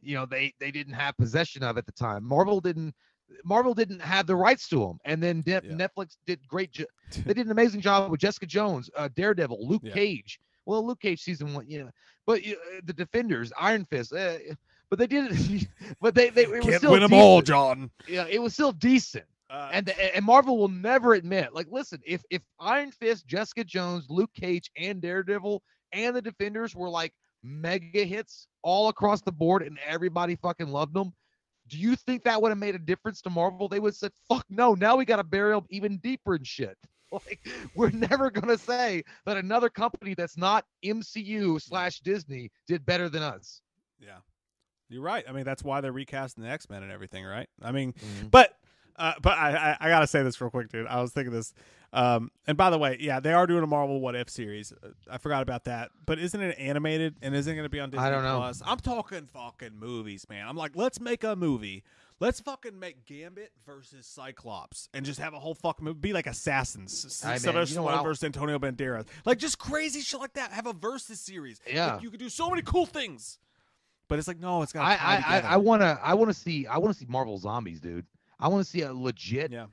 you know, they they didn't have possession of at the time. Marvel didn't. Marvel didn't have the rights to them, and then De- Yeah. Netflix did great. Jo- they did an amazing job with Jessica Jones, uh, Daredevil, Luke Yeah. Cage. Well, Luke Cage season one, you know, but uh, the Defenders, Iron Fist. Uh, but they did it. but they they it was Can't still win them all. John. Yeah, it was still decent. Uh, And and Marvel will never admit, like, listen, if if Iron Fist, Jessica Jones, Luke Cage, and Daredevil and the Defenders were like mega hits all across the board and everybody fucking loved them, do you think that would have made a difference to Marvel? They would have said, fuck no, now we got to bury them even deeper in shit. Like, we're never gonna say that another company that's not MCU slash Disney did better than us. yeah, you're right. I mean, that's why they're recasting the X Men and everything, right? I mean, Mm-hmm. But uh, but I, I I gotta say this real quick, dude. I was thinking this. Um, and by the way, yeah, they are doing a Marvel What If series. I forgot about that. But isn't it animated and isn't it going to be on Disney I don't know. Plus? I'm talking fucking movies, man. I'm like, let's make a movie. Let's fucking make Gambit versus Cyclops and just have a whole fucking movie. Be like Assassins. S- Hey, man, Sylvester you know Stallone versus Antonio Banderas. Like just crazy shit like that. Have a versus series. Like, Yeah. you could do so many cool things. But it's like, no, it's got I I, I. I wanna I wanna see I wanna see Marvel Zombies, dude. I wanna see a legit yeah.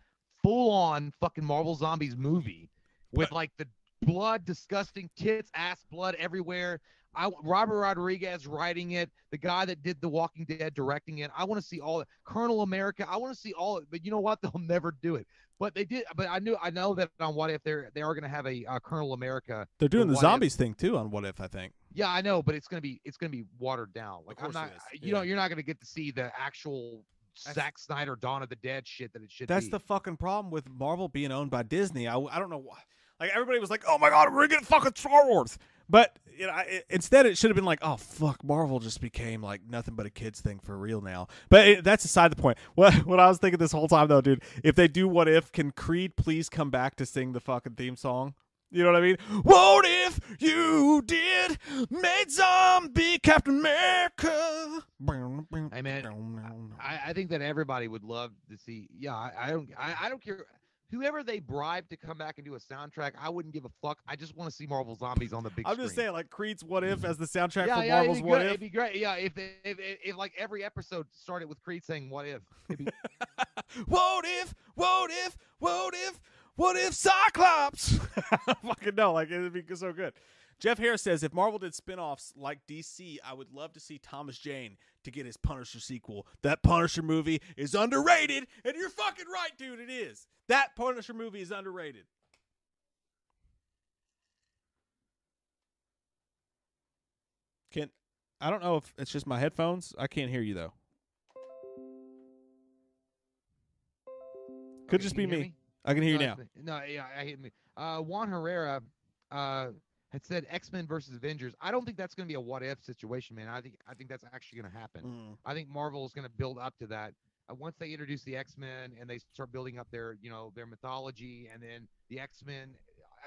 Full on fucking Marvel Zombies movie with like the blood, disgusting tits, ass, blood everywhere. I Robert Rodriguez writing it, the guy that did The Walking Dead directing it. I want to see all it. Colonel America. I want to see all it. But you know what? They'll never do it. But they did. But I knew I know that on What If they're they are going to have a uh, Colonel America. They're doing the What If- zombies thing too on What If, I think. Yeah, I know, but it's gonna be it's gonna be watered down. Like I'm not, you know, you're not gonna get to see the actual Zack Snyder Dawn of the Dead shit that it should That's be. the fucking problem with Marvel being owned by Disney. I, I don't know why. Like everybody was like, "Oh my god, we're getting fucking Star Wars," but you know, I, instead it should have been like, "Oh fuck, Marvel just became like nothing but a kids thing for real now." But it, that's aside the point. What what I was thinking this whole time though, dude, if they do what if, can Creed please come back to sing the fucking theme song? You know what I mean? What if you did made zombie Captain America? Hey, man, I, I think that everybody would love to see. Yeah, I, I don't. I, I don't care. Whoever they bribe to come back and do a soundtrack, I wouldn't give a fuck. I just want to see Marvel Zombies on the big I'm screen. just saying, like Creed's "What If" as the soundtrack yeah, for yeah, Marvel's "What. If." it'd be great. Yeah, if, they, if, if if like every episode started with Creed saying "What if," be, what if? What if? What if? What if Cyclops? Fucking no, like it'd be so good. Jeff Harris says if Marvel did spin-offs like DC, I would love to see Thomas Jane to get his Punisher sequel. That Punisher movie is underrated, and you're fucking right, dude. It is. That Punisher movie is underrated. Can I don't know if it's just my headphones. I can't hear you though. Could Okay, just be you me. I can hear you now. No, yeah, I hear me. Uh, Juan Herrera uh, had said X Men versus Avengers. I don't think that's going to be a what if situation, man. I think I think that's actually going to happen. Mm. I think Marvel is going to build up to that. Uh, once they introduce the X Men and they start building up their, you know, their mythology, and then the X Men,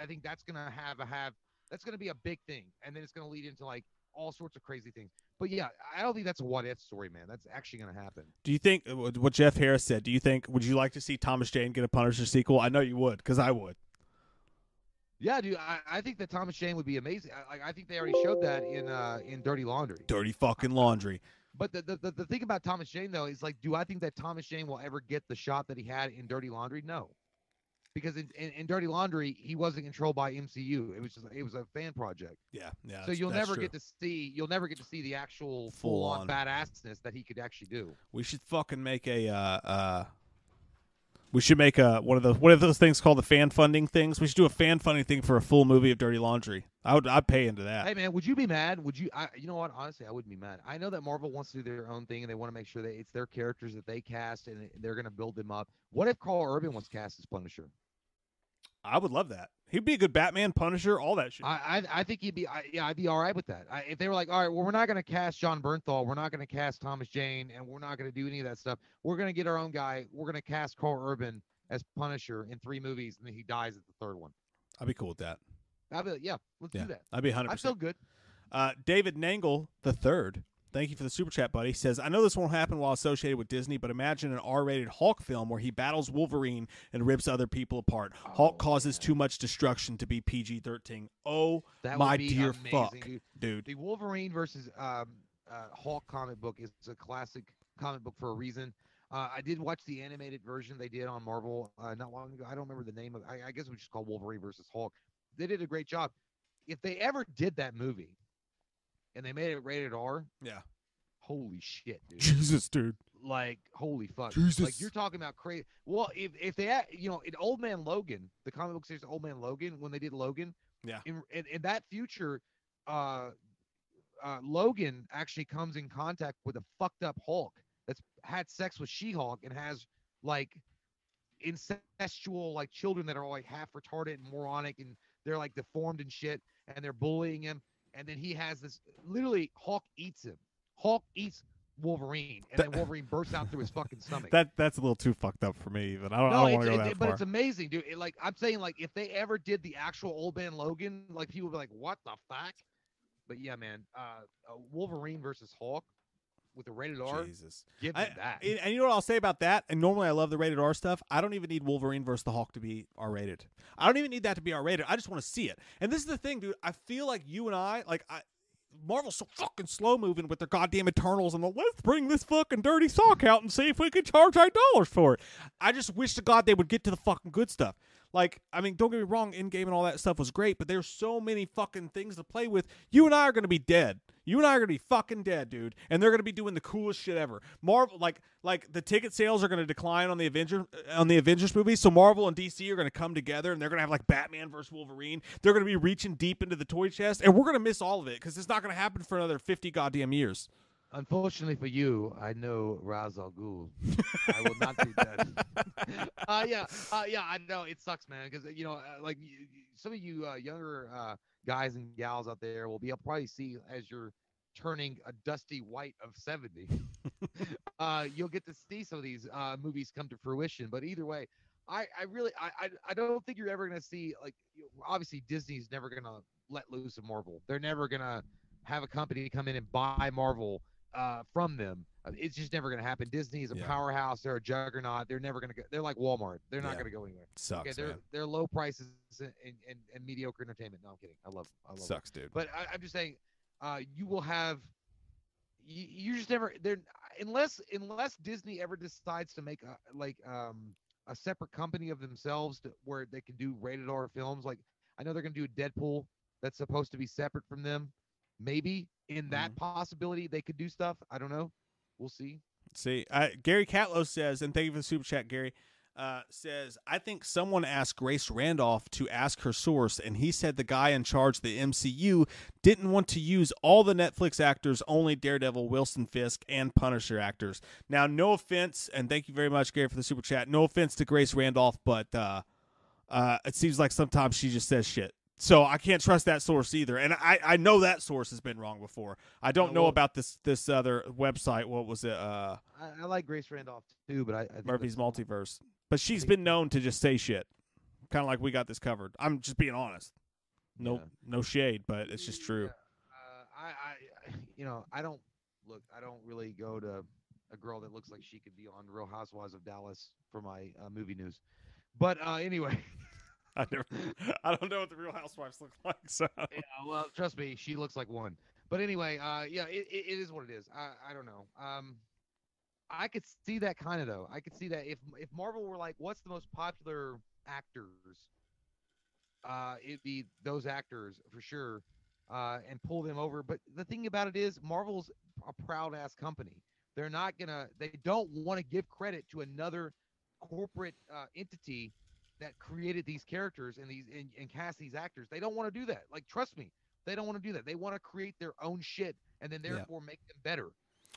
I think that's going to have a have that's going to be a big thing, and then it's going to lead into like all sorts of crazy things. But yeah, I don't think that's a what if story, man. That's actually going to happen. Do you think uh, what Jeff Harris said? Do you think would you like to see Thomas Jane get a Punisher sequel? I know you would, because I would. Yeah, dude, I, I think that Thomas Jane would be amazing. I, like, I think they already showed that in uh in Dirty Laundry. Dirty fucking laundry. But the the the thing about Thomas Jane though is like, do I think that Thomas Jane will ever get the shot that he had in Dirty Laundry? No, because in, in, in Dirty Laundry he wasn't controlled by MCU. It was just it was a fan project. Yeah, yeah. so you'll never get to see you'll never get to see the actual full on badassness that he could actually do. We should fucking make a. Uh, uh, we should make a one of the one of those things called the fan funding things. We should do a fan funding thing for a full movie of Dirty Laundry. I would. I'd pay into that. Hey man, would you be mad? Would you? I, you know what? Honestly, I wouldn't be mad. I know that Marvel wants to do their own thing and they want to make sure that it's their characters that they cast and they're going to build them up. What if Karl Urban was cast as Punisher? I would love that. He'd be a good Batman, Punisher, all that shit. I, I I think he'd be I, yeah I'd be all right with that. I, if they were like, all right, well we're not going to cast Jon Bernthal, we're not going to cast Thomas Jane, and we're not going to do any of that stuff. We're going to get our own guy. We're going to cast Karl Urban as Punisher in three movies, and then he dies at the third one. I'd be cool with that. I'd be like, yeah, let's Yeah, do that. I'd be hundred I feel percent. good. Uh, David Nangle the third. Thank you for the super chat, buddy. Says I know this won't happen while associated with Disney, but imagine an R-rated Hulk film where he battles Wolverine and rips other people apart. Hulk Oh, causes too much destruction to be PG-13. Oh That my dear amazing, fuck, dude. dude. The Wolverine versus um, uh, Hulk comic book is a classic comic book for a reason. Uh, I did watch the animated version they did on Marvel uh, not long ago. I don't remember the name of. I, I guess it was just called Wolverine versus Hulk. They did a great job. If they ever did that movie, and they made it rated R, Yeah. holy shit, dude! Jesus, dude. like holy fuck! Jesus. Like you're talking about crazy. Well, if if they, had- you know, in Old Man Logan, the comic book series Old Man Logan, when they did Logan, Yeah. in in, in that future, uh, uh, Logan actually comes in contact with a fucked up Hulk that's had sex with She-Hulk and has like incestual like children that are like half retarded and moronic and they're like deformed and shit and they're bullying him and then he has this literally Hulk eats him. Hulk eats Wolverine and That- then Wolverine bursts out through his fucking stomach. That that's a little too fucked up for me. Even I don't. I no, don't want to go it- that but far. it's amazing, dude. It, like I'm saying, like if they ever did the actual Old Man Logan, like people would be like, "What the fuck?" But yeah, man, uh, uh, Wolverine versus Hulk with a rated R, Jesus. give me I, that. and, and you know what I'll say about that? And normally I love the rated R stuff. I don't even need Wolverine versus the Hulk to be R rated. I don't even need that to be R rated. I just want to see it. And this is the thing, dude. I feel like you and I, like I. Marvel's so fucking slow moving with their goddamn Eternals and the let's bring this fucking dirty sock out and see if we can charge eight dollars for it. I just wish to God they would get to the fucking good stuff. Like, I mean, don't get me wrong, Endgame and all that stuff was great, but there's so many fucking things to play with. You and I are gonna be dead. You and I are gonna be fucking dead, dude. And they're gonna be doing the coolest shit ever. Marvel, like, like the ticket sales are gonna decline on the Avenger uh, on the Avengers movie. So Marvel and DC are gonna come together, and they're gonna have like Batman versus Wolverine. They're gonna be reaching deep into the toy chest, and we're gonna miss all of it because it's not gonna happen for another fifty goddamn years. Unfortunately for you, I know Ra's al Ghul. I will not do that. uh, yeah, uh, yeah, I know it sucks, man. Because you know, uh, like you, some of you uh, younger uh, guys and gals out there will be able to probably see as you're turning a dusty white of 70. uh, you'll get to see some of these uh, movies come to fruition. But either way, I, I really, I, I, I don't think you're ever gonna see like, obviously Disney's never gonna let loose of Marvel. They're never gonna have a company come in and buy Marvel uh, from them. It's just never going to happen. Disney is a Yeah. powerhouse. They're a juggernaut. They're never going to go. They're like Walmart. They're not Yeah. going to go anywhere. Sucks, Okay, they're man. they're low prices and, and, and mediocre entertainment. No, I'm kidding. I love I love. it. Sucks, dude. But I, I'm just saying, uh, you will have. You, you just never there unless unless Disney ever decides to make a, like um a separate company of themselves to, where they can do rated R films. Like I know they're going to do a Deadpool that's supposed to be separate from them. Maybe in that possibility they could do stuff. I don't know. We'll see. See, uh, Gary Catlow says, and thank you for the super chat, Gary. Uh, says, I think someone asked Grace Randolph to ask her source, and he said the guy in charge of the MCU didn't want to use all the Netflix actors, only Daredevil, Wilson Fisk, and Punisher actors. Now, no offense, and thank you very much, Gary, for the super chat. No offense to Grace Randolph, but uh, uh, it seems like sometimes she just says shit. So I can't trust that source either, and I, I know that source has been wrong before. I don't know about this this other website. What was it? Uh, I, I like Grace Randolph too, but I, I think Murphy's Multiverse. But she's been known to just say shit, kind of like we got this covered. I'm just being honest. No, Yeah. no shade, but it's just true. Yeah. Uh, I, I, you know, I don't look. I don't really go to a girl that looks like she could be on Real Housewives of Dallas for my uh, movie news. But uh, anyway, I never, I don't know what the Real Housewives look like. So yeah, well, trust me, she looks like one. But anyway, uh, yeah, it, it, is what it is. I, I don't know. Um, I could see that kind of though. I could see that if if Marvel were like, what's the most popular actors? Uh, it'd be those actors for sure, uh, and pull them over. But the thing about it is, Marvel's a proud ass company. They're not gonna. They don't want to give credit to another corporate uh, entity that created these characters and these and, and cast these actors. They don't want to do that. Like, trust me, they don't want to do that. They want to create their own shit and then Yeah. therefore make them better.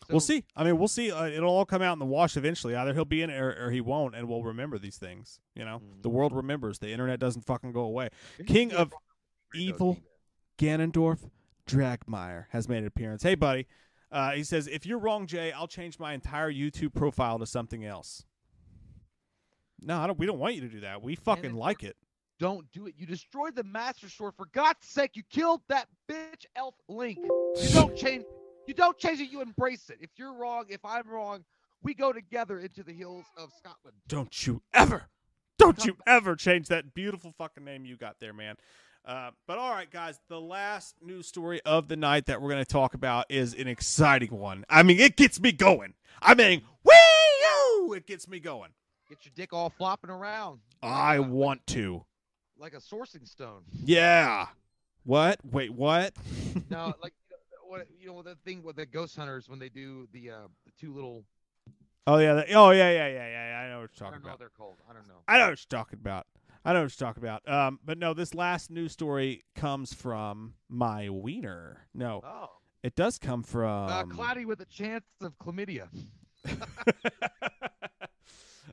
we'll see. I mean, we'll see. Uh, it'll all come out in the wash eventually. Either he'll be in it or, or he won't, and we'll remember these things. You know, Mhm. the world remembers. The internet doesn't fucking go away. If King of see a Ringo Evil Ganondorf Dragmire has made an appearance. Hey, buddy. Uh, he says, if you're wrong, Jay, I'll change my entire YouTube profile to something else. No, I don't. We don't want you to do that. We fucking like it. Don't do it. You destroyed the Master Sword. For God's sake, you killed that bitch elf Link. You don't change. You don't change it. You embrace it. If you're wrong, if I'm wrong, we go together into the hills of Scotland. Don't you ever, don't you ever change that beautiful fucking name you got there, man. Uh, but all right, guys, the last news story of the night that we're going to talk about is an exciting one. I mean, it gets me going. I mean, wee It gets me going. Get your dick all flopping around. I like want to. like a sourcing stone. Yeah. What? Wait, what? No, like you know, what you know the thing with the ghost hunters when they do the uh the two little oh yeah. the- oh yeah, yeah, yeah, yeah. I know what you're I talking about. what they're called. I don't know. I know what you're talking about. I know what you're talking about. Um, but no, this last news story comes from my wiener. No, Oh, it does come from uh, cloudy with a chance of chlamydia.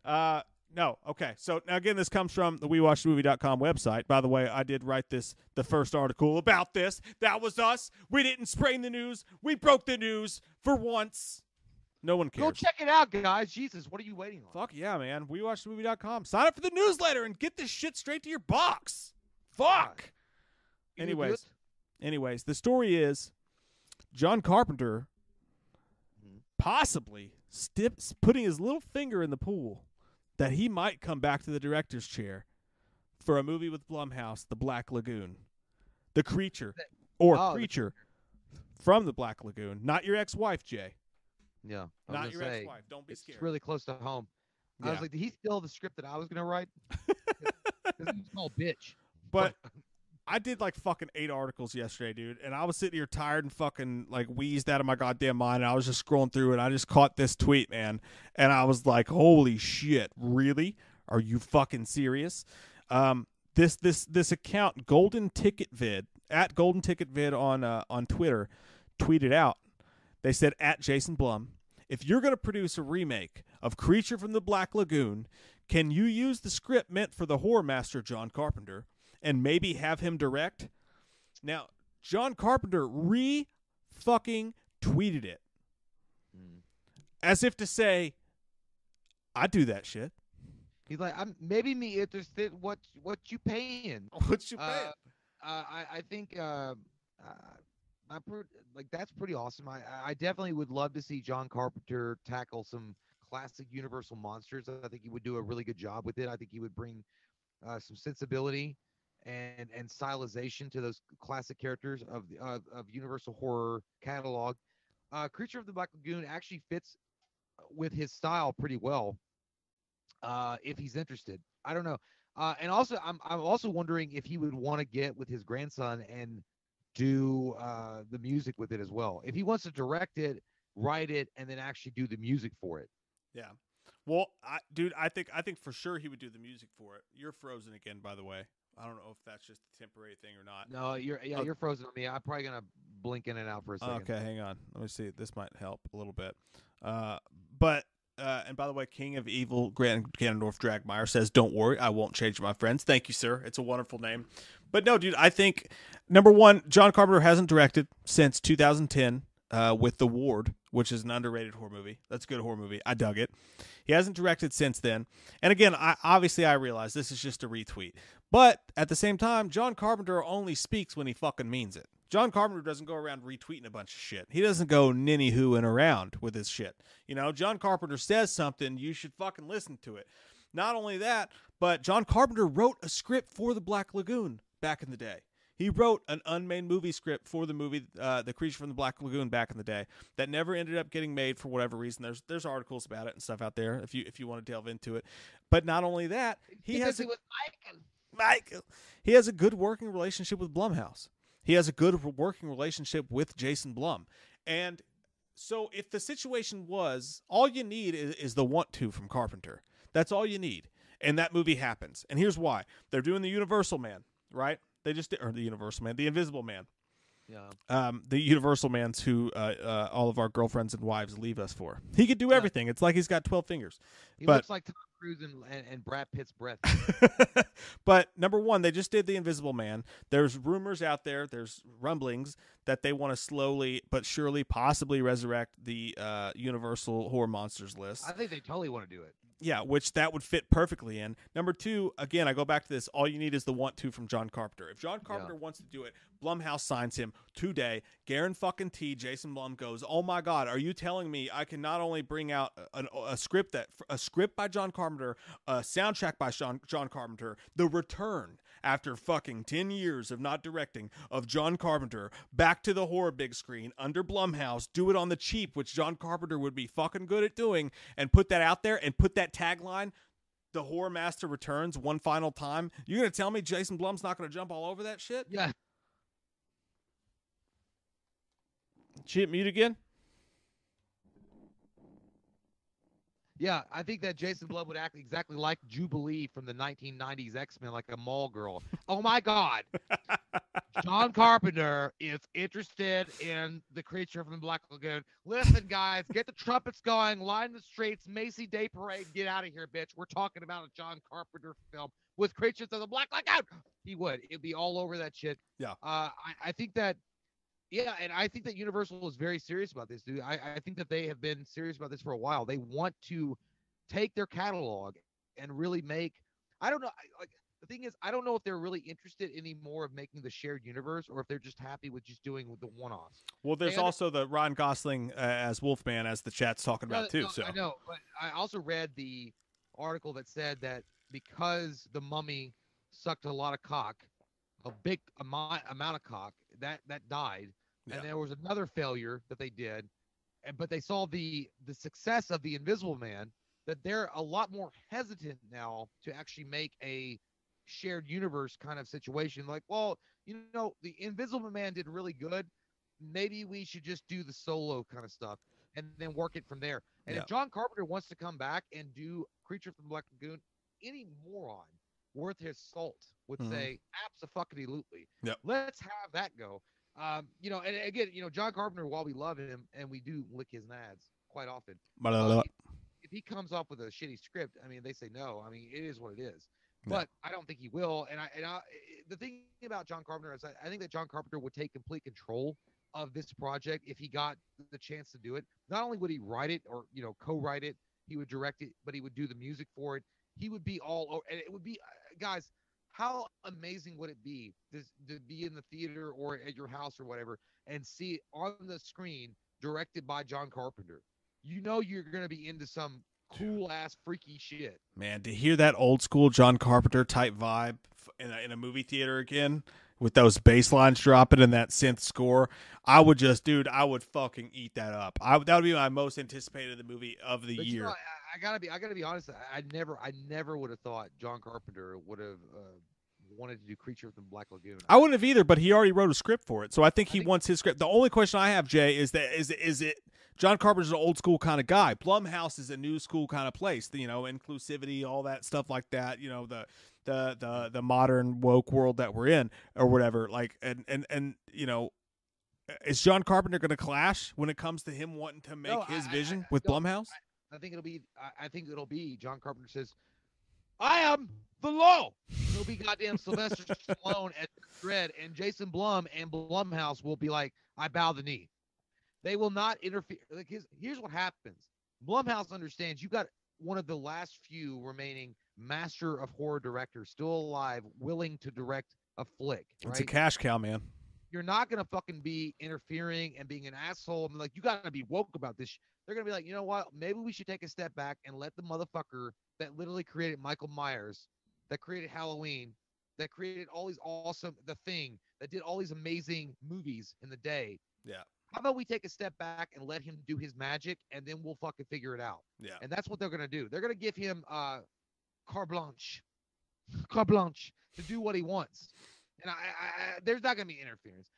uh, no. Okay. So now again, this comes from the WeWatchedAMovie.com website. By the way, I did write this, the first article about this. That was us. We didn't spring the news. We broke the news for once. No one cares. Go check it out, guys. Jesus, what are you waiting on? Fuck yeah, man. WeWatchedAMovie.com. Sign up for the newsletter and get this shit straight to your box. Fuck. You Anyways, anyways, the story is John Carpenter Mhm. possibly stips putting his little finger in the pool that he might come back to the director's chair for a movie with Blumhouse, The Black Lagoon. The creature or Oh, the creature from the Black Lagoon, not your ex-wife, Jay. Yeah, I was Not your say, ex-wife. Don't be It's scared. really close to home. I was like, did he steal the script that I was gonna write? This is called bitch. But I did like fucking eight articles yesterday, dude, and I was sitting here tired and fucking like wheezed out of my goddamn mind. And I was just scrolling through, and I just caught this tweet, man, and I was like, "Holy shit, really? Are you fucking serious?" Um, this this this account, Golden Ticket Vid at Golden Ticket Vid on uh, on Twitter, tweeted out They said at Jason Blum, if you're going to produce a remake of Creature from the Black Lagoon, can you use the script meant for the horror master John Carpenter and maybe have him direct? Now, John Carpenter re fucking tweeted it Mm. as if to say, I'd do that shit. He's like, I'm maybe me interested. What what you paying? What you Uh, paying? Uh, I I think uh, uh, I pre- like that's pretty awesome. I I definitely would love to see John Carpenter tackle some classic Universal monsters. I think he would do a really good job with it. I think he would bring uh, some sensibility and and stylization to those classic characters of the of, of Universal horror catalog. Uh, Creature of the Black Lagoon actually fits with his style pretty well. Uh, if he's interested, I don't know. Uh, and also, I'm I'm also wondering if he would want to get with his grandson and do uh, the music with it as well. If he wants to direct it, write it, and then actually do the music for it. Yeah. Well, I, dude, I think I think for sure he would do the music for it. You're frozen again, by the way. I don't know if that's just a temporary thing or not. No, you're yeah, Oh. you're frozen on me. I'm probably gonna blink in and out for a second. Okay, hang on. Let me see. This might help a little bit. Uh, but uh, and by the way, King of Evil Grant Ganondorf Dragmire says, "Don't worry, I won't change my friends." Thank you, sir. It's a wonderful name. But no, dude, I think number one, John Carpenter hasn't directed since 2010 uh, with The Ward, which is an underrated horror movie. That's a good horror movie. I dug it. He hasn't directed since then. And again, I obviously I realize this is just a retweet. But at the same time, John Carpenter only speaks when he fucking means it. John Carpenter doesn't go around retweeting a bunch of shit. He doesn't go ninny hooing around with his shit. You know, John Carpenter says something, you should fucking listen to it. Not only that, but John Carpenter wrote a script for the Black Lagoon back in the day. He wrote an unmade movie script for the movie uh, The Creature from the Black Lagoon back in the day that never ended up getting made for whatever reason. There's there's articles about it and stuff out there if you if you want to delve into it. But not only that, he Because has a, it was Michael. Michael. He has a good working relationship with Blumhouse. He has a good working relationship with Jason Blum. And so if the situation was all you need is, is the want to from Carpenter. That's all you need. And that movie happens. And here's why. They're doing the Universal Man, right? They just did, or the Universal Man, the Invisible Man. Yeah. Um, the Universal Man's who uh, uh, all of our girlfriends and wives leave us for. He could do everything. It's like he's got 12 fingers. He But- looks like Tom Cruise and, and, and Brad Pitt's breath. but number one, they just did the Invisible Man. There's rumors out there, there's rumblings that they want to slowly but surely, possibly resurrect the uh, Universal horror monsters list. I think they totally want to do it. Yeah, which that would fit perfectly in. Number two, again, I go back to this. All you need is the want to from John Carpenter. If John Carpenter wants to do it, Blumhouse signs him today. Garen fucking T. Jason Blum goes, "Oh my God, are you telling me I can not only bring out a, a, a script that a script by John Carpenter, a soundtrack by Sean, John Carpenter, the return after fucking ten years of not directing of John Carpenter back to the horror big screen under Blumhouse, do it on the cheap, which John Carpenter would be fucking good at doing, and put that out there and put that tagline." The horror master returns one final time. You're gonna tell me Jason Blum's not gonna jump all over that shit? Yeah. She hit mute again? Yeah, I think that Jason Blum would act exactly like Jubilee from the 1990s X-Men, like a mall girl. Oh my God, John Carpenter is interested in the creature from the Black Lagoon. Listen, guys, get the trumpets going, line the streets, Macy Day Parade, get out of here, bitch. We're talking about a John Carpenter film with creatures of the Black Lagoon. He would. It'd be all over that shit. Yeah. Uh, I, I think that yeah, and I think that Universal is very serious about this, dude. I, I think that they have been serious about this for a while. They want to take their catalog and really make. I don't know. I- Like the thing is, I don't know if they're really interested anymore of making the shared universe, or if they're just happy with just doing the one-offs. Well, there's under- also the Ryan Gosling uh, as Wolfman, as the chat's talking No, about too. no, so I know, but I also read the article that said that because the mummy sucked a lot of cock, a big amount amount of cock, that that died, Yeah. and there was another failure that they did, and but they saw the the success of the Invisible Man that they're a lot more hesitant now to actually make a shared universe kind of situation. Like, well, you know, the Invisible Man did really good. Maybe we should just do the solo kind of stuff and then work it from there. And Yeah. if John Carpenter wants to come back and do Creature from the Black Lagoon, any moron worth his salt would Mhm. say absolutely. Yep. Let's have that go. Um, you know, and again, you know, John Carpenter, while we love him and we do lick his nads quite often, but uh, if, he comes up with a shitty script, I mean, they say no. I mean, it is what it is. Yeah. But I don't think he will. And I and I, the thing about John Carpenter is I, I think that John Carpenter would take complete control of this project if he got the chance to do it. Not only would he write it or you know co-write it, he would direct it, but he would do the music for it. He would be all over, and it would be, uh, guys. How amazing would it be to, to be in the theater or at your house or whatever and see it on the screen directed by John Carpenter? You know you're gonna be into some cool ass freaky shit. Man, to hear that old school John Carpenter type vibe in a, in a movie theater again with those bass lines dropping and that synth score, I would just, dude, I would fucking eat that up. I that would be my most anticipated movie of the But you year. know, I, I gotta be, I gotta be honest. I, I never, I never would have thought John Carpenter would have uh, wanted to do Creature from the Black Lagoon. I wouldn't have either, but he already wrote a script for it, so I think I he think- wants his script. The only question I have, Jay, is that is is it John Carpenter's an old school kind of guy. Blumhouse is a new school kind of place. You know, inclusivity, all that stuff like that. You know, the the the the modern woke world that we're in, or whatever. Like, and and and you know. Is John Carpenter going to clash when it comes to him wanting to make No, his I- vision I with Blumhouse? I think it'll be, I, I think it'll be John Carpenter says, "I am the law." It'll be goddamn Sylvester Stallone at Dredd, and Jason Blum and Blumhouse will be like, "I bow the knee." They will not interfere. Like his, here's what happens. Blumhouse understands you got one of the last few remaining master of horror directors still alive, willing to direct a flick. It's a cash cow, man. you're not gonna fucking be interfering and being an asshole. I'm like, you gotta be woke about this. They're gonna be like, you know what? Maybe we should take a step back and let the motherfucker that literally created Michael Myers, that created Halloween, that created all these awesome, the thing that did all these amazing movies in the day. Yeah. How about we take a step back and let him do his magic, and then we'll fucking figure it out. Yeah. And that's what they're gonna do. They're gonna give him uh, carte blanche, carte blanche to do what he wants. And I, I, I there's not gonna be interference.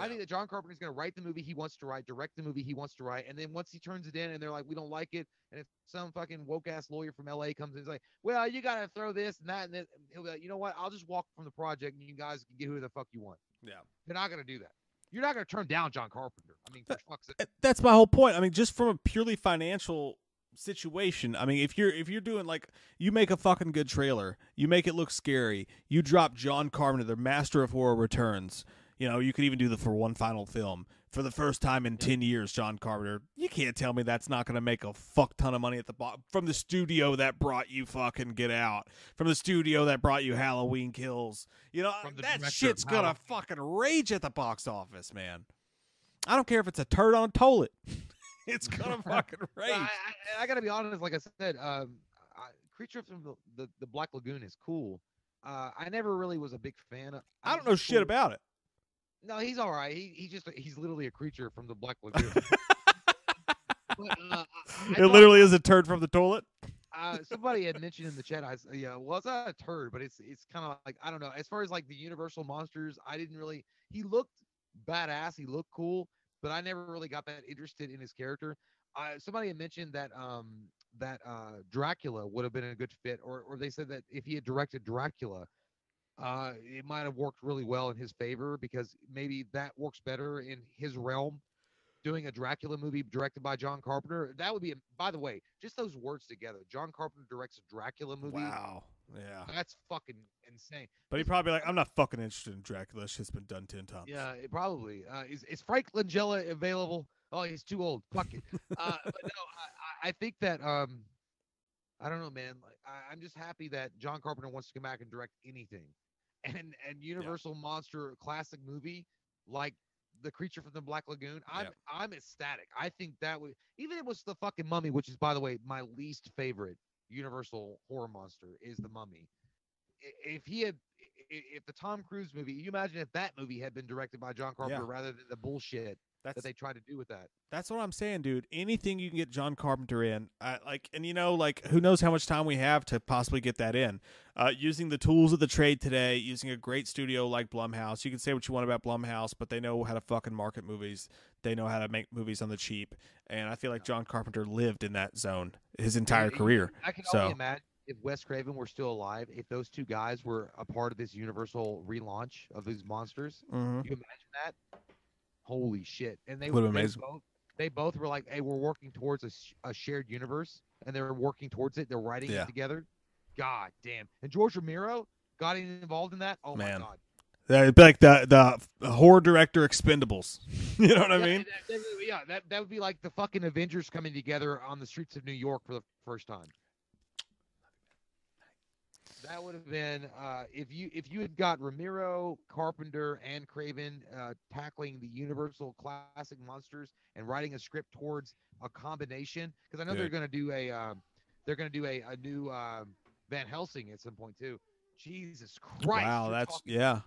I think that John Carpenter is gonna write the movie he wants to write, direct the movie he wants to write, and then once he turns it in and they're like, we don't like it, and if some fucking woke ass lawyer from LA comes in and is like, well, you gotta throw this and that and then he'll be like, you know what? I'll just walk from the project and you guys can get who the fuck you want. Yeah. They're not gonna do that. You're not gonna turn down John Carpenter. I mean, for fuck's sake. Uh, That's my whole point. I mean, just from a purely financial situation. I mean, if you're if you're doing like you make a fucking good trailer, you make it look scary, you drop John Carpenter, the master of horror returns. You know, you could even do the for one final film. For the first time in 10 years, John Carpenter. You can't tell me that's not going to make a fuck ton of money at the bottom from the studio that brought you fucking Get Out, from the studio that brought you Halloween Kills. You know, that shit's going to fucking rage at the box office, man. I don't care if it's a turd on a toilet. it's gonna fucking rage. I, I, I gotta be honest. Like I said, um, I, Creature from the, the, the Black Lagoon is cool. Uh, I never really was a big fan. of I don't know shit cool. about it. No, he's all right. He he just he's literally a creature from the Black Lagoon. but, uh, I- I It literally is a turd from the toilet. uh, somebody had mentioned in the chat. I yeah, well, it's not a turd, but it's it's kind of like I don't know. As far as like the Universal monsters, I didn't really. He looked badass. He looked cool, but I never really got that interested in his character. Uh, somebody had mentioned that um that uh Dracula would have been a good fit, or or they said that if he had directed Dracula, uh, it might have worked really well in his favor because maybe that works better in his realm. Doing a Dracula movie directed by John Carpenter, that would be. By the way, just those words together. John Carpenter directs a Dracula movie. Wow. Yeah. That's fucking insane. But he probably like, I'm not fucking interested in Dracula. It's just been done ten times. Yeah, it probably. Uh, is is Frank Langella available? Oh, he's too old. Fuck it. Uh, but no, I, I- I think that um, I don't know, man. Like, I, I'm just happy that John Carpenter wants to come back and direct anything, and and Universal monster classic movie like the creature from the Black Lagoon. I'm Yep. I'm ecstatic. I think that would even if it was the fucking Mummy, which is by the way my least favorite Universal horror monster is the Mummy. If he had, if the Tom Cruise movie, you imagine if that movie had been directed by John Carpenter rather than the bullshit That's that they tried to do with that. That's what I'm saying, dude. Anything you can get John Carpenter in, I, like, and you know, like, who knows how much time we have to possibly get that in? Uh, using the tools of the trade today, using a great studio like Blumhouse. You can say what you want about Blumhouse, but they know how to fucking market movies. They know how to make movies on the cheap, and I feel like John Carpenter lived in that zone his entire and career. I can So- only imagine if Wes Craven were still alive, if those two guys were a part of this Universal relaunch of these monsters. Mhm. You imagine that? Holy shit! And they were they both they both were like, "Hey, we're working towards a, sh- a shared universe," and they're working towards it. They're writing Yeah. it together. God damn! And George Romero got involved in that. Oh Man. my god! That'd be like the the horror director Expendables. you know what I mean? that- that- yeah, that that would be like the fucking Avengers coming together on the streets of New York for the first time. That would have been uh, if you if you had got Romero, Carpenter, and Craven uh, tackling the Universal classic monsters and writing a script towards a combination. Because I know they're going to do a um, they're going to do a, a new um, Van Helsing at some point too. Jesus Christ! wow, that's talking- yeah.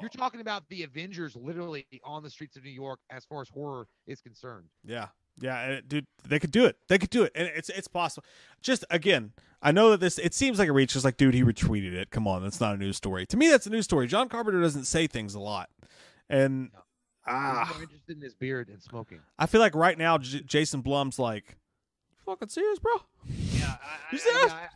you're talking about the Avengers literally on the streets of New York as far as horror is concerned. Yeah, yeah, dude, they could do it. They could do it, and it's it's possible. Just again, I know that this. It seems like a reach. Just like, dude, he retweeted it. Come on, that's not a news story. To me, that's a news story. John Carpenter doesn't say things a lot, and No. Ah, more interested in his beard and smoking. I feel like right now, J- Jason Blum's like, fucking serious, bro. Yeah, I, You I, serious? I,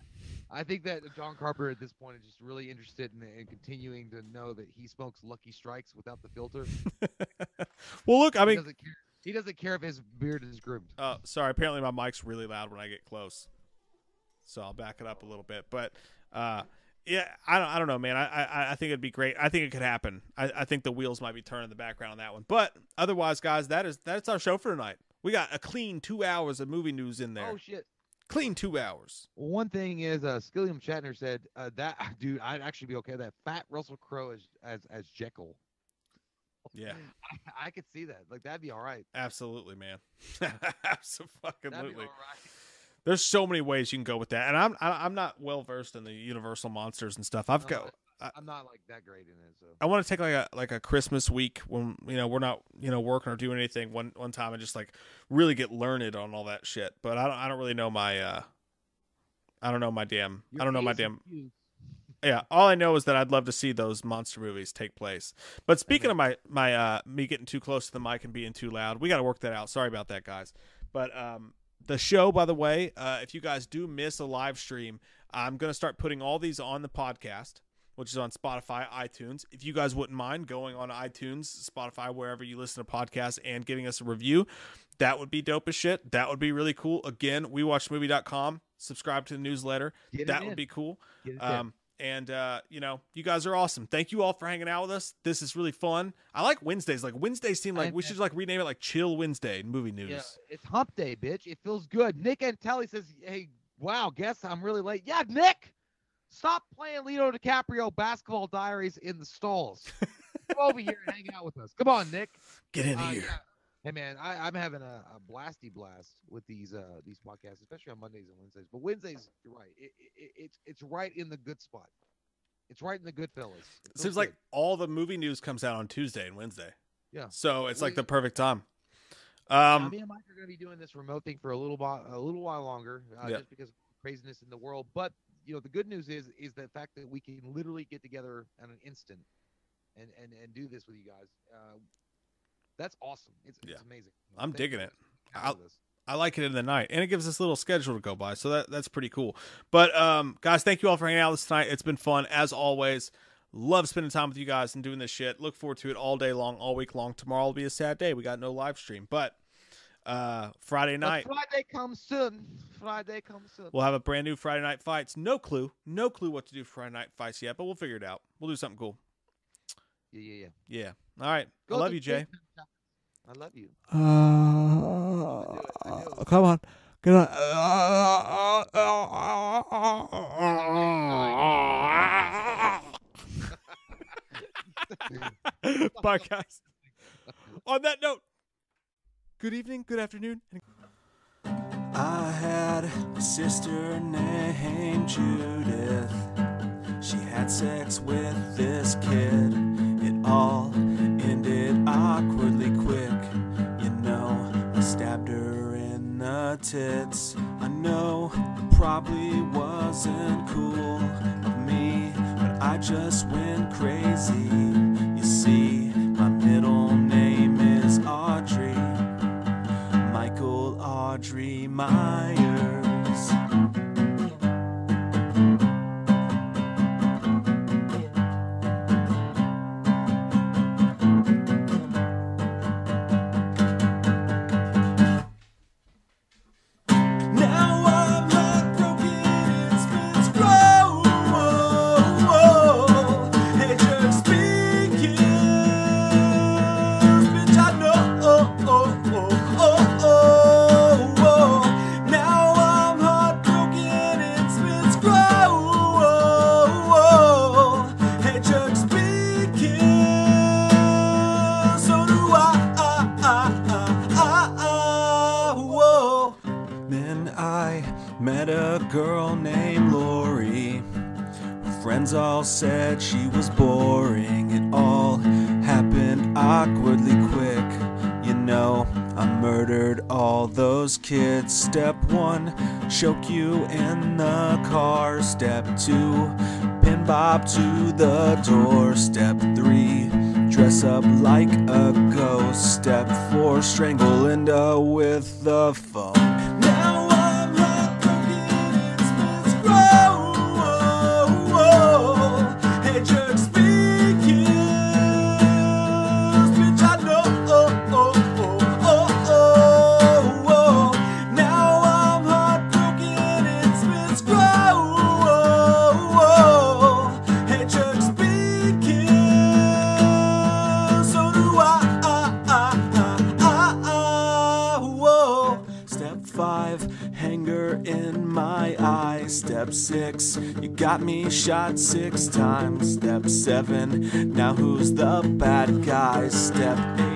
I- think that John Carpenter at this point is just really interested in, in continuing to know that he smokes Lucky Strikes without the filter. well, look, I he mean, doesn't care. He doesn't care if his beard is groomed. Uh, sorry. Apparently, my mic's really loud when I get close, so I'll back it up a little bit. But uh, yeah, I don't, I don't know, man. I, I, I think it'd be great. I think it could happen. I, I think the wheels might be turning in the background on that one. But otherwise, guys, that is that's our show for tonight. We got a clean two hours of movie news in there. Oh shit! clean two hours. One thing is, uh, Skilliam Shatner said uh, that dude, I'd actually be okay with that fat Russell Crowe as as as Jekyll. Yeah, I, I could see that. Like that'd be all right. absolutely, man. Absolutely. right. There's so many ways you can go with that, and I'm I- I'm not well versed in the Universal monsters and stuff. I've No, got I- I'm not like that great in it, so. I want to take like a like a Christmas week when you know we're not you know working or doing anything one one time and just like really get learned on all that shit. But I don't I don't really know my uh I don't know my damn I don't know my damn Q's. Yeah. All I know is that I'd love to see those monster movies take place. But speaking of my my uh me getting too close to the mic and being too loud, we got to work that out. Sorry about that, guys. But um the show, by the way, uh, if you guys do miss a live stream, I'm gonna start putting all these on the podcast, which is on Spotify, iTunes. If you guys wouldn't mind going on iTunes, Spotify, wherever you listen to podcasts, and giving us a review, that would be dope as shit. That would be really cool. Again, we watch watchmovie.com. Subscribe to the newsletter. That in. would be cool. Get it in. Um, and uh, you know, you guys are awesome. Thank you all for hanging out with us. This is really fun. I like Wednesdays. Like Wednesdays seem like I'm we should like rename it like Chill Wednesday movie news. Yeah, it's hump day, bitch. It feels good. Nick Antelli says, "Hey, wow, guess I'm really late." Yeah, Nick, stop playing Leonardo DiCaprio basketball diaries in the stalls. Come over here and hang out with us. Come on, Nick. Get in Uh, here. yeah. Hey man, I, I'm having a, a blasty blast with these uh these podcasts, especially on Mondays and Wednesdays. But Wednesdays, you're right. It, it, it's it's right in the good spot. It's right in the good fellas. It seems feels like all the movie news comes out on Tuesday and Wednesday. Yeah. So it's like the perfect time. Um, me and Mike are going to be doing this remote thing for a little while, a little while longer, uh, Yeah. just because of craziness in the world. But you know, the good news is is the fact that we can literally get together in an instant and and and do this with you guys. Uh, that's awesome. It's, Yeah. it's amazing. I'm Thank digging it. Us. I like it in the night, and it gives us a little schedule to go by, so that that's pretty cool. But um, guys, thank you all for hanging out with us tonight. It's been fun as always. Love spending time with you guys and doing this shit. Look forward to it all day long, all week long. Tomorrow will be a sad day. We got no live stream, but uh, Friday But night Friday comes soon. Friday comes soon. we'll have a brand new Friday night fights. No clue, no clue what to do for Friday night fights yet, but we'll figure it out. We'll do something cool. Yeah, yeah, yeah. Yeah. All right. Go I love you, Jay. I love you. Uh, do I come on. Get on. Bye, guys. On that note, good evening, good afternoon, I had a sister named Judith. She had sex with this kid. All ended awkwardly quick. You know, I stabbed her in the tits. I know it probably wasn't cool of me, but I just went crazy. You see, my middle name is Audrey. Michael Audrey met a girl named Lori. Her friends all said she was boring. It all happened awkwardly quick. You know, I murdered all those kids. Step one, choke you in the car. Step two, pin Bob to the door. Step three, dress up like a ghost. Step four, strangle Linda with the phone. Got me shot six times. Step seven, now who's the bad guy? Step eight.